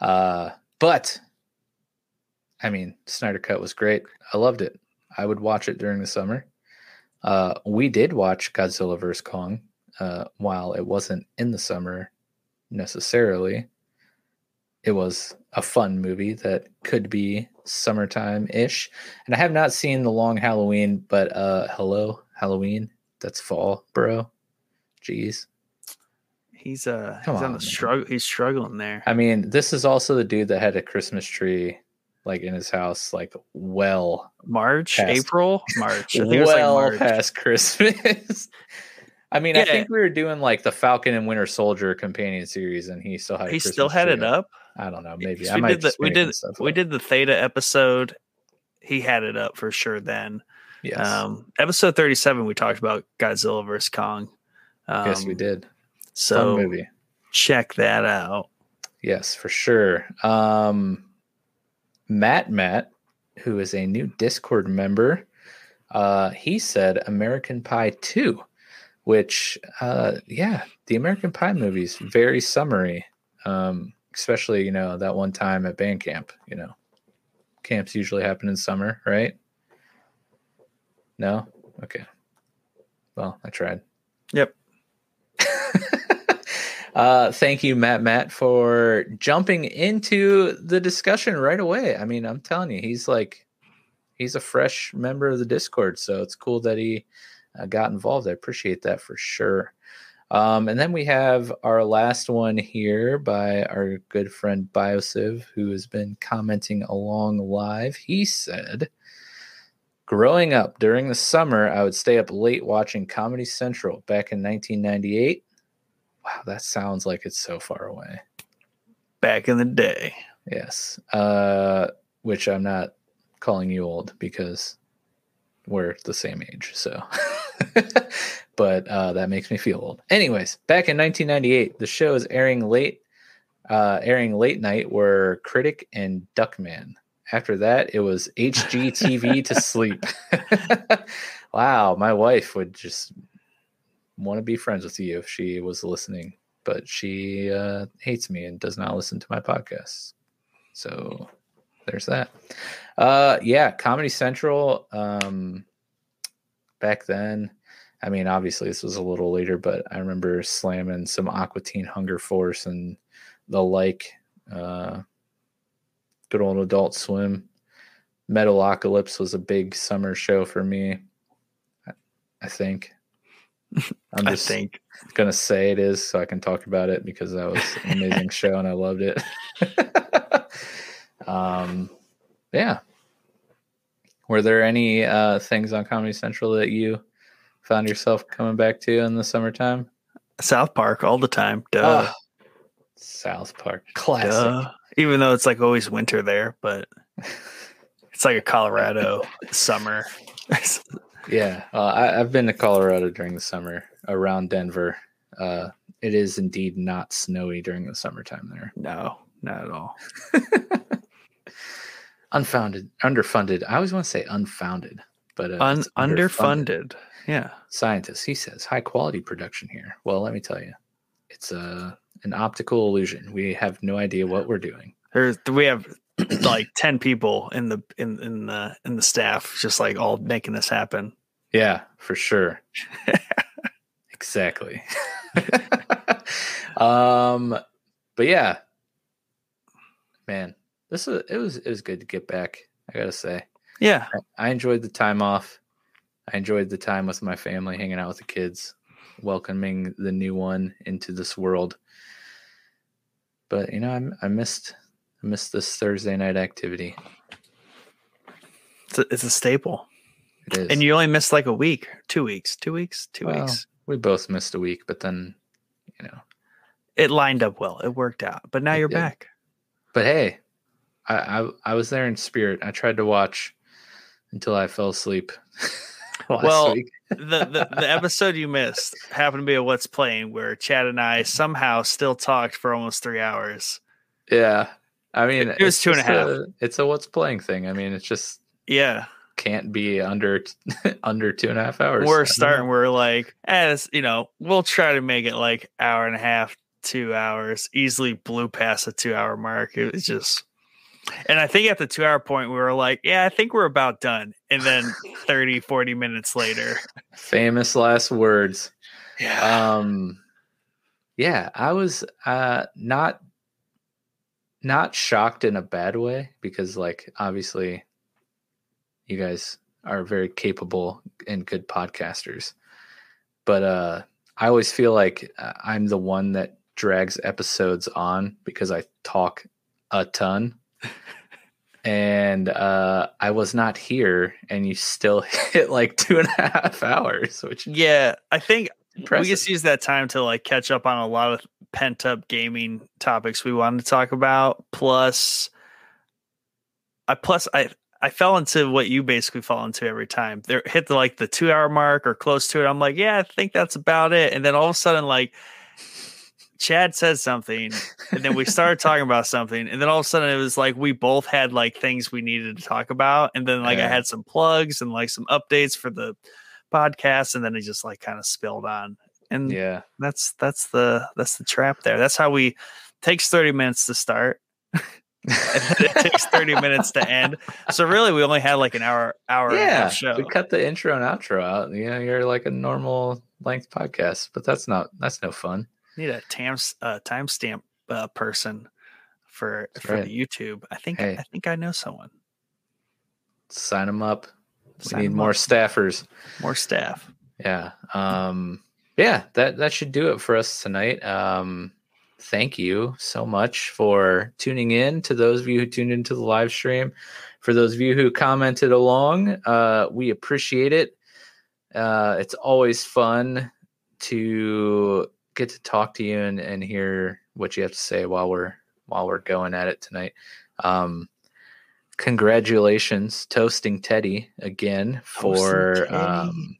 Uh, but I mean, Snyder Cut was great. I loved it. I would watch it during the summer. Uh, we did watch Godzilla vs Kong uh, while it wasn't in the summer necessarily. It was a fun movie that could be summertime ish. And I have not seen The Long Halloween, but uh, hello, Halloween. That's fall, bro. Jeez. He's uh Come he's on, on, the struggle. He's struggling there. I mean, this is also the dude that had a Christmas tree like in his house, like well, March, Past. April, March. I think it was well like March. past Christmas. I mean, I think we were doing like the Falcon and Winter Soldier companion series, and he still had. He still had it up. I don't know. Maybe I we might did the we did we up. did the Theta episode. He had it up for sure then. Yes, Um, episode thirty seven, we talked about Godzilla vs Kong. Um, yes, we did. Fun So movie. check that out. Yes, for sure. Um, Matt Matt, who is a new Discord member, uh, he said American Pie 2, which, uh, yeah, the American Pie movies, very summary. Um, especially, you know, that one time at band camp, you know, camps usually happen in summer, right? No? Okay. Well, I tried. Yep. Uh, thank you, Matt Matt, for jumping into the discussion right away. I mean, I'm telling you, he's like, he's a fresh member of the Discord, so it's cool that he uh, got involved. I appreciate that for sure. Um, and then we have our last one here by our good friend Biosiv, who has been commenting along live. He said, Growing up during the summer, I would stay up late watching Comedy Central back in 1998. Wow, that sounds like it's so far away. Back in the day. Yes. Uh, which I'm not calling you old because we're the same age. So, but uh, that makes me feel old. Anyways, back in 1998, the show is airing late, uh, airing late night were Critic and Duckman. After that, it was HGTV to sleep. wow, my wife would just want to be friends with you if she was listening, but she uh, hates me and does not listen to my podcasts. So there's that. Uh, yeah, Comedy Central. Um, back then, I mean, obviously this was a little later, but I remember slamming some Aqua Teen Hunger Force and the like. Uh, good old Adult Swim. Metalocalypse was a big summer show for me. I think. I'm I just think. gonna say it is so I can talk about it because that was an amazing show and I loved it. um, yeah. Were there any uh, things on Comedy Central that you found yourself coming back to in the summertime? South Park all the time. Duh. Ah, South Park, classic. Duh. Even though it's like always winter there, but it's like a Colorado summer. Yeah, uh, I, I've been to Colorado during the summer around Denver. Uh, it is indeed not snowy during the summertime there. no, not at all. Unfounded, underfunded. I always want to say unfounded, but uh, Un- it's underfunded. Yeah. Scientist, he says, high quality production here. Well, let me tell you, it's a an optical illusion. We have no idea what we're doing. There's we have like 10 people in the in in the in the staff just like all making this happen. Yeah, for sure. exactly. um, but yeah, man, this is it was it was good to get back. I gotta say, Yeah. I enjoyed the time off. I enjoyed the time with my family, hanging out with the kids, welcoming the new one into this world. But you know, I, I missed I missed this Thursday night activity. It's a, it's a staple. It is, And you only missed like a week, two weeks, two weeks, two Well, weeks. we both missed a week, but then you know, It lined up well. It worked out. But now you're did. back. but hey, I, I I was there in spirit. I tried to watch until I fell asleep. Well, the, the the episode you missed happened to be a what's playing where Chad and I somehow still talked for almost three hours. yeah, I mean, it was two a it's a what's playing thing. I mean, it's just Yeah. can't be under under two and a half hours. We're starting we're like as you know we'll try to make it like hour and a half two hours easily blew past the two hour mark it was just and i think at the two hour point we were like yeah i think we're about done and then 30 40 minutes later famous last words. yeah Um, yeah, I was uh not not shocked in a bad way because like obviously you guys are very capable and good podcasters. but uh, I always feel like uh, I'm the one that drags episodes on because I talk a ton. and uh, I was not here, and you still hit like two and a half hours, which Yeah, I think impressive. we just use that time to like catch up on a lot of pent up gaming topics we wanted to talk about. Plus, I plus I I fell into what you basically fall into every time. There hit the like the two hour mark or close to it. I'm like, yeah, I think that's about it. And then all of a sudden, like Chad said something, and then we started talking about something, and then all of a sudden it was like we both had like things we needed to talk about, and then like I had some plugs and like some updates for the podcast, and then it just like kind of spilled on. And yeah, that's that's the that's the trap there. That's how we takes 30 minutes to start. and it takes 30 minutes to end. So really we only had like an hour hour yeah. show. We cut the intro and outro out. You know, you're like a normal length podcast, but that's not that's no fun. Need a tam uh, timestamp uh, person for That's for right. the YouTube. I think Hey. I think I know someone. Sign them up. Sign we need more up. staffers. more staff. Yeah. Um yeah, that that should do it for us tonight. Um thank you so much for tuning in to those of you who tuned into the live stream. For those of you who commented along, uh we appreciate it. Uh it's always fun to get to talk to you and, and hear what you have to say while we're while we're going at it tonight. Um congratulations toasting Teddy again for Toasting Teddy. um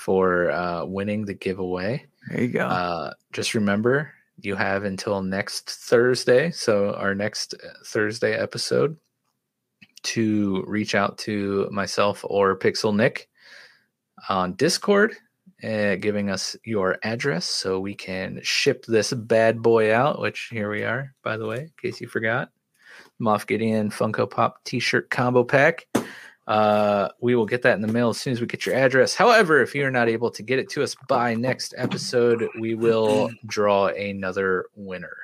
for uh, winning the giveaway. There you go. Uh, just remember, you have until next Thursday, so our next uh, Thursday episode, to reach out to myself or Pixel Nick on Discord, uh, giving us your address so we can ship this bad boy out. Which here we are, by the way, in case you forgot. Moff Gideon Funko Pop T-shirt combo pack. Uh, we will get that in the mail as soon as we get your address. However, if you're not able to get it to us by next episode, we will draw another winner.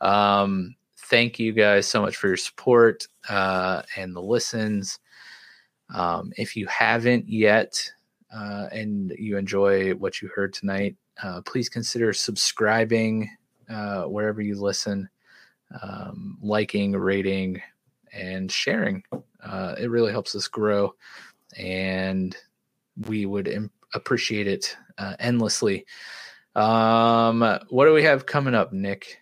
Um, thank you guys so much for your support uh, and the listens. Um, if you haven't yet uh, and you enjoy what you heard tonight, uh, please consider subscribing uh, wherever you listen, um, liking, rating, and sharing. Uh, it really helps us grow, and we would appreciate it uh, endlessly. Um, what do we have coming up, Nick?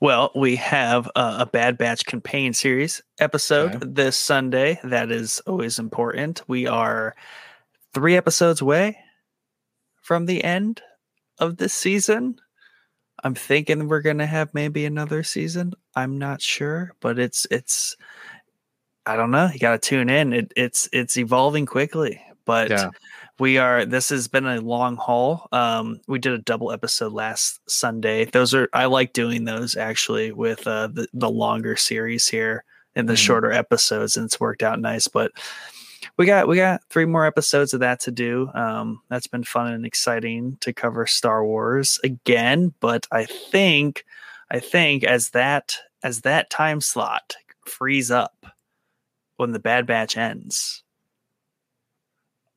Well, we have uh, a Bad Batch campaign series episode Okay. this Sunday. That is always important. We are three episodes away from the end of this season. I'm thinking we're gonna have maybe another season. I'm not sure, but it's it's I don't know. You got to tune in. It, it's it's evolving quickly, but Yeah. we are. This has been a long haul. Um, we did a double episode last Sunday. Those are I like doing those actually with uh, the the longer series here and the Mhm. shorter episodes, and it's worked out nice. But we got we got three more episodes of that to do. Um, that's been fun and exciting to cover Star Wars again. But I think I think as that as that time slot frees up when the Bad Batch ends,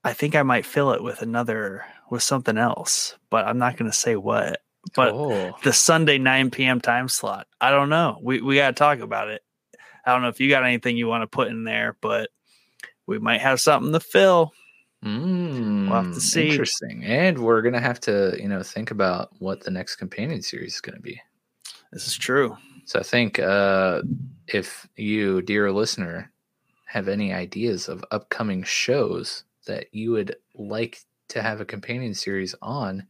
I think I might fill it with another with something else, but I'm not going to say what. But oh, the Sunday 9 p.m. time slot, I don't know. We we got to talk about it. I don't know if you got anything you want to put in there, but we might have something to fill. mm, We'll have to see. Interesting. And we're gonna have to, you know, think about what the next companion series is gonna be. This is true. So I think uh, if you, dear listener, have any ideas of upcoming shows that you would like to have a companion series on,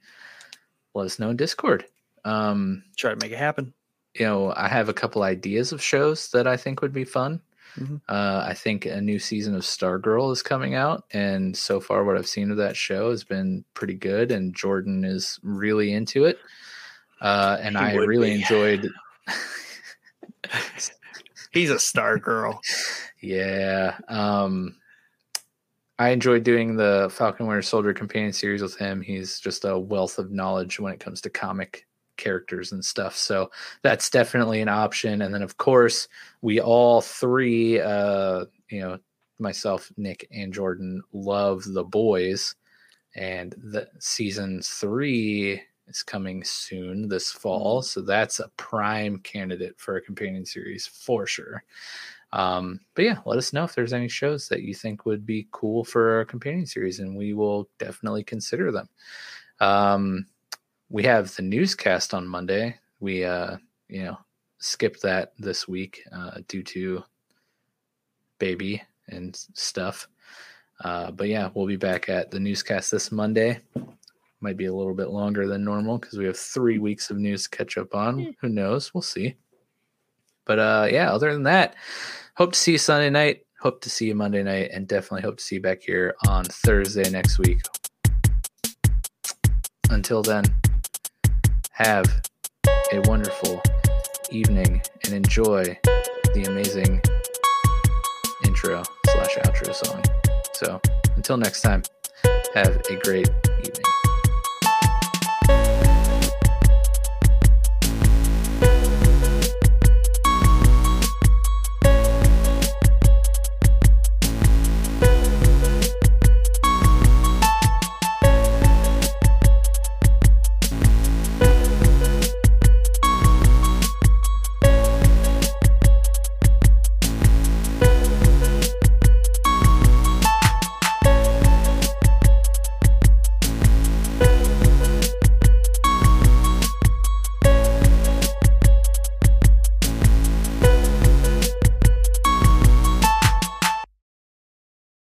let us know in Discord. Um, Try to make it happen. you know, I have a couple ideas of shows that I think would be fun. Mhm. Uh, I think a new season of Stargirl is coming out, and so far, what I've seen of that show has been pretty good. And Jordan is really into it, uh, and He I really be. enjoyed. He's a star girl. yeah, um, I enjoyed doing the Falcon Winter Soldier companion series with him. He's just a wealth of knowledge when it comes to comic characters and stuff. So that's definitely an option. And then, of course, we all three, uh, you know, myself, Nick, and Jordan love the boys. and the season three is coming soon this fall. So that's a prime candidate for a companion series for sure. Um, but yeah, let us know if there's any shows that you think would be cool for a companion series, and we will definitely consider them. Um, we have the newscast on Monday. We, uh, you know, skipped that this week uh, due to baby and stuff. Uh, but yeah, we'll be back at the newscast this Monday. Might be a little bit longer than normal because we have three weeks of news to catch up on. Who knows? We'll see. But uh, yeah, other than that, hope to see you Sunday night. Hope to see you Monday night, and definitely hope to see you back here on Thursday next week. Until then, have a wonderful evening and enjoy the amazing intro slash outro song. So until next time, have a great evening.